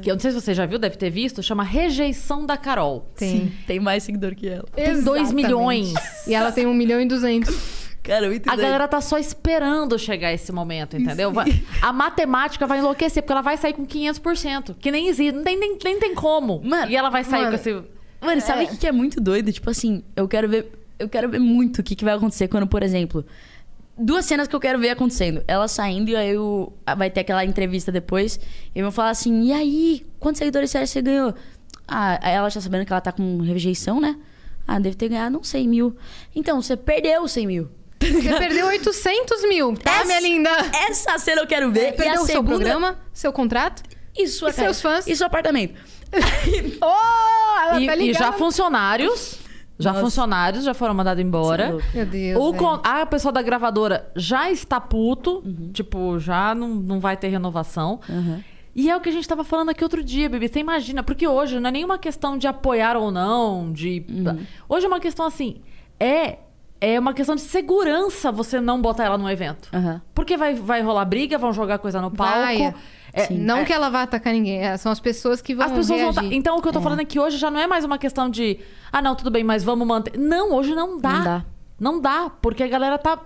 que eu não sei se você já viu, deve ter visto, chama Rejeição da Carol. Tem. Tem mais seguidor que ela. Tem 2 Exatamente. milhões. E ela tem 1 milhão e 200. Cara, muito A galera tá só esperando chegar esse momento, entendeu? Vai- a matemática vai enlouquecer, porque ela vai sair com 500%. Que nem existe, nem, nem, nem tem como. Mano, e ela vai sair mano, com esse. Mano, sabe o que que é muito doido? Tipo assim, eu quero ver. Eu quero ver muito o que, que vai acontecer quando, por exemplo. Duas cenas que eu quero ver acontecendo. Ela saindo e aí o, vai ter aquela entrevista depois. E vão falar assim: e aí, quantos seguidores você ganhou? Ah, ela já sabendo que ela tá com rejeição, né? Ah, deve ter ganhado uns 100 mil. Então, você perdeu os 100 mil. Você perdeu 800 mil, tá, Essa- minha linda? Essa cena eu quero ver. e a Perdeu o seu segunda. programa, seu contrato? E sua E seus fãs? E seu apartamento. <laughs> <laughs> Oh, ela E, tá e ligada. já funcionários. Já Nossa. funcionários já foram mandados é embora. louco. Meu Deus. O velho. con- a pessoa da gravadora já está puto. Uhum. Tipo, já não, não vai ter renovação. E é o que a gente tava falando aqui outro dia, Bibi. Você imagina, porque hoje não é nenhuma questão de apoiar ou não, de. Uhum. Hoje é uma questão assim. É. É uma questão de segurança você não botar ela no evento. Aham. Porque vai, vai rolar briga, vão jogar coisa no palco. Vai. É, Não é- que ela vá atacar ninguém, é, são as pessoas que vão as pessoas vão. reagir. tá- Então, o que eu tô falando é que hoje já não é mais uma questão de. Ah, não, tudo bem, mas vamos manter. Não, hoje não dá. Não dá. Não dá, porque a galera tá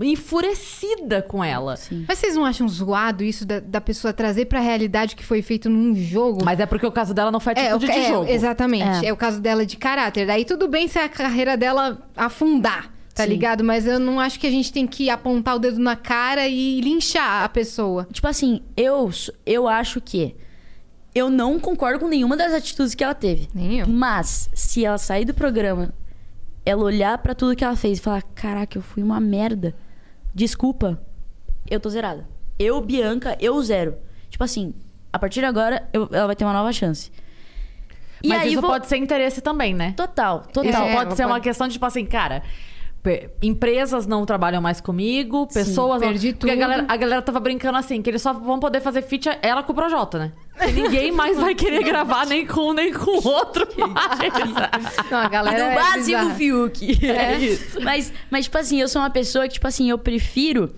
enfurecida com ela. Mas vocês não acham zoado isso da, da pessoa trazer pra realidade o que foi feito num jogo? Mas é porque o caso dela não foi é, atitude o- de é, jogo. Exatamente. É. É. o caso dela de caráter. Daí tudo bem se a carreira dela afundar, tá Sim. ligado? Mas eu não acho que a gente tem que apontar o dedo na cara e linchar a pessoa. Tipo assim, eu, eu acho que. Eu não concordo com nenhuma das atitudes que ela teve. Nem eu. Mas, se ela sair do programa, ela olhar pra tudo que ela fez e falar: Caraca, eu fui uma merda. Desculpa, eu tô zerada. Eu, Bianca, eu zero. Tipo assim, a partir de agora, eu- ela vai ter uma nova chance. E Mas aí isso vou- pode ser interesse também, né? Total, total. Isso É, pode ser uma pode- questão de, tipo assim, cara. Empresas não trabalham mais comigo, pessoas não. perdi Porque a tudo. galera, a galera tava brincando assim, que eles só vão poder fazer feat ela com o Projota, né? Que ninguém mais vai querer gravar nem com um nem com o outro mais. Não, a galera. no é básico, bizarra. Fiuk. É isso. Mas, mas, tipo assim, eu sou uma pessoa que, tipo assim, eu prefiro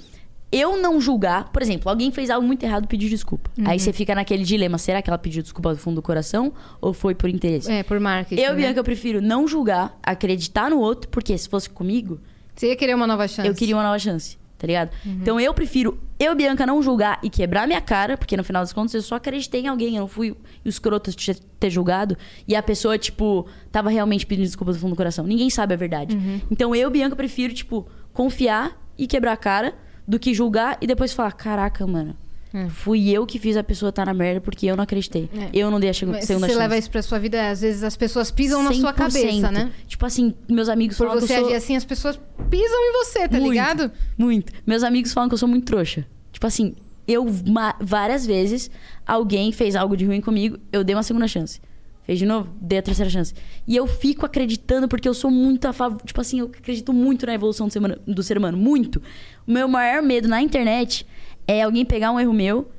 eu não julgar. Por exemplo, alguém fez algo muito errado pedir desculpa. Uhum. Aí você fica naquele dilema: será que ela pediu desculpa do fundo do coração ou foi por interesse? É, por marketing. eu, né? Bianca, eu prefiro não julgar, acreditar no outro, porque se fosse comigo, Você ia querer uma nova chance. eu queria uma nova chance, tá ligado? Uhum. Então eu prefiro, eu, Bianca, não julgar e quebrar minha cara, porque no final das contas eu só acreditei em alguém, eu não fui o escroto de ter julgado e a pessoa, tipo, tava realmente pedindo desculpas do fundo do coração. Ninguém sabe a verdade. Uhum. Então eu, Bianca, prefiro, tipo, confiar e quebrar a cara do que julgar e depois falar: caraca, mano. Fui eu que fiz a pessoa estar na merda porque eu não acreditei. É. Eu não dei a Mas segunda você chance. leva isso pra sua vida, às vezes as pessoas pisam na sua 100%. cabeça, né? Tipo assim, meus amigos Por falam você que eu sou... agir assim, as pessoas pisam em você, tá Muito, ligado? Muito. Meus amigos falam que eu sou muito trouxa. Tipo assim, eu várias vezes alguém fez algo de ruim comigo, eu dei uma segunda chance. Fez de novo, dei a terceira chance. E eu fico acreditando porque eu sou muito a favor. Tipo assim, eu acredito muito na evolução do ser, humano, do ser humano. Muito. O meu maior medo na internet é alguém pegar um erro meu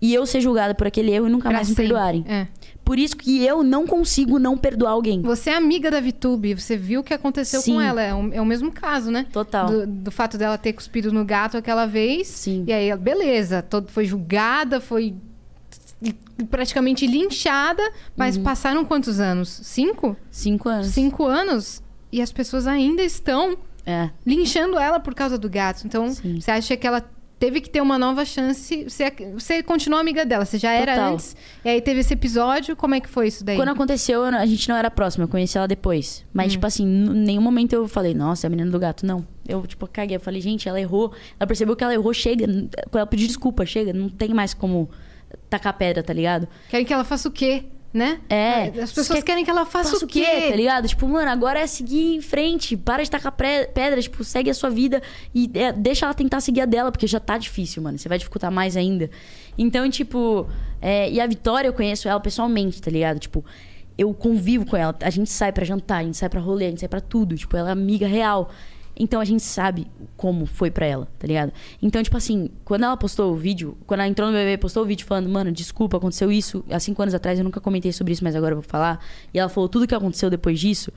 e eu ser julgada por aquele erro e nunca Pra mais me perdoarem. É. Por isso que eu não consigo não perdoar alguém. Você é amiga da Vitube, você viu o que aconteceu Sim. com ela. É o, é o mesmo caso, né? Total. Do, do fato dela ter cuspido no gato aquela vez. Sim. E aí, beleza, todo, foi julgada, foi praticamente linchada, mas Uhum. passaram quantos anos? Cinco? Cinco anos. Cinco anos? E as pessoas ainda estão É. linchando ela por causa do gato. Então, Sim. você acha que ela teve que ter uma nova chance? Você, você continuou amiga dela, você já era Total. antes. E aí teve esse episódio, como é que foi isso daí? Quando aconteceu, a gente não era próximo, eu conheci ela depois. Mas, Hum. tipo assim, em nenhum momento eu falei, nossa, é a menina do gato. Não. Eu, tipo, caguei. Eu falei, gente, ela errou. Ela percebeu que ela errou, chega. Quando ela pediu desculpa, chega. Não tem mais como tacar pedra, tá ligado? Querem que ela faça o quê? Né? É. As pessoas Quer- querem que ela faça, Faça o quê? tá ligado? Tipo, mano, agora é seguir em frente. Para de tacar pedra, tipo, segue a sua vida e é, deixa ela tentar seguir a dela, porque já tá difícil, mano. Você vai dificultar mais ainda. Então, tipo, é, e a Vitória, eu conheço ela pessoalmente, tá ligado? Tipo, eu convivo com ela. A gente sai pra jantar, a gente sai pra rolê, a gente sai pra tudo. Tipo, ela é amiga real. Então a gente sabe como foi pra ela, tá ligado? Então, tipo assim, quando ela postou o vídeo, quando ela entrou no BBB, postou o vídeo falando, mano, desculpa, aconteceu isso há cinco anos atrás, eu nunca comentei sobre isso, mas agora eu vou falar. E ela falou tudo que aconteceu depois disso.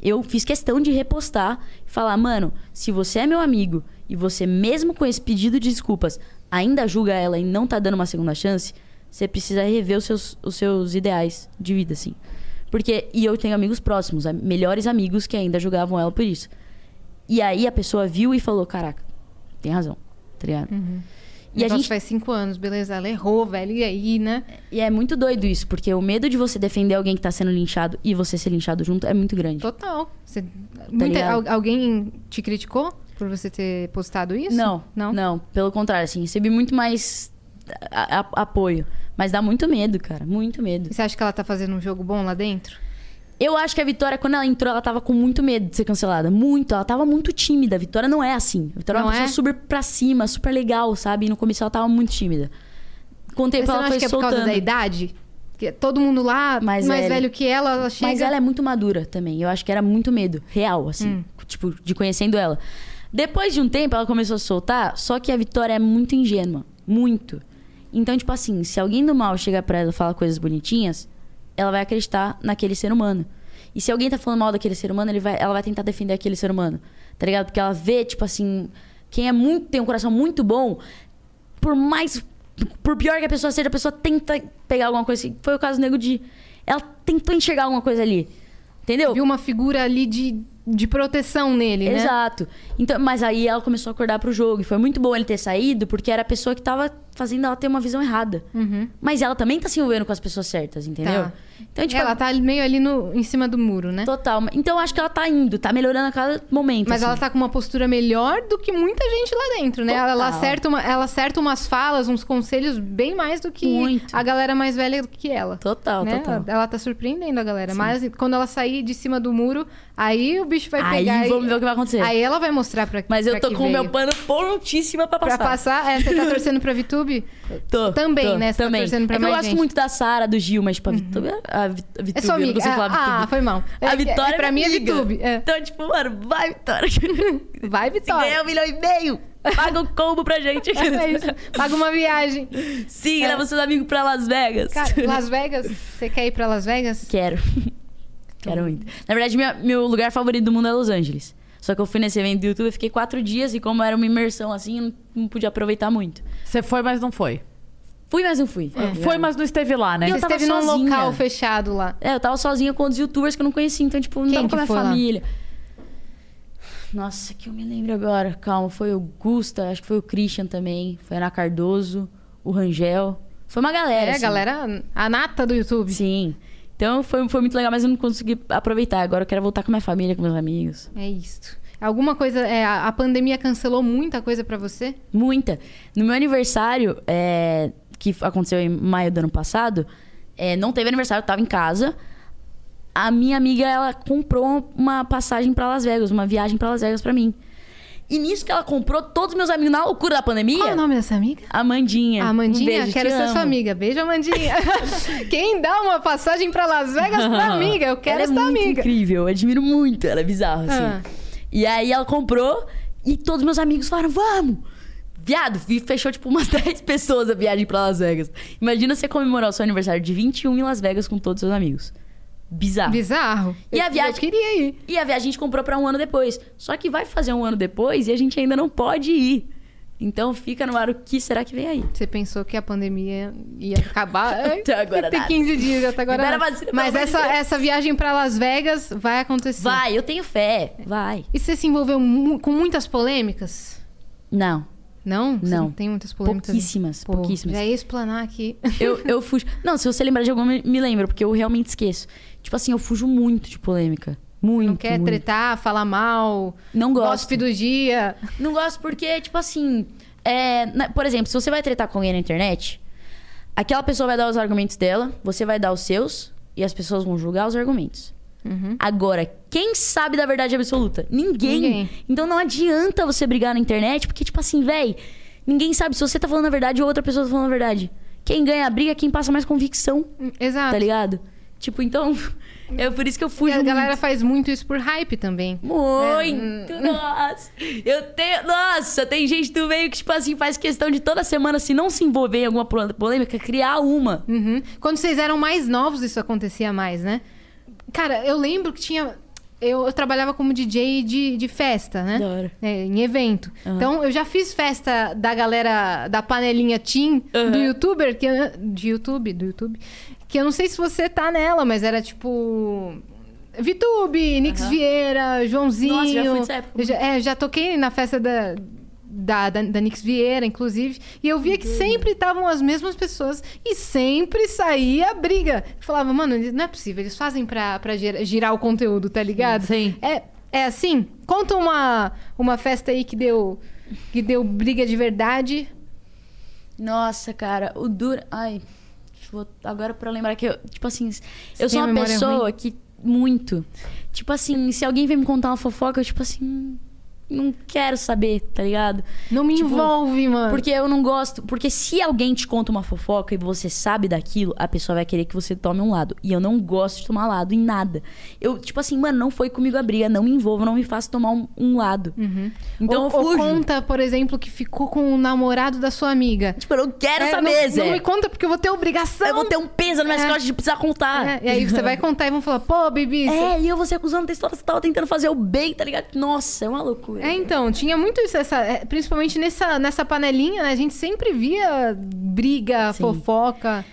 Eu fiz questão de repostar e falar, mano, se você é meu amigo e você, mesmo com esse pedido de desculpas, ainda julga ela e não tá dando uma segunda chance, você precisa rever os seus, os seus ideais de vida, assim. Porque, e eu tenho amigos próximos, melhores amigos que ainda julgavam ela por isso. E aí a pessoa viu e falou: Caraca, tem razão, tá ligado? E E a gente. faz cinco anos, beleza? Ela errou, velho. E aí, né? E é muito doido isso, porque o medo de você defender alguém que tá sendo linchado e você ser linchado junto é muito grande. Total. Você- muita- ligado? al- alguém te criticou por você ter postado isso? Não, Não? não, Pelo contrário, assim, recebi muito mais a- a- apoio. Mas dá muito medo, cara. Muito medo. E você acha que ela tá fazendo um jogo bom lá dentro? Eu acho que a Vitória, quando ela entrou, ela tava com muito medo de ser cancelada. Muito. Ela tava muito tímida. A Vitória não é assim. A Vitória é uma Não pessoa é? super pra cima, super legal, sabe? E no começo ela tava muito tímida. Com o tempo você não ela acha foi que é por soltando. causa da idade? Que é todo mundo lá, Mais mais, velho. velho. que ela, ela chega... Mas ela é muito madura também. Eu acho que era muito medo, real, assim. Hum. Tipo, de conhecendo ela. Depois de um tempo, ela começou a soltar, só que a Vitória é muito ingênua. Muito. Então, tipo assim, se alguém do mal chegar pra ela e falar coisas bonitinhas, ela vai acreditar naquele ser humano. E se alguém tá falando mal daquele ser humano, ele vai, ela vai tentar defender aquele ser humano. Tá ligado? Porque ela vê, tipo assim, quem é muito, tem um coração muito bom, por mais. Por pior que a pessoa seja, a pessoa tenta pegar alguma coisa. assim. Foi o caso do Nego Di. Ela tentou enxergar alguma coisa ali. Entendeu? Viu uma figura ali de, de proteção nele, né? Exato. Então, mas aí ela começou a acordar pro jogo. E foi muito bom ele ter saído, porque era a pessoa que tava fazendo ela ter uma visão errada. Uhum. Mas ela também tá se envolvendo com as pessoas certas, entendeu? Tá. Então, tipo, ela tá meio ali no, em cima do muro, né? total. Então, eu acho que ela tá indo, tá melhorando a cada momento. Mas assim. ela tá com uma postura melhor do que muita gente lá dentro, né? Ela, acerta uma, ela acerta umas falas, uns conselhos bem mais do que Muito. a galera mais velha do que ela. Total, né? total. Ela, ela tá surpreendendo a galera. Mas quando ela sair de cima do muro, aí o bicho vai Aí pegar. e- vamos ver o que vai acontecer. Aí ela vai mostrar pra Mas eu pra tô que com o meu pano prontíssima pra Pra passar. passar, é, você tá torcendo pra VTube? <laughs> Tô, Também, tô, né? Você tá também. torcendo pra é que eu mais gosto gente. muito da Sara, do Gil, mas tipo, a Vitube... A, Vi- a É Vitube, eu não amiga. consigo falar Ah, Vitube. foi mal. A É- Vitória é, pra é mim é amiga. VTube. É. Então, tipo, mano, vai, Vitória. <laughs> Vai, Se Vitória. ganhar um milhão e meio, paga o combo pra gente. <laughs> É isso. Paga uma viagem. Sim, É. leva seus amigos pra Las Vegas. Cara, <laughs> Las Vegas? Você quer ir pra Las Vegas? Quero. Quero muito. Na verdade, minha- meu lugar favorito do mundo é Los Angeles. Só que eu fui nesse evento do YouTube, eu fiquei quatro dias e como era uma imersão assim, eu não, podia aproveitar muito. Você foi, mas não foi. Fui, mas não fui. tá Foi, ligado? mas não esteve lá, né? E eu esteve num local fechado lá. É, eu tava sozinha com outros youtubers que eu não conhecia, então, tipo, não Quem tava com a minha foi lá? família. Nossa, que eu me lembro agora. Calma, foi o Gusta, acho que foi o Christian também. Foi a Ana Cardoso, o Rangel. Foi uma galera. É, assim. galera, a nata do YouTube. Sim. Então foi, foi muito legal, mas eu não consegui aproveitar. Agora eu quero voltar com minha família, com meus amigos. É isso. Alguma coisa. é, a pandemia cancelou muita coisa pra você? Muita. No meu aniversário, é, que aconteceu em maio do ano passado, é, não teve aniversário, eu tava em casa. A minha amiga, ela comprou uma passagem pra Las Vegas, uma viagem pra Las Vegas pra mim. E nisso que ela comprou, todos os meus amigos, na loucura da pandemia, Qual é o nome dessa amiga? Amandinha. Amandinha, um beijo, quero ser amo. sua amiga. Beijo, Amandinha. <laughs> Quem dá uma passagem pra Las Vegas pra <laughs> amiga? Eu quero ela é muito amiga. incrível, eu admiro muito, ela é bizarra, assim. Ah. E aí ela comprou e todos meus amigos falaram, vamos! Viado, fechou tipo umas <laughs> 10 pessoas a viagem pra Las Vegas. Imagina você comemorar o seu aniversário de 21 em Las Vegas com todos os seus amigos. Bizarro. Bizarro. E a viagem- Eu queria ir. E a viagem a gente comprou pra um ano depois. Só que vai fazer um ano depois e a gente ainda não pode ir. Então fica no ar o que será que vem aí. Você pensou que a pandemia ia acabar? <laughs> Até agora Tem nada. 15 dias, até agora. Vacina, Mas de essa, essa viagem pra Las Vegas vai acontecer. Vai, eu tenho fé. Vai. E você se envolveu mu- com muitas polêmicas? Não. Não? Você Não. não tem muitas polêmicas? Pouquíssimas, Pô, pouquíssimas. Já ia explanar aqui. Eu, eu fujo. <laughs> Não, se você lembrar de alguma, me- me lembra, porque eu realmente esqueço. Tipo assim, eu fujo muito de polêmica. Muito. Não quer muito. tretar, falar mal. Não gosto. Gossip do dia. Não gosto porque, tipo assim. é, na- por exemplo, se você vai tretar com alguém na internet, aquela pessoa vai dar os argumentos dela, você vai dar os seus, e as pessoas vão julgar os argumentos. Agora, quem sabe da verdade absoluta? Ninguém. Ninguém. Então não adianta você brigar na internet, porque, tipo assim, véi, ninguém sabe se você tá falando a verdade ou outra pessoa tá falando a verdade. Quem ganha a briga é quem passa mais convicção, Exato. tá ligado? Tipo, então. <laughs> É por isso que eu E fujo. a galera muito. faz muito isso por hype também. Muito! Nossa! Eu tenho. Nossa, tem gente do meio que, tipo assim, faz questão de toda semana, se não se envolver em alguma polêmica, criar uma. Uhum. Quando vocês eram mais novos, isso acontecia mais, né? Cara, eu lembro que tinha. Eu, eu trabalhava como DJ de, de festa, né? Da hora. É, em evento. Então, eu já fiz festa da galera da panelinha Team do youtuber, que de YouTube, do YouTube. Que eu não sei se você tá nela, mas era tipo. Vitube, Nix Vieira, Joãozinho. Nossa, já fui dessa época. Eu já, é, já toquei na festa da, da, da, da Nix Vieira, inclusive. E eu via que sempre estavam as mesmas pessoas e sempre saía briga. Eu falava, mano, não é possível, eles fazem pra, pra gira- girar o conteúdo, tá ligado? Sim. É, é assim? Conta uma, uma festa aí que deu, que deu briga de verdade. Nossa, cara, o duro. Ai. Eu- Agora pra lembrar que eu. Tipo assim, eu tem sou uma pessoa ruim? que. Muito. Tipo assim, se alguém vem me contar uma fofoca, eu, tipo assim. Não quero saber, tá ligado? Não me Tipo, envolve, mano. Porque eu não gosto. Porque se alguém te conta uma fofoca e você sabe daquilo, a pessoa vai querer que você tome um lado. E eu não gosto de tomar lado em nada. Eu, tipo assim, mano, não foi comigo a briga, não me envolva, não me faça tomar um, um lado. Então ou, eu ou fujo. conta, por exemplo, que ficou com o namorado da sua amiga. Tipo, eu não quero É, saber, não, Zé. não me conta porque eu vou ter obrigação. Eu vou ter um peso nas minhas É. costas de precisar contar. É, e aí você vai contar e vão falar, pô, Bibi. <laughs> É, e eu vou ser acusando da história, você tava tentando fazer o bem, tá ligado? Nossa, é uma loucura. É, então, tinha muito isso, essa, é, principalmente nessa, nessa panelinha, né? A gente sempre via briga, Sim. fofoca.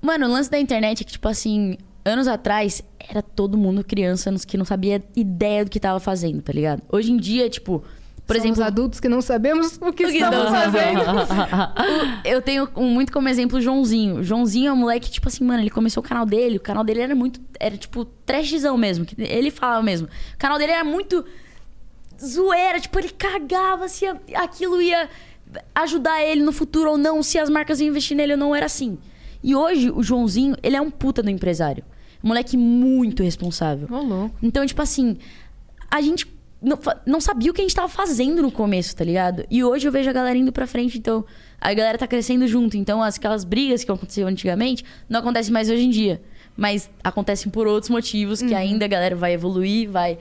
Mano, o lance da internet é que, tipo assim, anos atrás, era todo mundo criança que não sabia ideia do que tava fazendo, tá ligado? Hoje em dia, tipo, por Somos exemplo. adultos que não sabemos o que O que estamos fazendo. <laughs> eu tenho muito como exemplo o Joãozinho. O Joãozinho é um moleque, tipo assim, mano, ele começou o canal dele. O canal dele era muito. Era tipo trashzão mesmo. que Ele falava mesmo. O canal dele era muito zoeira. Tipo, ele cagava se aquilo ia ajudar ele no futuro ou não, se as marcas iam investir nele ou não. Era assim. E hoje, o Joãozinho, ele é um puta do empresário. Moleque muito responsável. Louco. Então, tipo assim, a gente não, não sabia o que a gente tava fazendo no começo, tá ligado? E hoje eu vejo a galera indo pra frente, então a galera tá crescendo junto. Então, as- aquelas brigas que aconteciam antigamente não acontecem mais hoje em dia. Mas acontecem por outros motivos que ainda a galera vai evoluir, vai,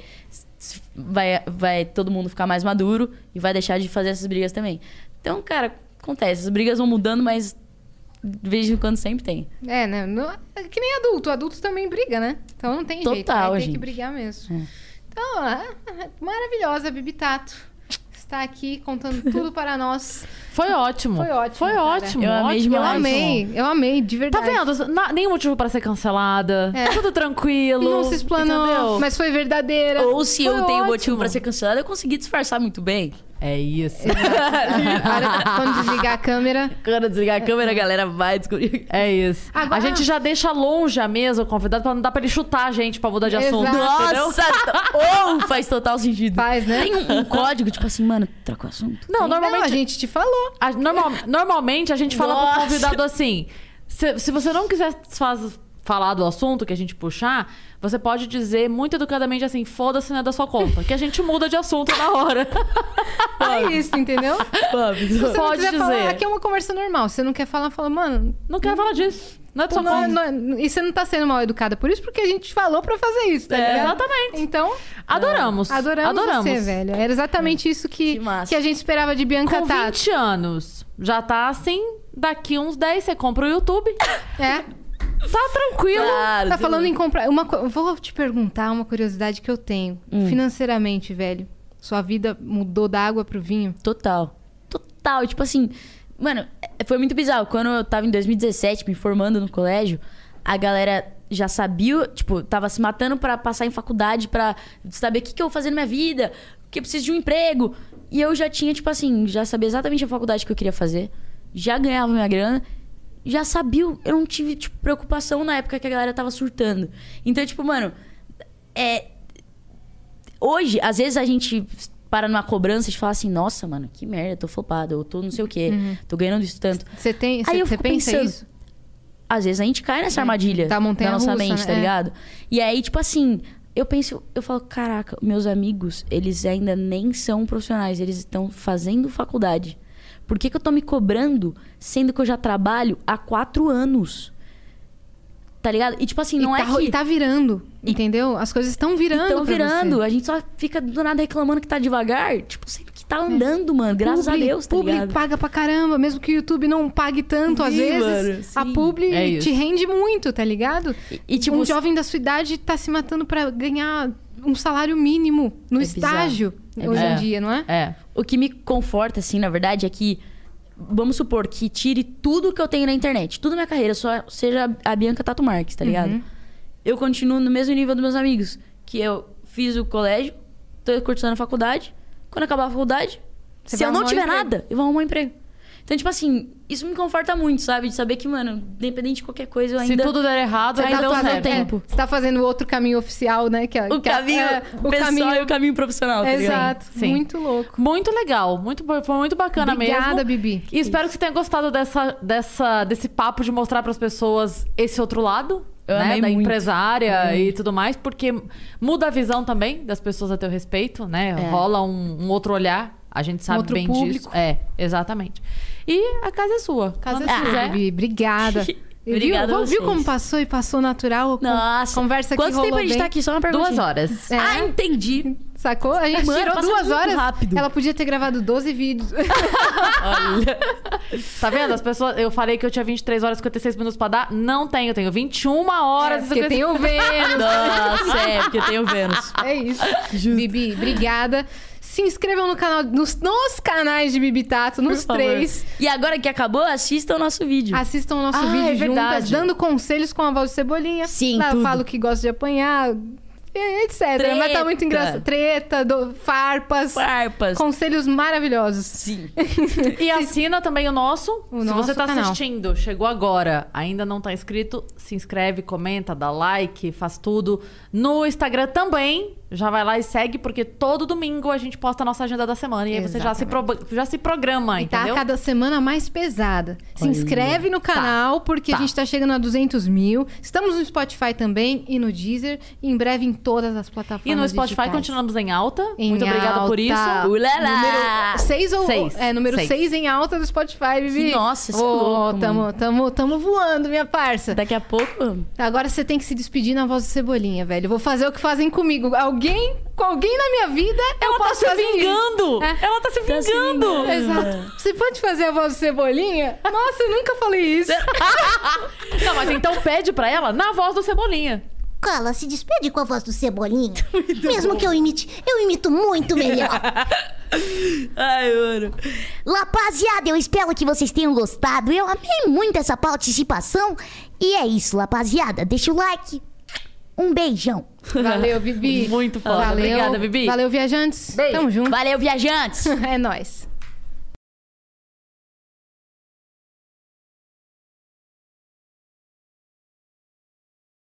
vai, vai todo mundo ficar mais maduro e vai deixar de fazer essas brigas também. Então, cara, acontece. As brigas vão mudando, mas de vez em quando sempre tem. É, né? Não- é que nem adulto. Adulto também briga, né? Então não tem jeito. Total, Vai ter que gente. brigar mesmo. É. Então, ah, maravilhosa, Bibi Tato. Está aqui contando tudo para nós. <laughs> Foi ótimo. Foi ótimo, Foi ótimo. Eu amei ótimo, Eu amei, eu amei, de Tá verdade. vendo? Na- nenhum motivo para ser cancelada. É. Tá tudo tranquilo. Não se explanou, entendeu? mas foi verdadeira. Ou se Foi eu tenho ótimo. motivo pra ser cancelada, eu consegui disfarçar muito bem. É isso. <laughs> Quando desligar a câmera. Quando desligar a câmera, a galera vai descobrir. É isso. Agora- A gente já deixa longe a mesa o convidado pra não dar pra ele chutar a gente pra mudar de assunto. Exato. entendeu? Nossa! <laughs> oh, faz total sentido. Faz, né? Tem um, um código, tipo assim, mano, troca o assunto. Não, Não, normalmente. a gente te falou. a- normal- normalmente a gente fala Nossa. pro convidado assim: se, se você não quiser faz- falar do assunto que a gente puxar, você pode dizer muito educadamente assim: foda-se, não é da sua conta. Que a gente muda de assunto na hora. <laughs> É isso, entendeu? Se você não Pode quiser falar, dizer. aqui é uma conversa normal. Você não quer falar, fala, mano, Não quero falar disso. Não é só Não, como- não- e você não tá sendo mal educada por isso, porque a gente falou pra fazer isso, tá É, ligado? exatamente. Então, Adoramos. adoramos, Adoramos. você, velho. Era exatamente isso que, Que que a gente esperava de Bianca Com Tato. 20 anos, já tá assim, daqui uns 10 você compra o YouTube. É. <laughs> Tá tranquilo. Claro. Tá falando em comprar. Uma, co- vou te perguntar uma curiosidade que eu tenho. Hum. Financeiramente, velho. Sua vida mudou da água pro vinho? Total. Total. Tipo assim, mano, é- foi muito bizarro. Quando eu tava em 2017 me formando no colégio, a galera já sabia, tipo, tava se matando pra passar em faculdade, pra saber o que, que eu vou fazer na minha vida, que eu preciso de um emprego. E eu já tinha, tipo assim, já sabia exatamente a faculdade que eu queria fazer, já ganhava minha grana, já sabia, eu não tive, tipo, preocupação na época que a galera tava surtando. Então, tipo, mano, é, hoje, às vezes a gente para numa cobrança e fala assim, nossa, mano, que merda, tô flopado, eu tô não sei o quê, tô ganhando isso tanto. Você tem. Aí Você eu fico pensa pensando, isso? Às vezes a gente cai nessa armadilha da montanha da nossa russa, mente, né? tá É. ligado? E aí, tipo assim, eu penso, eu falo, caraca, meus amigos, eles ainda nem são profissionais, eles estão fazendo faculdade. Por que, que eu tô me cobrando, sendo que eu já trabalho há quatro anos? Tá ligado? E tipo assim, não e, é tá, que... e tá virando, entendeu? As coisas estão virando. Estão virando. você. A gente só fica do nada reclamando que tá devagar. Tipo, sendo que tá andando, mano. Graças Publi- a Deus, tá publi ligado? paga pra caramba, mesmo que o YouTube não pague tanto, às Sim, vezes. mano, a publi É te rende muito, tá ligado? E- e, tipo, um jovem da sua idade tá se matando pra ganhar um salário mínimo no É estágio bizarro. É hoje em dia, não é? É. O que me conforta, assim, na verdade, é que... Vamos supor que tire tudo que eu tenho na internet. Tudo na minha carreira. Só seja a Bianca Tato Marques, tá ligado? Uhum. Eu continuo no mesmo nível dos meus amigos. Que eu fiz o colégio, tô cursando a faculdade. Quando acabar a faculdade, Você se eu não um tiver emprego. nada, eu vou arrumar um emprego. Então, tipo assim, isso me conforta muito, sabe? De saber que, mano, independente de qualquer coisa, eu Se ainda... tudo der errado, Ainda deu fazendo tempo. Você tá fazendo outro caminho oficial, né? Que, é- O que é- caminho é, o pessoal e o caminho profissional, tá? Exato. Sim. Muito louco. Muito legal, muito, foi muito bacana Obrigada, mesmo. Bibi. E espero que você tenha gostado dessa, dessa, desse papo de mostrar para as pessoas esse outro lado. Eu né, amei da muito. empresária e tudo mais, porque muda a visão também das pessoas a teu respeito, né? É. Rola um, um outro olhar. A gente sabe outro bem público. disso. É, exatamente. E a casa é sua. Casa Quando é sua, quiser. Bibi. Obrigada. <laughs> Obrigada viu, viu como passou e passou natural? Nossa. Conversa que Quanto rolou tempo a gente bem. tá aqui? Só uma pergunta. Duas horas. É. Ah, entendi. Sacou? A gente Mano, tirou duas horas. rápido. Ela podia ter gravado 12 vídeos. <laughs> Olha. Tá vendo? As pessoas. Eu falei que eu tinha 23 horas e 56 minutos pra dar. Não tenho, eu tenho 21 horas e porque 56 tem o Vênus. <laughs> Nossa, é, porque tem o Vênus. É isso. Bibi, obrigada. Se inscrevam no canal, nos, nos canais de Bibi Tato, nos Por favor. três. E agora que acabou, assista o nosso vídeo. Assistam o nosso Ah, vídeo é juntas, verdade. dando conselhos com a voz de Cebolinha. Sim, Lá eu tudo. falo que gosta de apanhar, etc. Mas tá muito Treta. engraçado. Treta, do- farpas. Farpas. Conselhos maravilhosos. Sim. <laughs> E assina também o nosso. O se nosso você tá canal. assistindo, chegou agora, ainda não tá inscrito, se inscreve, comenta, dá like, faz tudo. No Instagram também, já vai lá e segue, porque todo domingo a gente posta a nossa agenda da semana. E aí você já se, pro- já se programa, E tá entendeu? a cada semana mais pesada. Se Olha. inscreve no canal, porque a Tá. gente tá chegando a 200 mil. Estamos no Spotify também e no Deezer. E em breve em todas as plataformas E no Spotify digitais. continuamos em alta. Em Muito obrigada por isso. Ulala! Número 6 ou Seis. é número Seis. 6 em alta do Spotify, Vivi. Nossa, cê é Ô, louco, tamo, mano. tamo, tamo voando, minha parça. Daqui a pouco. Agora você tem que se despedir na voz do Cebolinha, velho. Eu vou fazer o que fazem comigo. Alguém, com alguém na minha vida, eu Ela tá posso se fazer vingando! É. Ela tá se Tá se vingando! vingando. Exato. Você pode fazer a voz do Cebolinha? Nossa, eu nunca falei isso. <laughs> Não, mas então pede pra ela na voz do Cebolinha. Cala, se despede com a voz do Cebolinha. <laughs> Mesmo que eu imite, eu imito muito melhor. <laughs> Ai, mano. Rapaziada, eu espero que vocês tenham gostado. Eu amei muito essa participação. E é isso, rapaziada. Deixa o like. Um beijão. Valeu, Bibi. Muito foda. Valeu. Obrigada, Bibi. Valeu, viajantes. Beijo. Tamo junto. Valeu, viajantes! <laughs> É nóis.